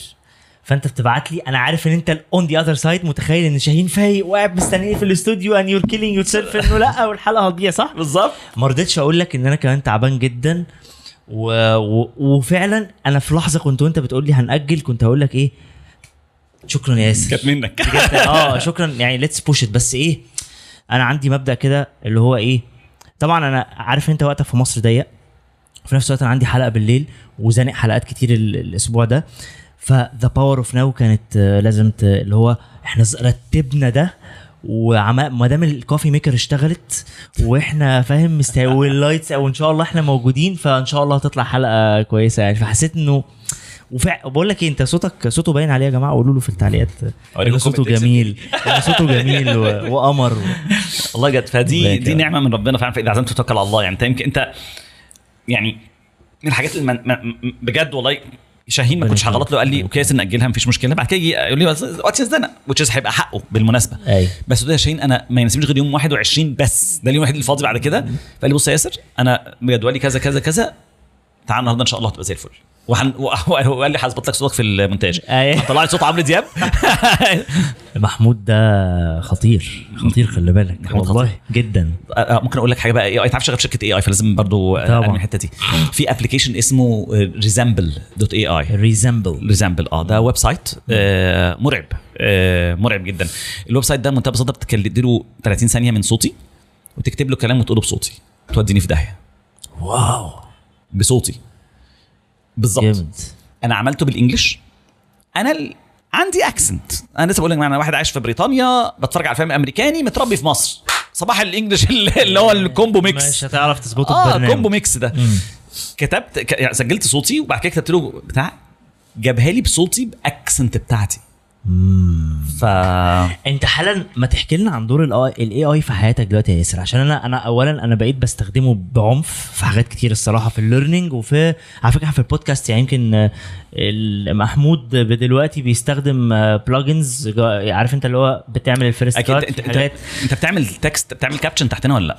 فأنت بتبعت لي أنا عارف إن أنت on the other side متخيل إن شاهين فايق وقاعد مستنيني في الاستوديو and you're killing yourself إنه لأ والحلقة هتضيع صح؟ بالظبط. ما رضيتش أقول لك إن أنا كمان تعبان جدا. و... و... وفعلا أنا في لحظة كنت وأنت بتقول لي هنأجل كنت هقول لك إيه؟ شكرا يا ياسر. كانت منك. آه شكرا. يعني let's push بس إيه؟ أنا عندي مبدأ كده اللي هو إيه؟ طبعا أنا عارف أنت وقتك في مصر ضيق. في نفس الوقت أنا عندي حلقة بالليل وزانق حلقات كتير ال- الأسبوع ده. ف the power of now كانت آه، لازم ت- اللي هو إحنا رتبنا ده وعم ما دام ال coffee maker اشتغلت وإحنا فاهم مستوي وال lights أو إن شاء الله إحنا موجودين فإن شاء الله هتطلع حلقة كويسة يعني فحسيت إنه وفع... بقول لك إيه أنت صوتك صوته باين عليه يا جماعة قولوا له في التعليقات إن صوته. جميل إن صوته جميل و... وقمر و... والله جد فدي دي. نعمة من ربنا فعلا فإذا عزمت توكل على الله يعني انت يمكن أنت يعني من الحاجات اللي بجد والله شاهين ما كنتش. هغلط له قال لي أوكي ياسر ناجلها مفيش مشكلة. بعد كده يجي يقول لي وقت يزنق وتش هيبقى حقه بالمناسبة. أيوه بس ده يا شاهين أنا ما يناسبنيش غير يوم 21 بس ده اليوم الوحيد اللي فاضي بعد كده. فقال لي بص يا ياسر أنا جدولي كذا كذا كذا تعال النهارده إن شاء الله هتبقى زي الفل. وحن... وقال لي هظبط لك صوتك في المونتاج. طلع لي صوت عمرو دياب؟ محمود ده خطير خطير خلي بالك. محمود والله خطير. جدا ممكن أقول لك حاجة بقى. AI تعرف شغال في شركة AI فلازم برضو طبعاً. أعمل الحتة دي. في application اسمه Resemble dot AI Resemble Resemble آه ده website آه، مرعب. آه، مرعب جدا. ال website ده منتهى ببساطة بتديله 30 ثانية من صوتي وتكتب له كلام وتقوله بصوتي. توديني في داهية. واو. بصوتي. بالظبط أنا عملته بال English أنا ال... عندي accent أنا لسه بقول لك أنا واحد عايش في بريطانيا بتفرج على فيلم أمريكاني متربي في مصر. صباح ال English اللي هو ال combo mix. مش هتعرف تظبطه آه ببرنامج. combo mix ده. مم. كتبت ك... يعني سجلت صوتي وبعد كده كتبت له بتاع جابها لي بصوتي بال accent بتاعتي. ف انت حالا ما تحكي لنا عن دور ال AI في حياتك دلوقتي يا ياسر؟ عشان أنا أنا اولا أنا بقيت بستخدمه بعنف في حاجات كتير الصراحة في ال learning وفي على فكرة في البودكاست يعني يمكن ال- محمود دلوقتي بيستخدم plugins عارف أنت اللي هو بتعمل ال first أكيد. انت انت, أنت بتعمل text بتعمل caption تحتنا ولا لأ؟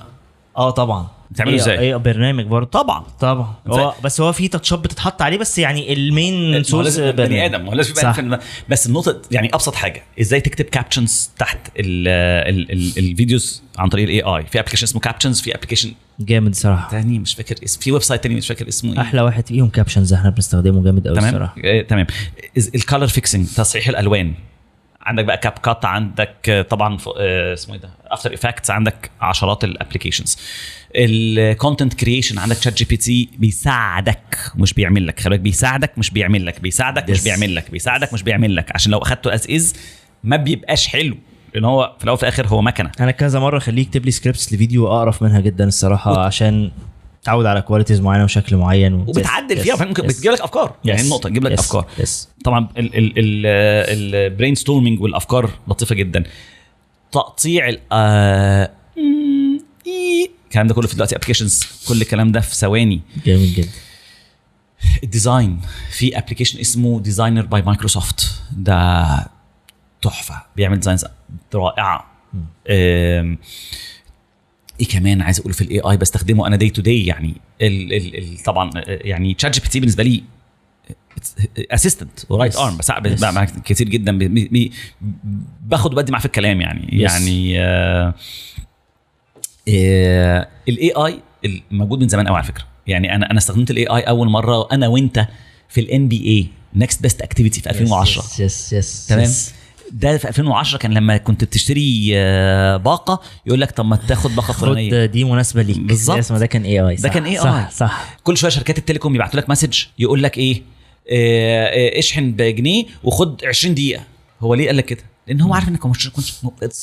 آه طبعا. بتعمله إزاي؟ إيه برنامج برضه. طبعا طبعا. هو بس هو في touchات بتتحط عليه بس يعني ال main source بني آدم ما هو لازم يبقى. بس النقطة يعني أبسط حاجة إزاي تكتب captions تحت ال ال ال الفيديوز عن طريق ال AI في application اسمه Captions في application جامد صراحة. تاني مش فاكر اسم في website تاني مش فاكر اسمه إيه. أحلى واحد فيهم Captions إحنا بنستخدمه جامد قوي تمام؟ الصراحه آه، تمام. ال color fixing تصحيح الألوان. عندك بقى CapCut عندك آه، طبعا آه، اسمه إيه ده After Effects عندك عشرات ال applications ال content creation عندك ChatGPT بيساعدك مش بيعمل لك خلي بيساعدك مش بيعمل لك بيساعدك مش. بيعمل لك بيساعدك مش بيعمل لك. عشان لو أخدته as is ما بيبقاش حلو لأن هو في الأول وفي الآخر هو مكنة. أنا كذا مرة خليه يكتب لي scripts لفيديو أقرف منها جدا الصراحة عشان تعود على qualities معينة وشكل معين و... وبتعدل Yes, فيها yes, ممكن yes. بتجيب لك أفكار. يعني Yes. النقطة تجيب لك Yes. أفكار. Yes. طبعا ال brainstorming والأفكار لطيفة جدا. تقطيع ال آه، الكلام ده كله في دلوقتي applications كل الكلام ده في ثواني. جامد جدا. ال design. في application اسمه Designer by Microsoft ده تحفة. بيعمل designs رائعة. إيه كمان عايز أقول في ال AI بستخدمه أنا day to day يعني ال ال ال طبعا آه، يعني ChatGPT بالنسبة لي assistant right. ارم بس Yes. معاك كتير جدا. باخد وبدي معاه في الكلام يعني. Yes. يعني ال AI موجود من زمان قوي على فكرة. يعني أنا أنا استخدمت ال AI أول مرة أنا وأنت في ال NBA next best activity في 2010 yes yes yes تمام؟ ده في 2010 كان لما كنت بتشتري آه، باقة يقول لك طب ما تاخد باقة فلانية خد دي مناسبة ليك بالظبط. ده كان AI ده كان AI. صح صح كل شوية شركات ال telecom يبعتوا لك message يقول لك إيه آه، آه، اشحن بجنيه وخد 20 دقيقة هو ليه قال لك كده؟ لأن هو عارف إنك مش كنت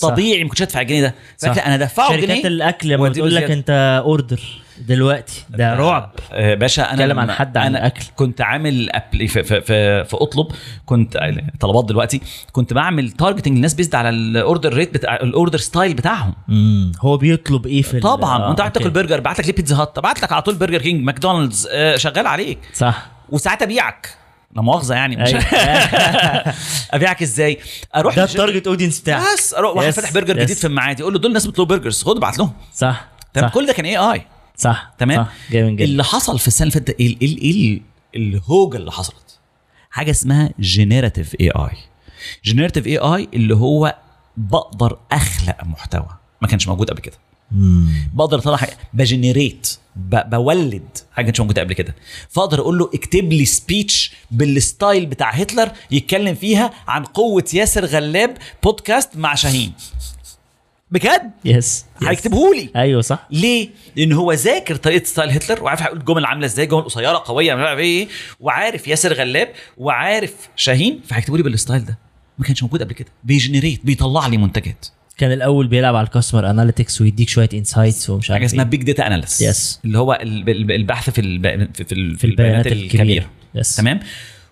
طبيعي ما كنتش هدفع الجنيه ده صح. أنا دفعه شركات جنيه الأكل لما بتقول لك. أنت اوردر دلوقتي. ده رعب. آه، باشا أنا اتكلم عن حد عن أنا الأكل. كنت عامل أبلي في, في, في, في أطلب كنت طلبات دلوقتي كنت بعمل تارجتنج للناس بيزد على الاوردر ريت بتاع الاوردر ستايل بتاعهم. امم هو بيطلب إيه في طبعا. آه، وأنت قاعد تاكل. برجر بعت لك ليه بيتزا هات بعت لك على طول برجر كينج ماكدونالدز آه، شغال عليك. صح. وساعات أبيعك. لا مؤاخذة يعني مش أيوة. أبيعك إزاي؟ أروح ده ال target audience بتاعك. بس أروح واحد Yes, فاتح برجر. جديد في المعادي يقول له دول ناس بيطلبوا burgers خد ابعت لهم. صح تمام؟ صح. كل ده كان AI صح تمام؟ صح. جامد جدا. اللي حصل في السنة اللي فاتت إيه الهوجة اللي حصلت. حاجة اسمها generative AI generative AI اللي هو بقدر أخلق محتوى. ما كانش موجود قبل كده. مم. بقدر أطلع ب generate ب- build حاجة مش موجودة قبل كده. فأقدر أقول له اكتب لي speech بال style بتاع هتلر يتكلم فيها عن قوة ياسر غلاب بودكاست مع شاهين. بجد؟ yes هيكتبه لي أيوه صح. ليه؟ لأن هو ذاكر طريقة style هتلر وعارف هيقول الجمل عاملة إزاي جمل قصيرة قوية مش عارف إيه وعارف ياسر غلاب وعارف شاهين فهيكتبوا لي بال style ده. ما كانش موجود قبل كده. بي generate بيطلع لي منتجات. كان الأول بيلعب على ال customer analytics ويديك شوية insights ومش عارف حاجة اسمها. big data analysis Yes. اللي هو ال- ال- البحث في الب- في, في, في البيانات الكبيرة. Yes تمام؟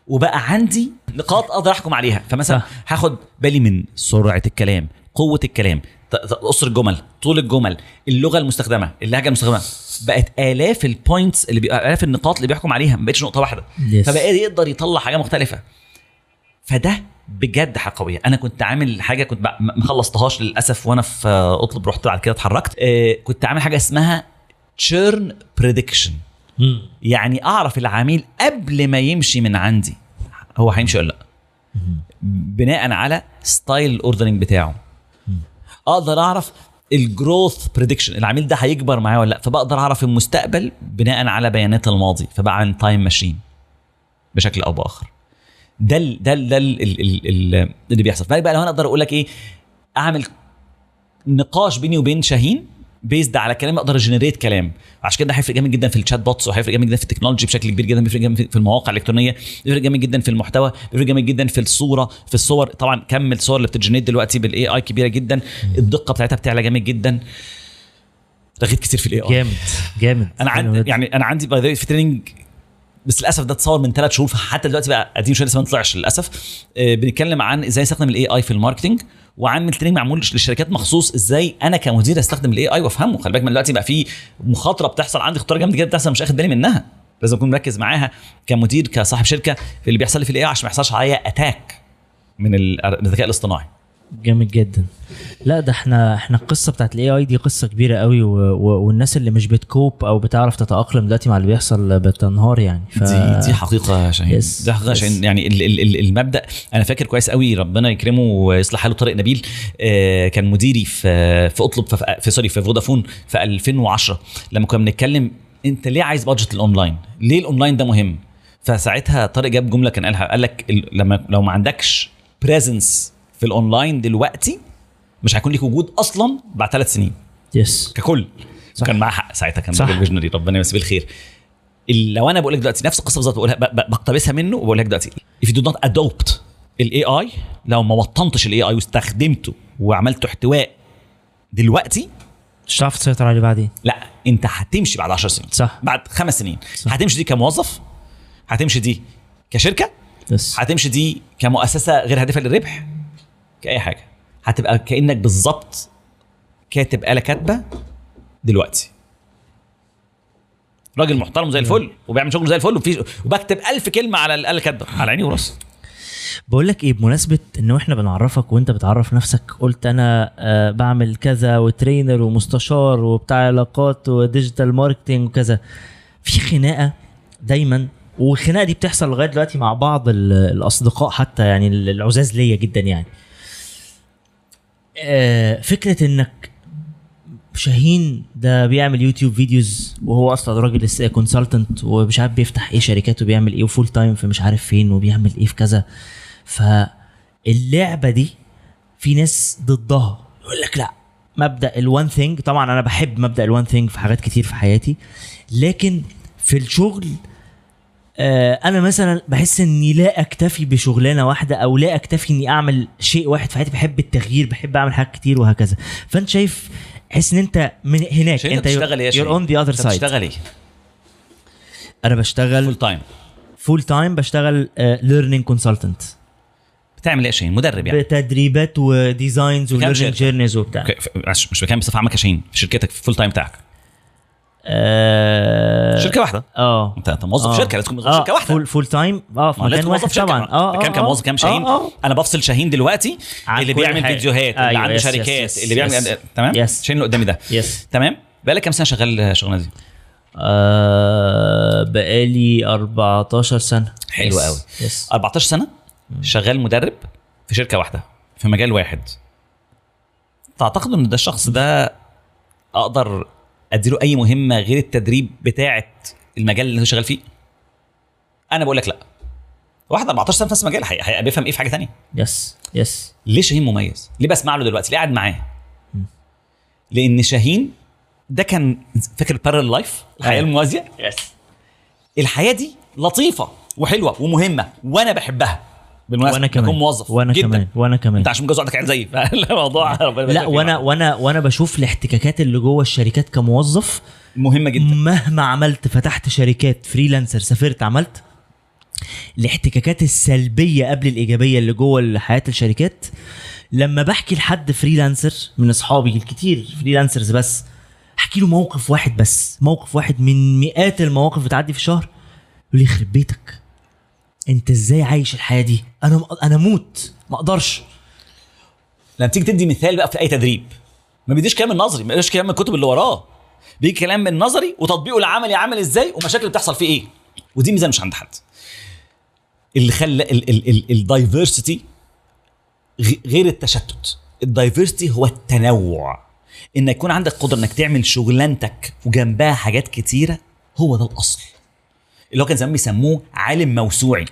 وبقى عندي نقاط أقدر أحكم عليها. فمثلا. هاخد بالي من سرعة الكلام قوة الكلام. قصر الجمل طول الجمل اللغة المستخدمة اللهجة المستخدمة. بقت آلاف ال points اللي بي... آلاف النقاط اللي بيحكم عليها ما بقتش نقطة واحدة. Yes. فبقى يقدر يطلع حاجة مختلفة. فده بجد حاجة قويه أنا كنت عامل حاجة كنت ما خلصتهاش للأسف وأنا في أطلب رحت بعد كده اتحركت. آه، كنت عامل حاجة اسمها churn prediction. يعني أعرف العميل قبل ما يمشي من عندي هو هيمشي ولا لأ. بناء على style ال ordering بتاعه. أقدر أعرف ال growth prediction العميل ده هيكبر معايا ولا لأ؟ فبقدر أعرف المستقبل بناء على بيانات الماضي فبعمل time machine بشكل أو بآخر. ده ال ده ال ده ال ال ال ال اللي بيحصل. فبقى لو أنا أقدر أقول لك إيه أعمل نقاش بيني وبين شاهين بيزد على كلام أقدر ا generate كلام. عشان كده هيفرق جامد جدا في ال chatbots وهيفرق جامد جدا في ال technology بشكل كبير جدا بيفرق جامد في المواقع الإلكترونية بيفرق جامد جدا في المحتوى بيفرق جامد جدا في الصورة في الصور. طبعا كم الصور اللي بت generate دلوقتي بال AI كبيرة جدا الدقة بتاعتها بتعلى جامد جدا. رغيت كتير في ال AI جامد جامد. أنا عندي يعني أنا عندي في training بس للأسف ده اتصور من ثلاث شهور فحتى دلوقتي بقى قديم شوية لسه ما طلعش للأسف. آه، بنتكلم عن إزاي أستخدم ال AI في ال marketing وعامل training معمول للشركات مخصوص إزاي أنا كمدير أستخدم ال AI وأفهمه. خلي بالك من دلوقتي بقى في مخاطرة بتحصل عندي خطوره جامده جدا بتحصل مش اخد بالي منها. لازم أكون مركز معاها كمدير كصاحب شركة في اللي بيحصل لي في ال AI عشان ما يحصلش عليا attack من ال- الذكاء الاصطناعي. جامد جدا لا ده إحنا إحنا القصة بتاعت ال AI دي قصة كبيرة قوي و... و... والناس اللي مش بت cope أو بتعرف تتأقلم دلوقتي مع اللي بيحصل بتنهار يعني ف... دي دي حقيقة يا شاهين Yes. دي حقيقة Yes. شاهين يعني ال ال ال المبدأ أنا فاكر كويس قوي ربنا يكرمه ويصلح حاله طارق نبيل آه كان مديري في في أطلب في, في sorry في فودافون في 2010 لما كنا بنتكلم أنت ليه عايز budget ال online؟ ليه الاونلاين ده مهم؟ فساعتها طارق جاب جملة كان قالها قال لك لما لو ما عندكش presence في الاونلاين دلوقتي مش هيكون ليك وجود أصلا بعد ثلاث سنين. Yes ككل. صح. كان معاه حق ساعتها كان صح. راجل visionary ربنا يمسيه بالخير. ال- لو أنا بقول لك دلوقتي نفس القصة بالظبط بقولها بقتبسها منه وبقول لك دلوقتي. If you do not adopt ال AI لو ما وطنتش ال AI واستخدمته وعملته احتواء دلوقتي مش هتعرف تسيطر عليه بعدين. لا أنت هتمشي بعد 10 سنين. صح. بعد خمس سنين. صح. هتمشي دي كموظف هتمشي دي كشركة بس هتمشي دي كمؤسسة غير هادفة للربح. كأي حاجة. هتبقى كأنك بالظبط كاتب آلة كاتبة دلوقتي. راجل محترم زي الفل وبيعمل شغله زي الفل وفي وبكتب ألف كلمة على الآلة الكاتبة. على عيني وراسي بقول لك إيه بمناسبة إن إحنا بنعرفك وإنت بتعرف نفسك قلت أنا آه بعمل كذا و trainer ومستشار وبتاع علاقات و digital marketing وكذا. في خناقة دايما والخناقة دي بتحصل لغاية دلوقتي مع بعض ال- الأصدقاء حتى يعني العزاز ليا جدا يعني. فكرة إنك شاهين ده بيعمل يوتيوب videos وهو أصلا راجل consultant ومش عارف بيفتح إيه شركات وبيعمل إيه و full time في مش عارف فين وبيعمل إيه في كذا. فاللعبة دي في ناس ضدها. يقول لك لأ مبدأ ال one thing طبعا أنا بحب مبدأ ال one thing في حاجات كتير في حياتي لكن في الشغل آه، أنا مثلا بحس إني لا أكتفي بشغلانة واحدة أو لا أكتفي إني أعمل شيء واحد في حياتي. بحب التغيير بحب أعمل حاجات كتير وهكذا. فأنت شايف حس إن أنت من هناك أنت بتشتغل إيه other أنت side. بتشتغل إيه؟ أنا بشتغل فول تايم فول تايم بشتغل ليرنينج كونسلتنت بتعمل إيه يا شاهين؟ مدرب يعني. بتدريبات وديزاينز وليرنينج؟ جيرنيز وبتاع. مش بكام بصفة عامة كشاهين في شركتك في الفول تايم بتاعك. آه، شركة واحدة. آه. انت انت موظف آه. شركة لازم تكون موظف آه، شركة واحدة. فول فول تايم آه في مكان واحد طبعا. آه كام كام موظف كام شاهين؟ آه. آه أنا بفصل شاهين دلوقتي عن اللي بيعمل حاجة. فيديوهات اللي أيوة، عنده شركات yes، اللي بيعمل yes. تمام؟ Yes. شاهين اللي قدامي ده. Yes تمام؟ بقالك كام سنة شغال الشغلانة دي؟ آه بقالي 14 سنة. حلو. قوي. Yes 14 سنة شغال مدرب في شركة واحدة في مجال واحد. تعتقد إن ده الشخص ده أقدر أديله أي مهمة غير التدريب بتاعه المجال اللي هو شغال فيه؟ أنا بقول لك لا. واحد 14 سنة في نفس المجال هي- هيبقى بيفهم إيه في حاجة تانية؟ Yes yes. ليه شاهين مميز؟ ليه بسمع له دلوقتي؟ ليه قاعد معاه؟ لأن شاهين ده كان فاكر parallel life الحياة أيوة. الموازية؟ Yes. الحياة دي لطيفة وحلوة ومهمة وأنا بحبها. بالمناسبة وأنا كمان. موظف وأنا جدا. كمان. وأنا كمان. أنت عشان متجوز عندك عيال زيي فالموضوع لا وأنا. وأنا وأنا بشوف الاحتكاكات اللي جوه الشركات كموظف مهمة جدا. مهما عملت فتحت شركات freelancer سافرت عملت الاحتكاكات السلبية قبل الإيجابية اللي جوه حياة الشركات لما بحكي لحد freelancer من أصحابي الكتير freelancers بس أحكي له موقف واحد بس موقف واحد من مئات المواقف بتعدي في الشهر يقول لي يخرب بيتك. انت إزاي عايش الحياة دي؟ أنا أنا موت. ما أقدرش. لما تيجي تدي مثال بقى في أي تدريب ما بيديش كلام من نظري ما بيديش كلام من الكتب اللي وراه. بيجي كلام من نظري وتطبيقه العملي عامل إزاي ومشاكل بتحصل فيه إيه. ودي ميزة مش عند حد. اللي خلى ال diversity غير التشتت. ال diversity هو التنوع. ان يكون عندك قدرة إنك تعمل شغلانتك وجنبها حاجات كتيرة هو ده الأصل. اللي هو كان زمان بيسموه عالم موسوعي.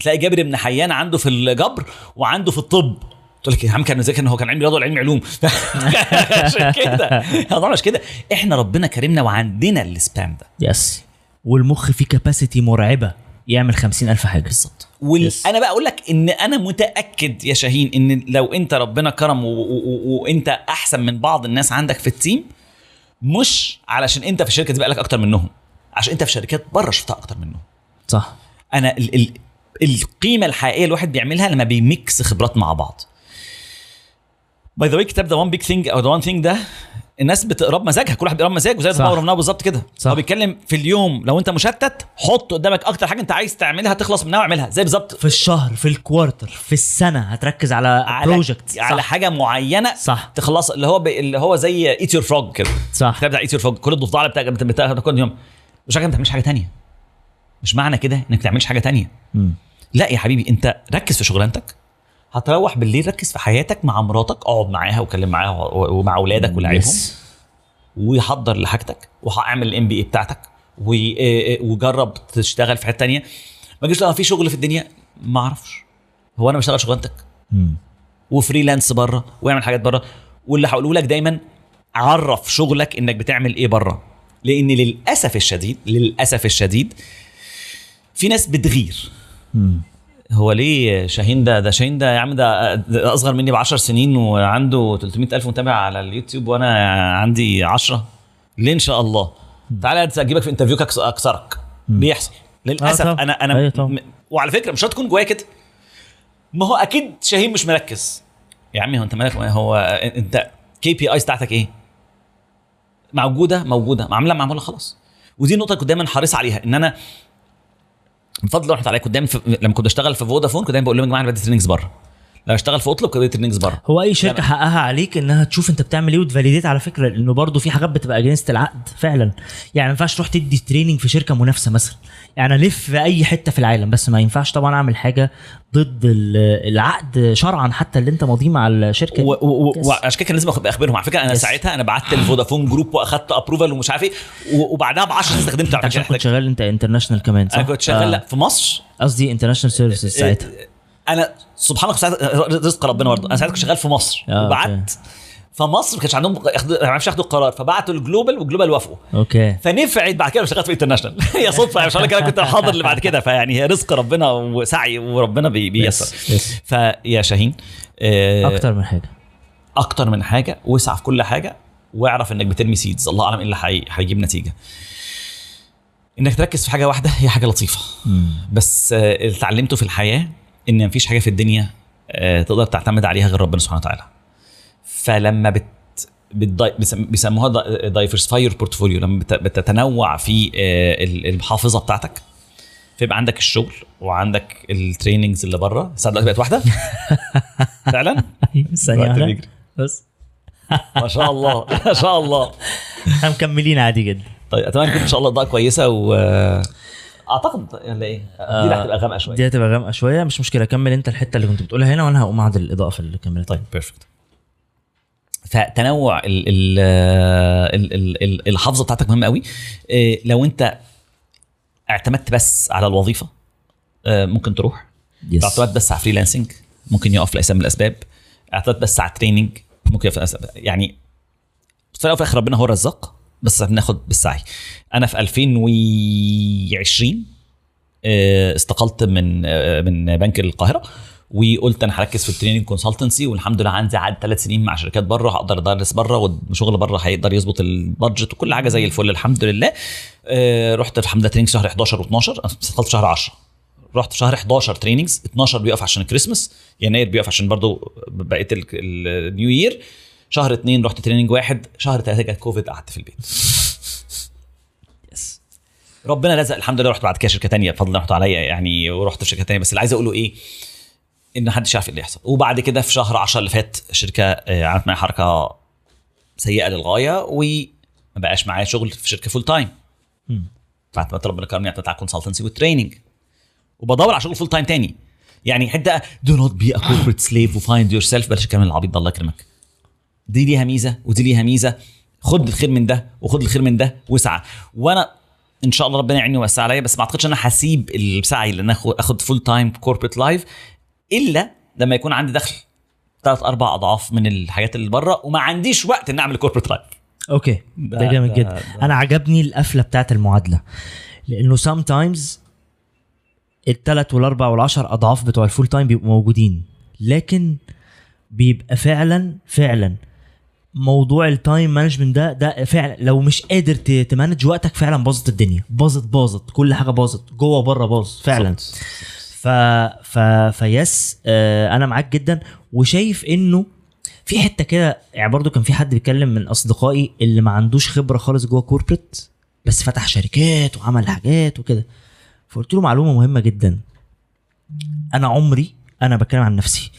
تلاقي جابر بن حيان عنده في الجبر وعنده في الطب. تقول لك يا عم كان ذاكر ان هو كان علم رياضة ولا علم علوم. عشان كده. مش كده. إحنا ربنا كرمنا وعندنا السبام ده. yes والمخ فيه capacity مرعبة يعمل خمسين ألف حاجة. بالظبط. وال... أنا بقى أقول لك إن أنا متأكد يا شاهين إن لو أنت ربنا كرم و... و... و... وأنت أحسن من بعض الناس عندك في ال team مش علشان أنت في الشركة دي بقى لك أكتر منهم. عشان انت في شركات بره شفتها أكتر منهم صح. أنا ال... ال... القيمة الحقيقية الواحد بيعملها لما بي mix خبرات مع بعض. by the way كتاب the one big thing أو the one thing ده الناس بتقرا بمزاجها كل واحد بيقرا بمزاجه زي. ما رمناه بالظبط كده. صح. هو بيتكلم في اليوم لو انت مشتت حط قدامك أكتر حاجة انت عايز تعملها تخلص منها واعملها. زي بالظبط في الشهر في ال quarter في السنة هتركز على على project على حاجة معينة صح. تخلص اللي هو ب... اللي هو زي eat your frog كده. صح. الكتاب بتاع eat your frog كل الضفدع بتاعك بتاع بتاع كل يوم. مش ما تعملش حاجة تانية. مش معنى كده إنك ما تعملش حاجة تانية. مم. لا يا حبيبي أنت ركز في شغلانتك. هتروح بالليل ركز في حياتك مع مراتك اقعد معاها وكلم معاها ومع أولادك ولعبهم. Yes. وحضر لحاجتك وهعمل ال MBA بتاعتك آه، آه، وجرب تشتغل في حتة تانية. ما تجيش لأ في شغل في الدنيا ما أعرفش. هو أنا بشتغل شغلانتك. و freelance بره واعمل حاجات بره واللي هقوله لك دايما عرف شغلك إنك بتعمل إيه بره لأن للاسف الشديد للاسف الشديد في ناس بتغير. مم. هو ليه شاهين ده؟ ده شاهين ده يا عم ده ده اصغر مني ب 10 سنين وعنده 300 ألف متابع على اليوتيوب وأنا عندي 10 ليه إن شاء الله؟ تعالى أجيبك في interview اكسرك بيحصل للأسف طبعا. أنا أنا أيوة. م- وعلى فكرة مش هتكون جوايا كده. ما هو أكيد شاهين مش مركز. يا عمي هو أنت مالك؟ هو أنت KPIs بتاعتك إيه؟ موجودة موجودة. معامله معموله خلاص. ودي النقطة كنت دايما حريص عليها إن أنا بفضل الله رحمه عليا. كنت دايما. لما كنت بشتغل في فودافون كنت دايما بقول لهم يا جماعة أنا بدي trainings بره. لو اشتغل في اطلب بدي trainings بره. هو أي شركة حقها عليك إنها تشوف أنت بتعمل إيه وت validate على فكرة لأنه برضه في حاجات بتبقى against العقد فعلا. يعني ما ينفعش تروح تدي training في شركة منافسة مثلا. يعني الف في أي حتة في العالم بس ما ينفعش طبعا أعمل حاجة ضد ال- العقد شرعا حتى اللي أنت ماضيه مع الشركة. وعشان كده كان لازم اخبرهم على فكرة أنا Yes. ساعتها أنا بعت الفودافون group وأخدت approval ومش عارف إيه وبعدها ب 10 استخدمته على انت عشان كنت شغال أنت international كمان صح؟ أنا كنت شغال آه. لا في مصر. قصدي international services ساعتها. أنا سبحان الله ساعتها رزق ربنا برضه. أنا ساعتها كنت شغال في مصر. آه، وبعت فمصر ما كانش عندهم ما عرفش ياخدوا القرار. فبعتوا لل global وال global وافقوا. okay. فنفعت بعد كده اشتغلت في international هي صدفة يعني مش أنا كنت حاضر اللي بعد كده. فيعني هي رزق ربنا وسعي وربنا بي- بيسر yes. فيا شاهين آه، أكتر من حاجة. أكتر من حاجة. واسعى في كل حاجة واعرف إنك بترمي seeds الله أعلم إيه اللي هي- هيجيب نتيجة. إنك تركز في حاجة واحدة هي حاجة لطيفة. بس آه، اللي اتعلمته في الحياة إن مفيش حاجة في الدنيا آه، تقدر تعتمد عليها غير ربنا سبحانه وتعالى. فلما بت بيسموها diversify your portfolio لما بت- بتتنوع في آه، ال- المحافظه بتاعتك فيبقى عندك الشغل وعندك ال trainings اللي بره. الساعة دلوقتي بقت واحدة؟ فعلا؟ ثانية واحدة. بيجري. بس. ما شاء الله ما شاء الله. إحنا مكملين عادي جدا. طيب أتمنى إن شاء الله أضاءة كويسة و أعتقد ولا إيه؟ دي اللي هتبقى غامقة شوية. دي هتبقى غامقة شوية. مش مشكلة كمل أنت الحتة اللي كنت بتقولها هنا وأنا هقوم اعدل الاضاءه في الكاميرا طيب perfect فتنوع ال ال ال ال ال الحافظة بتاعتك مهمة قوي. آه، لو أنت اعتمدت بس على الوظيفة آه، ممكن تروح. yes. لو اعتمدت بس على freelancing ممكن يقف لأسباب من الأسباب. اعتمدت بس على ال training ممكن يقف. يعني في وفي الآخر ربنا هو الرزاق. بس بناخد بالسعي. أنا في 2020 آه، استقلت من آه، من بنك القاهرة وقلت أنا هركز في ال training consultancy والحمد لله عندي عدد ثلاث سنين مع شركات بره هقدر أدرس بره والشغل بره هيقدر يظبط ال budget وكل حاجة زي الفل الحمد لله. آه، رحت في حمله training شهر 11 و12 استقلت شهر 10 رحت شهر 11 trainings 12 بيقف عشان الكريسماس يناير بيقف عشان برضو بقية ال- ال- ال new year شهر اثنين رحت training واحد شهر ثلاثة جت كوفيد قعدت في البيت. yes ربنا رزق الحمد لله رحت بعد كده شركة تانية بفضل رحمته عليا يعني ورحت في شركة تانية بس اللي عايز أقوله إيه؟ إن محدش عارف إيه اللي يحصل. وبعد كده في شهر 10 اللي فات شركة آه، عملت معايا حركة سيئة للغاية وما بقاش معايا شغل في شركة full time بعد ما ربنا كرمني اعتمدت على ال consultancy وال training وبدور على شغل full time تاني. يعني حتة do not be a corporate slave و find yourself بلاش الكلام العبيط ده الله يكرمك. دي ليها ميزة ودي ليها ميزة. خد الخير من ده وخد الخير من ده واسعى وأنا إن شاء الله ربنا يعيني ويوسع عليا بس ما أعتقدش إن أنا هسيب السعي اللي أنا أخد full time corporate life إلا لما يكون عندي دخل ثلاث أربع أضعاف من الحاجات اللي بره وما عنديش وقت إن أعمل corporate life okay ده- ده جامد جدا. أنا عجبني القفلة بتاعت المعادلة لأنه sometimes الثلاث والأربع والعشر أضعاف بتوع ال full time بيبقوا موجودين لكن بيبقى فعلا فعلا موضوع ال time management ده ده فعلا لو مش قادر ت manage وقتك فعلا باظت الدنيا. باظت باظت. كل حاجة باظت. جوه بره باظ فعلا. ف ف yes آه أنا معاك جدا. وشايف إنه في حتة كده يعني برضو كان في حد بيتكلم من أصدقائي اللي ما عندوش خبرة خالص جوه corporate بس فتح شركات وعمل حاجات وكده. فقلت له معلومة مهمة جدا. أنا عمري أنا بتكلم عن نفسي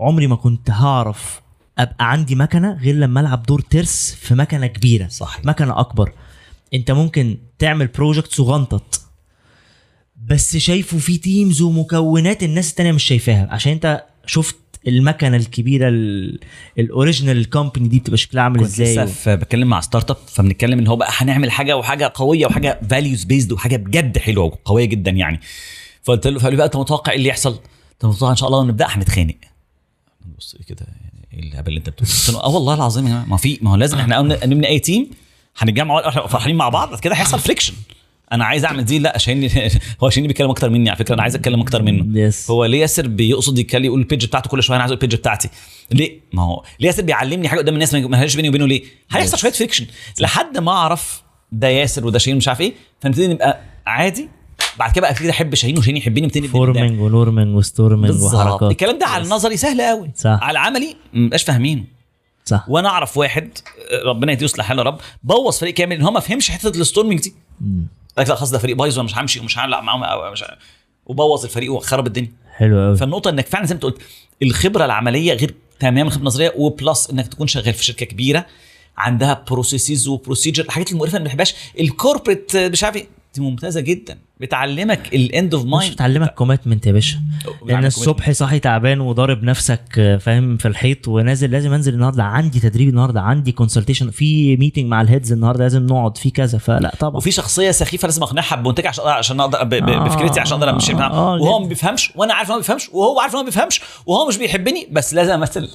عمري ما كنت هعرف أبقى عندي مكنة غير لما ألعب دور ترس في مكنة كبيرة. صح. مكنة أكبر. أنت ممكن تعمل project صغنطط. بس شايفه في teams ومكونات الناس التانية مش شايفاها. عشان أنت شفت المكنة الكبيرة ال- ال original company دي بتبقى شكلها عامل كنت إزاي؟ لسه و... في بتكلم مع startup فبنتكلم إن هو بقى هنعمل حاجة وحاجة قوية وحاجة values بيزد وحاجة بجد حلوة وقوية جدا يعني. فقلت له فقال لي بقى أنت متوقع إيه اللي يحصل؟ انت متوقع إن شاء الله نبدأ هنتخانق. بص إيه كده؟ الهبل اللي أنت بتقوله آه والله العظيم يا جماعة ما في ما هو لازم إحنا نبني أي team هنتجمع إحنا فرحانين مع بعض كده هيحصل friction أنا عايز أعمل دي لا عشان هو عشان بيتكلم أكتر مني على فكرة أنا عايز أتكلم أكتر منه. yes هو ليه ياسر بيقصد يتكلم يقول ال page بتاعته كل شوية أنا عايز أقول ال page بتاعتي. ليه؟ ما هو ليه ياسر بيعلمني حاجة قدام الناس ما لهاش بيني وبينه ليه؟ هيحصل شوية friction لحد ما أعرف ده ياسر وده شاهين مش عارف إيه فنبتدي نبقى عادي بعد كده بقى ابتدي احب شاهين وشاهين يحبني نبتدي نبني قدام. forming و norming و storming وحركات. الكلام ده على النظري سهل قوي. صح. على العملي مبقاش فاهمينه. صح. وأنا اعرف واحد ربنا يديه يصلح حاله يا رب بوظ فريق كامل إن هو ما فهمش حتة ال storming دي. قال لك لا خلاص ده فريق بايظ وأنا مش همشي ومش هلعب معاهم مش وبوظ الفريق وخرب الدنيا. حلو قوي. فالنقطة إنك فعلا زي ما أنت قلت الخبرة العملية غير تماما الخبره النظريه و plus إنك تكون شغال في شركة كبيرة عندها processes و procedure الحاجات المقرفة اللي ما بحبهاش ال corporate مش عارف إيه. دي ممتازة جدا. بتعلمك ال end of مش mind بتعلمك commitment يا باشا. لأن الصبح صاحي تعبان وضارب نفسك فاهم في الحيط ونازل لازم أنزل النهارده. عندي تدريب النهارده عندي consultation في meeting مع ال heads النهارده لازم نقعد في كذا. فلا طبعا. وفي شخصية سخيفة لازم أقنعها بمنتج عشان عشان أقدر آه، بفكرتي عشان أقدر أمشي معاها. آه، وهو. ما بيفهمش وأنا عارف إن هو ما بيفهمش وهو عارف إن هو ما بيفهمش وهو مش بيحبني بس لازم أمثل.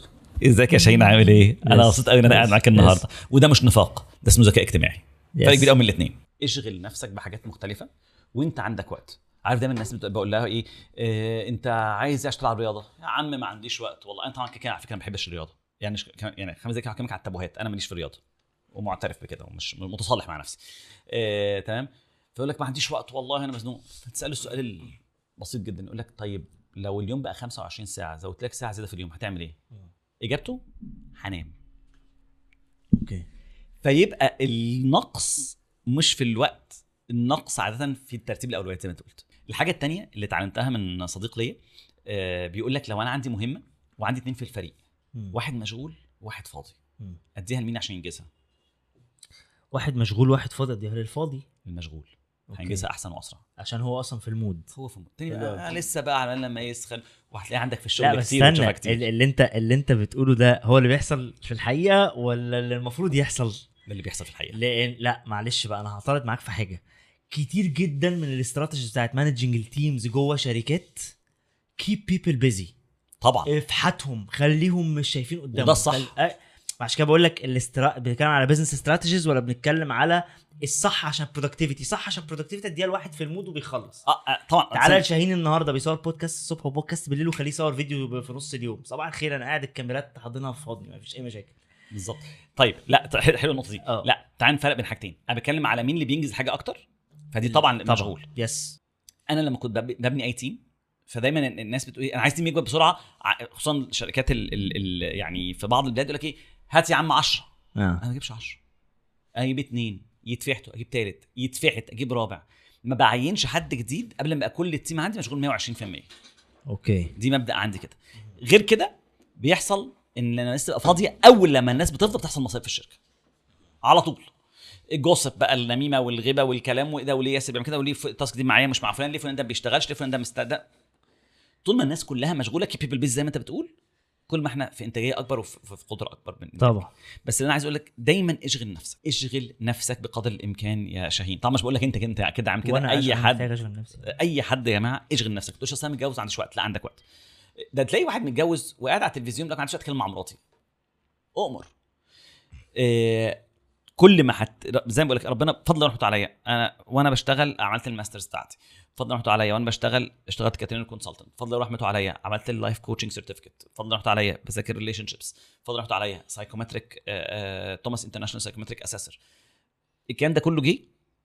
إزيك يا شاهين عامل إيه؟ أنا. مبسوط قوي إن أنا قاعد معاك النهارده. وده مش نفاق ده اسمه ذكاء اجتماعي. فرق كبير قوي من الاثنين اشغل نفسك بحاجات مختلفة وانت عندك وقت. عارف دايما الناس بقول لها إيه آه انت عايز إيش تلعب رياضة؟ يا عم ما عنديش وقت والله. أنا طبعا كده على فكرة ما بحبش الرياضة. يعني يعني خمس دقايق هكلمك على التابوهات. أنا ماليش في الرياضة ومعترف بكده ومش متصالح مع نفسي. آه، تمام؟ فيقول لك ما عنديش وقت والله أنا مزنوق. فتسأله السؤال البسيط جدا يقول لك طيب لو اليوم بقى 25 ساعة زودت لك ساعة زيادة في اليوم هتعمل إيه؟ إجابته هنام. أوكي. فيبقى النقص مش في الوقت النقص عادة في ترتيب الأولويات زي ما أنت قلت. الحاجة الثانية اللي اتعلمتها من صديق ليا آه، بيقول لك لو أنا عندي مهمة وعندي اتنين في الفريق واحد مشغول وواحد فاضي. أديها لمين عشان ينجزها؟ واحد مشغول واحد فاضي أديها للفاضي؟ المشغول. هينجزها أحسن وأسرع. عشان هو أصلا في المود. هو في التاني حلو بقى أوي. لسه بقى على لما يسخن وهتلاقي عندك في لا الشغل بس كتير استنى كتير. ال- اللي انت اللي أنت بتقوله ده هو اللي بيحصل في الحقيقة ولا اللي المفروض يحصل ده اللي بيحصل في الحقيقة. لأن لا معلش بقى أنا هعترض معاك في حاجة. كتير جدا من ال strategies بتاعت managing ال teams جوه شركات keep people busy طبعا. افحتهم خليهم مش شايفين قدامهم. وده الصح. خل... عشان كده بقول لك الاسترا... بنتكلم على business strategies ولا بنتكلم على الصح عشان productivity صح عشان productivity اديها لواحد في ال mood وبيخلص. آه آه، طبعا. تعالى لشاهين النهارده بيصور بودكاست الصبح وبودكاست بالليل وخليه يصور فيديو في نص اليوم. صباح الخير أنا قاعد الكاميرات حاضنها في حضني مفيش أي مشاكل. بالظبط. طيب لا حلو النقطة دي. آه. لا تعال نفرق بين حاجتين. أنا بتكلم على مين اللي بينجز حاجة أكتر فدي طبعا مشغول. yes أنا لما كنت بب- ببني أي team فدايما ال- الناس بتقول إيه أنا عايز team يكبر بسرعة خصوصا الشركات ال ال ال يعني في بعض البلاد يقول لك إيه هات يا عم 10 آه. أنا ما أجيبش 10 أجيب اثنين يتفحتوا أجيب ثالث يتفحت أجيب رابع. ما بعينش حد جديد قبل ما يبقى كل ال team عندي مشغول 120% okay. دي مبدأ عندي كده. غير كده بيحصل إن الناس تبقى فاضية أول لما الناس بتفضى بتحصل مصايب في الشركة. على طول. ال gossip بقى النميمة والغيبة والكلام وإيه ده وليه ياسر بيعمل كده وليه ال task دي معايا مش مع فلان ليه فلان ده ما بيشتغلش ليه فلان ده مستعد طول ما الناس كلها مشغولة keep people busy زي ما أنت بتقول كل ما إحنا في إنتاجية أكبر وفي في قدرة أكبر من طبعا. بس اللي أنا عايز أقول لك دايما اشغل نفسك. اشغل نفسك بقدر الإمكان يا شاهين. طبعا مش بقول لك أنت كده أنت كده عامل كده. أي حد أي حد يا جماعة اشغل نفسك. تقولش اصل أنا متجوز عنديش وقت. لا عندك وقت. ده تلاقي واحد متجوز وقاعد على التلفزيون لك ما عنديش اتكلم مع مراتي. اؤمر إيه كل ما حت زي ما بقول لك ربنا بفضل ورحمته عليا. أنا وأنا بشتغل عملت ال masters بتاعتي. بفضل ورحمته عليا. وأنا بشتغل اشتغلت كاترين consultant بفضل ورحمته عليا. عملت ال life coaching certificate بفضل ورحمته عليا. بذاكر relationships بفضل ورحمته عليا. psychometric Thomas International psychometric assessor الكلام ده كله جه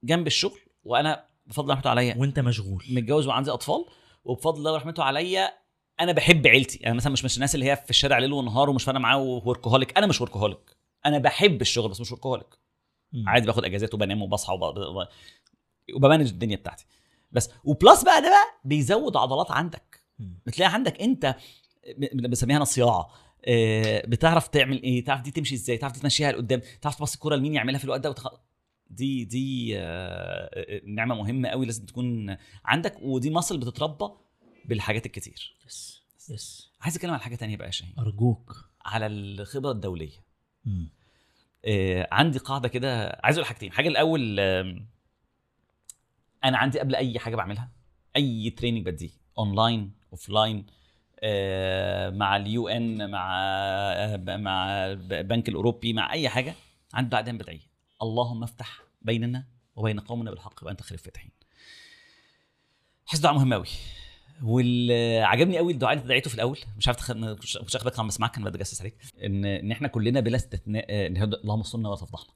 جنب الشغل وأنا بفضل رحمته عليا. وأنت مشغول. متجوز وعندي أطفال وبفضل الله ورحمته عليا أنا بحب عيلتي. أنا مثلا مش مش الناس اللي هي في الشارع ليل ونهار ومش فارقة معاه workaholic أنا مش workaholic أنا بحب الشغل بس مش workaholic. عادي باخد اجازات وبنام وبصحى وب... وب- وب manage الدنيا بتاعتي. بس و plus بقى ده بقى بيزود عضلات عندك. بتلاقي عندك انت ب- بسميها أنا صياعه آه، بتعرف تعمل إيه؟ تعرف دي تمشي إزاي؟ تعرف تمشيها لقدام؟ تعرف تبص الكوره لمين يعملها في الوقت ده وتخ... دي دي آه، نعمة مهمة قوي لازم تكون عندك. ودي muscle بتتربى بالحاجات الكتير. yes yes عايز أتكلم على حاجة تانية بقى يا شاهين. أرجوك. على الخبرة الدولية. مم. آه، عندي قاعدة كده عايز أقول حاجتين. حاجة الأول آم، أنا عندي قبل أي حاجة بعملها أي training بديه online offline مع ال UN مع آه، مع البنك الأوروبي مع أي حاجة. عندي بعدين بدعيه اللهم افتح بيننا وبين قومنا بالحق وأنت خير الفاتحين. حس دعاء مهم قوي والعجبني قوي الدعاء اللي دعيته في الأول. مش عارف. مش واخد بالك عم بسمعك أنا بتجسس عليك ان إن إحنا كلنا بلا استثناء آه، هو ده- اللهم صلنا ولا تفضحنا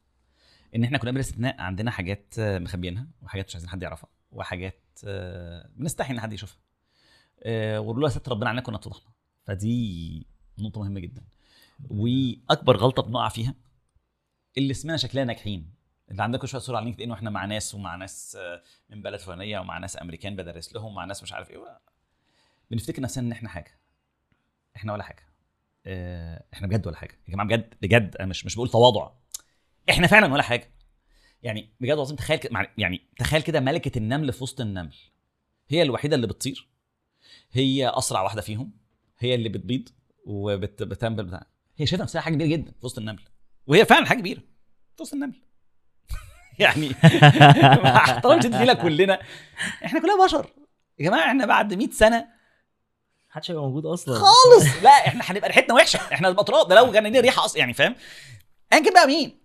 إن إحنا كلنا بلا استثناء عندنا حاجات آه، مخبيينها وحاجات مش عايزين حد يعرفها وحاجات آه، بنستحي إن حد يشوفها. آه، ولولا ستر ربنا علينا كنا اتفضحنا فدي نقطة مهمة جدا. وأكبر غلطة بنقع فيها اللي اسمنا شكلنا ناجحين. اللي عندك شوية صورة على لينكد إن وإحنا مع ناس ومع ناس آه، من بلد فلانية ومع ناس أمريكان بدرس لهم ومع ناس مش عارف إيه. بنفتكر نفسنا إن إحنا حاجة. إحنا ولا حاجة. آه، إحنا بجد ولا حاجة. يا جماعة بجد بجد. أنا مش مش بقول تواضع. إحنا فعلا ولا حاجة. يعني بجد العظيم تخيل كده يعني تخيل كده ملكة النمل في وسط النمل. هي الوحيدة اللي بتطير هي أسرع واحدة فيهم. هي اللي بتبيض وبتنبل بتاع. هي شايفة نفسها حاجة كبيرة جدا في وسط النمل. وهي فعلا حاجة كبيرة في وسط النمل. يعني مع احترام شديد لينا كلنا. إحنا كلنا بشر. يا جماعة إحنا بعد 100 سنة محدش هيبقى موجود أصلا. خالص. لا إحنا هنبقى ريحتنا وحشة. إحنا نبقى تراب ده لو كان لنا ريحة أصلا؟ يعني فاهم؟ ايا كان بقى مين؟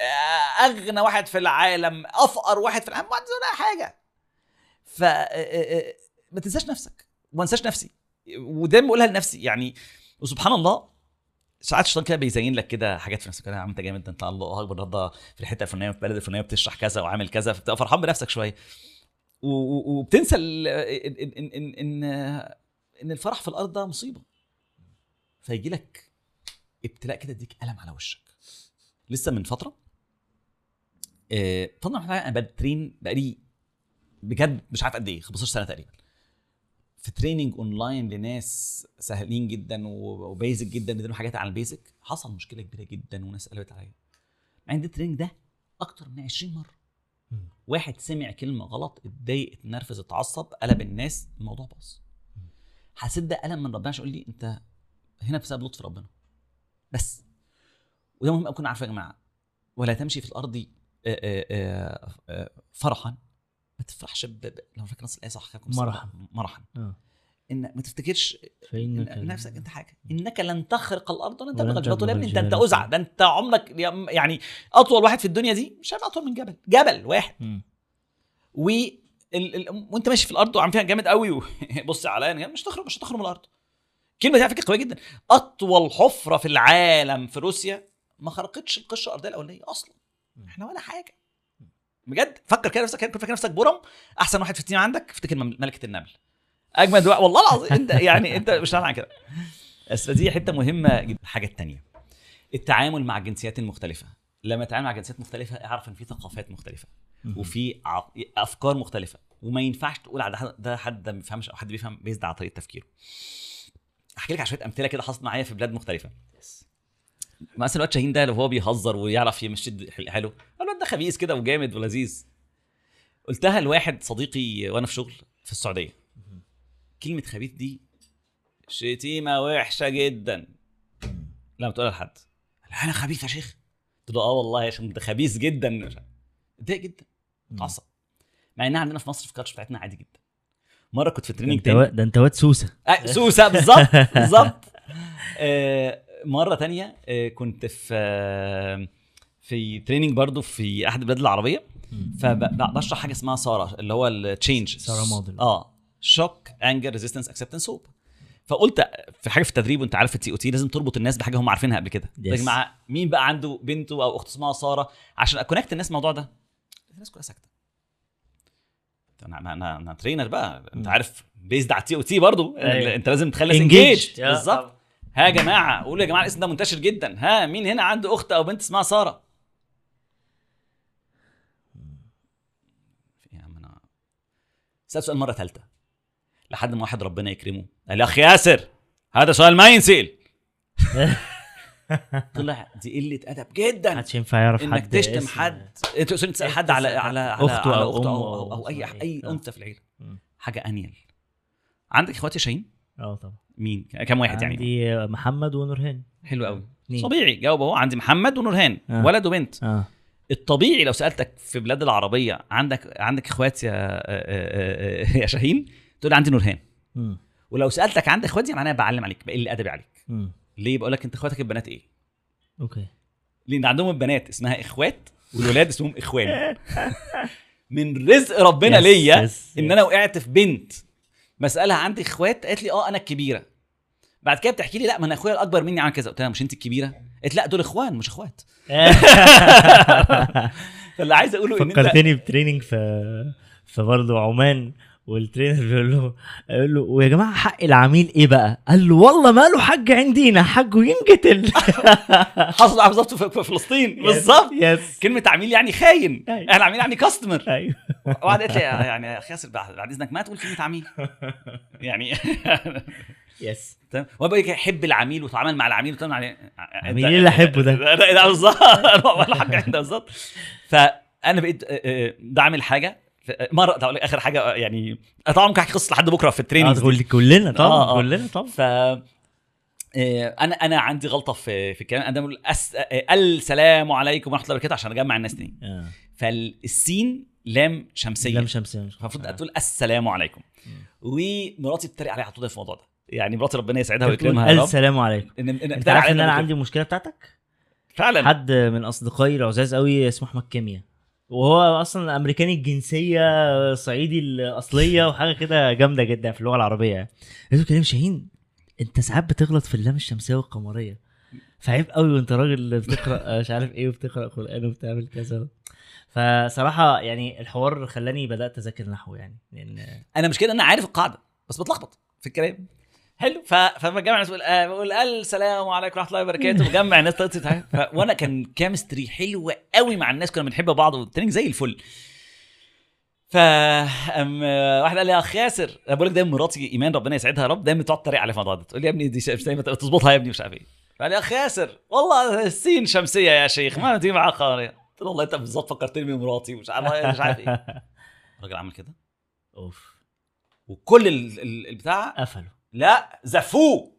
آه، أغنى واحد في العالم أفقر واحد في العالم ما ولا حاجة. ف آه، آه، ما تنساش نفسك. وما انساش نفسي. ودايما بقولها لنفسي. يعني وسبحان الله ساعات الشيطان كده بيزين لك كده حاجات في نفسك. يا عم أنت جامد أنت الله أكبر النهارده في الحتة الفلانية في البلد الفلانية بتشرح كذا وعامل كذا فبتبقى فرحان بنفسك شوية. وبتنسى إن إن إن, إن الفرح في الأرض ده مصيبة. فيجي لك ابتلاء كده يديك قلم على وشك. لسه من فترة آه، طبعا أنا ب train بقالي بجد مش عارف قد إيه 15 سنة تقريبا. في training online لناس سهلين جدا و basic جدا بيديروا حاجات على ال basic حصل مشكلة كبيرة جدا وناس قلبت عليا. مع إن ال training ده أكتر من 20 مرة. واحد سمع كلمة غلط اتضايق اتنرفز اتعصب قلب الناس الموضوع باظ. حسيت ده ألم من ربنا عشان يقول لي أنت هنا بسبب لطف ربنا. بس. وده مهم أكون عارفه يا جماعة. ولا تمشي في الأرض آه، آه، آه، آه، فرحا. ما تفرحش. لو فاكر نص الآية صح؟ مرحا. مرحا. آه. إن ما تفتكرش فإنك إن نفسك أنت حاجة. إنك لن تخرق الأرض ولن تبلغ الجبال تقول يا ابني انت أنت أزعة. ده أنت عمرك يعني أطول واحد في الدنيا دي مش هيبقى أطول من جبل. جبل واحد. مم. ال... ال... وانت ماشي في الأرض وعم فيها جامد قوي وبص عليا أنا مش تخرج مش هتخرج من الأرض. الكلمة دي على فكرة قوية جدا. أطول حفرة في العالم في روسيا ما خرقتش القشرة الأرضية الأولانية أصلا. إحنا ولا حاجة. بجد؟ فكر كده نفسك كنت فاكر نفسك برم أحسن واحد في ال team عندك افتكر ملكة النمل. أجمد واحد والله العظيم أنت يعني أنت مش عن كده. بس دي حتة مهمة جدا. الحاجة الثانية التعامل مع الجنسيات المختلفة. لما تتعامل مع جنسيات مختلفة اعرف إن في ثقافات مختلفة. وفي ع- أفكار مختلفة. وما ينفعش تقول على ده- ده حد ما بيفهمش أو حد بيفهم based على طريقة تفكيره. أحكي لك على شوية أمثلة كده حصلت معايا في بلاد مختلفة. مثلا الواد شاهين ده لو هو بيهزر ويعرف يمشي حلو الواد ده خبيث كده وجامد ولذيذ. قلتها لواحد صديقي وأنا في شغل في السعودية. كلمة خبيث دي شتيمة وحشة جدا. لما تقولها لحد. أنا خبيث يا شيخ. قلت له آه والله يا شيخ انت خبيث جدا اتضايق جدا. اتعصب مع انها عندنا في مصر في الكالتشر بتاعتنا عادي جدا. مرة كنت في training تاني. ده انت واد سوسة. آه، سوسة بالظبط بالظبط. آه، مرة تانية آه، كنت في آه، في training برضو في أحد البلاد العربية. فبشرح حاجة اسمها سارة اللي هو ال change SARAH model. آه shock anger resistance acceptance hope فقلت في حاجة في التدريب وأنت عارف ال TOT لازم تربط الناس بحاجة هم عارفينها قبل كده. Yes. يا جماعة مين بقى عنده بنته أو أخته اسمها سارة؟ عشان ا connect الناس الموضوع ده. الناس كلها ساكتة. أنا أنا أنا, أنا trainer بقى. انت عارف based على ال TOT برضه. أيوة. انت لازم تخلي Engaged. engage بالظبط. ها يا جماعة قولوا يا جماعة الاسم ده منتشر جدا. ها مين هنا عنده أخت أو بنت اسمها سارة؟ يا عم أنا سأل سؤال مرة ثالثه لحد ما واحد ربنا يكرمه. قال يا أخي ياسر هذا سؤال ما ينسأل. طلع دي قلة أدب جدا. محدش ينفع يعرف حد انك تشتم حد. إنت تسأل حد على على على أخته على أو أخته أو, أو أو, أو اي أي. آه. أنثى في العيلة. حاجة أنيل. عندك إخواتي شاهين آه طبعا. مين؟ كم واحد يعني؟ عندي محمد ونورهان. حلو قوي؟ طبيعي. جاوب أهو. عندي محمد ونورهان. آه. ولد وبنت. آه. الطبيعي لو سألتك في بلاد العربية عندك عندك إخوات يا آه، آه، آه، يا شاهين؟ تقول عندي نورهان. ولو سألتك عندك اخوات يعني معناها بعلم عليك بقل ادبي عليك. مم. ليه بقول لك انت اخواتك البنات إيه؟ okay. لأن عندهم البنات اسمها اخوات والولاد اسمهم اخوان. من رزق ربنا ليا ان. أنا وقعت في بنت. بسالها عندي اخوات قالت لي آه أنا الكبيرة. بعد كده بتحكي لي لا ما أنا أخويا الأكبر مني. عمل كذا. قلت لها مش أنت الكبيرة؟ قالت لا دول إخوان مش أخوات. فاللي عايز أقوله إن أنت فكرتني ب training في في برضه عمان. وال trainer بيقول له يقول له ويا جماعة حق العميل إيه بقى؟ قال له والله ماله حج عندنا حجه ينقتل. حصل بالظبط في فلسطين بالظبط. yes كلمة عميل يعني خاين. أيوة. أهل عميل يعني customer أيوه. وقعد قالت لي يعني يا أخي ياسر بعد إذنك ما تقول كلمة عميل. يعني yes تمام. هو بقى يحب العميل وتعامل مع العميل وتعامل مع عميل إيه اللي احبه ده؟ ده بالظبط. بالظبط. فأنا بقيت آه، آه، بعمل حاجة. مرة لك آخر حاجة آه، يعني أنا طبعا ممكن أحكي قصة لحد بكرة في التريننج لي كلنا آه، طبعا آه. كلنا طبعا. ف آه، أنا أنا عندي غلطة في في الكلام. أنا بقول أس... آه، السلام عليكم ورحمة الله وبركاته عشان أجمع الناس تاني آه. فالسين لام شمسية. لام شمسية. مش فالمفروض آه. تقول السلام عليكم. ومراتي بتتريق عليا على طول في الموضوع ده. يعني مراتي ربنا يسعدها ويكرمها يا رب. السلام عليكم. إن- إن- أنت عارف إن أنا. عندي المشكلة بتاعتك؟ فعلا. حد من أصدقائي العزاز قوي اسمه أحمد كيميا وهو أصلا أمريكاني الجنسية صعيدي الأصلية وحاجة كده جامدة جدا في اللغة العربية يعني. لقيته كريم شاهين أنت ساعات بتغلط في اللام الشمسية والقمرية. فعيب قوي وأنت راجل بتقرأ مش عارف إيه وبتقرأ قرآن وبتعمل كذا. فصراحة يعني الحوار خلاني بدأت أذاكر نحو يعني لأن أنا مش كده أنا عارف القاعدة بس بتلخبط في الكلام. حلو. ف... فلما بجمع الناس بقول آه بقول السلام عليكم ورحمة الله وبركاته. بجمع تتعامل. ف... وأنا كان chemistry حلوة قوي مع الناس كنا بنحب بعض وال training زي الفل. ف أم واحد قال لي يا اخ ياسر أنا بقول لك دايما مراتي إيمان ربنا يسعدها يا رب. دايما تقعد تتريق على الموضوع ده تقول لي يا ابني دي مش تظبطها يا ابني مش عارف إيه. فقال لي يا اخ ياسر والله السين شمسية يا شيخ. ما تيجي معاك قلت له والله أنت بالظبط فكرتني بمراتي ومش عارف مش عارف إيه. الراجل عمل كده. أوف. وكل ال- ال- البتاع قفلوا لا زفوه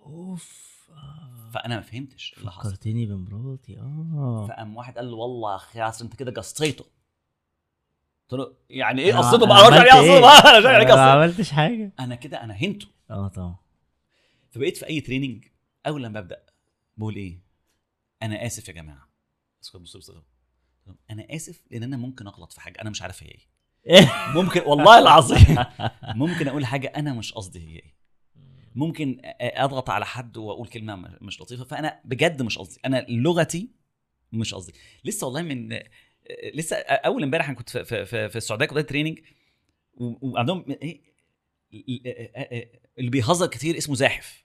أوف. آه. فأنا ما فهمتش اللي حصل. فكرتني بمراتي. آه. فقام واحد قال له والله يا أخي أنت كده قصيته. قلت له يعني إيه أنا- قصيته بقى إيه عملت قصيته. إيه؟ بقى أنا مش عارف يعني ما عملتش حاجة. أنا كده أنا هنته. آه طبعا. فبقيت في أي تريننج أول لما ببدا بقول إيه؟ أنا آسف يا جماعة. بص- أنا آسف لأن أنا ممكن أغلط في حاجة. أنا مش عارف هي إيه. ممكن والله العظيم. ممكن أقول حاجة أنا مش قصدي هي إيه. ممكن أضغط على حد وأقول كلمة مش لطيفة فأنا بجد مش قصدي. أنا لغتي مش قصدي. لسه والله من لسه أول امبارح أنا كنت في في في, في السعودية كنت تريننج وعندهم إيه اللي بيهزر كتير اسمه زاحف.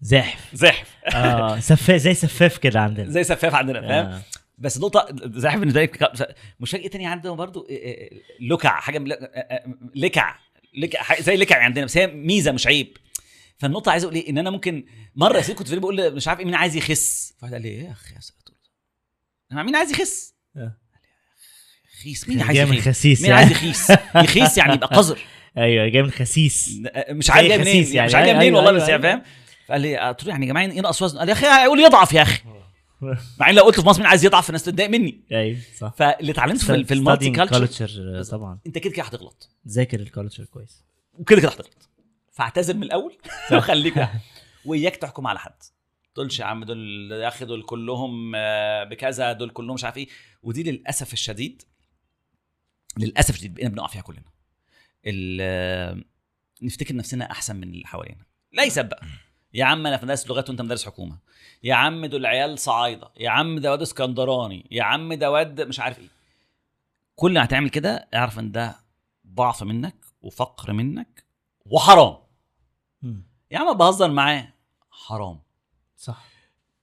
زاحف. زاحف. آه سفاف زي سفاف كده عندنا. زي سفاف عندنا فاهم؟ آه. بس بالنسبة لي ك- مش فاكر إيه تاني عندهم برضو؟ إيه إيه لكع حاجة لكع لكع زي لكع عندنا بس هي ميزة مش عيب. فالنقطة عايز أقول إيه؟ إن أنا ممكن مرة يا سيدي كنت في بقول مش عارف إيه مين عايز يخس؟ فواحد قال لي إيه يا أخي؟ يا أنا مين عايز يخس. خيس مين عايز خسيس مين يعني. عايز يخيس؟ يخيس يعني يبقى قذر. أيوه جاي من خسيس. مش عارف زي جاي منين؟ يعني. مش عارف جاي منين أيوة، والله أيوة، بس يعني أيوة. فاهم؟ فقال لي قلت له يعني يا جماعة ينقص وزنه قال لي يا أخي هيقول يضعف يا أخي. مع ان لو قلت في مصر مين عايز يضعف الناس تتضايق مني. أيوه صح. فاللي اتعلمته في, في ال multi culture آه، طبعا. أنت كده كده هتغلط. ذاكر ال culture كويس. وكده كده هتغلط. فاعتذر من الأول وخليك. وإياك تحكم على حد. تقولش يا عم دول يا أخي دول كلهم آه، بكذا دول كلهم مش عارف إيه. ودي للأسف الشديد للأسف الشديد بقينا بنقع فيها كلنا. ال- آه، نفتكر نفسنا أحسن من اللي حوالينا. ليس بقى. يا عم أنا في مدرسه لغات وأنت مدرس حكومة. يا عم دول عيال صعايدة. يا عم ده واد اسكندراني. يا عم ده واد مش عارف إيه. كل ما هتعمل كده اعرف إن ده ضعف منك وفقر منك وحرام. يا عم بهزر معاه. حرام. صح.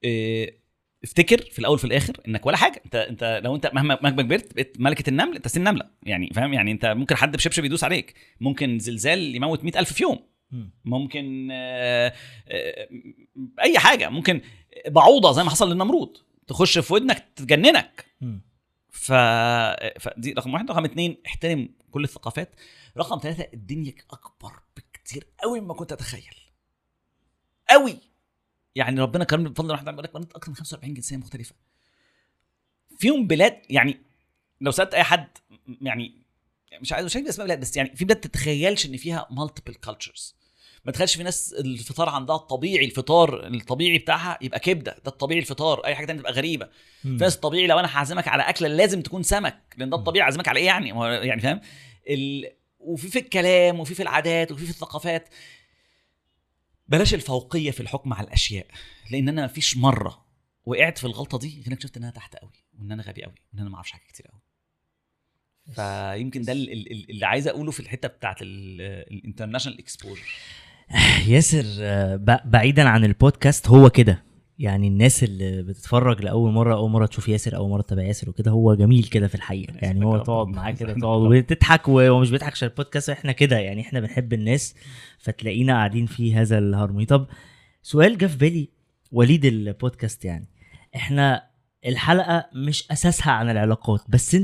إيه، افتكر في الأول في الآخر إنك ولا حاجة. أنت أنت لو أنت مهما مهما كبرت بقيت ملكة النمل انت سن نملة. يعني فاهم؟ يعني أنت ممكن حد بشبشب يدوس عليك. ممكن زلزال يموت مئة ألف في يوم. ممكن آه، آه، أي حاجة. ممكن بعوضة زي ما حصل للنمرود. تخش في ودنك تجننك ف... فدي رقم واحد. رقم اتنين احترم كل الثقافات. رقم ثلاثة الدنيا أكبر بكتير قوي مما كنت أتخيل. قوي يعني ربنا كرمني بفضل واحد بيقول لك أكتر من 45 جنسية مختلفة. فيهم بلاد يعني لو سألت أي حد يعني مش عايز مش عايز أسماء بلاد بس يعني في بلاد تتخيلش إن فيها multiple cultures ما تخيلش في ناس الفطار عندها الطبيعي الفطار الطبيعي بتاعها يبقى كبدة ده الطبيعي الفطار أي حاجة تانية تبقى غريبة. في ناس الطبيعي لو أنا هعزمك على أكلة لازم تكون سمك لأن ده الطبيعي اعزمك على إيه يعني؟ يعني فاهم؟ ال... وفي في الكلام وفي في العادات وفي في الثقافات. بلاش الفوقية في الحكم على الأشياء لأن أنا مفيش مرة وقعت في الغلطة دي غير انك شفت ان أنا تحت قوي وإن أنا غبي قوي وإن أنا ما أعرفش حاجة كتير قوي. فيمكن ده ال- ال- اللي عايز أقوله في الحتة بتاعت ال international exposure ياسر آه، بعيدا عن البودكاست هو كده. يعني الناس اللي بتتفرج لأول مرة أول مرة تشوف ياسر أول مرة تتابع ياسر وكده هو جميل كده في الحقيقة. يعني هو تقعد. معاه كده تقعد وتضحك وهو مش بيضحك عشان البودكاست إحنا كده. يعني إحنا بنحب الناس فتلاقينا قاعدين في هذا الهارموني. طب سؤال جه في بالي وليد البودكاست يعني. إحنا الحلقة مش أساسها عن العلاقات بس أنت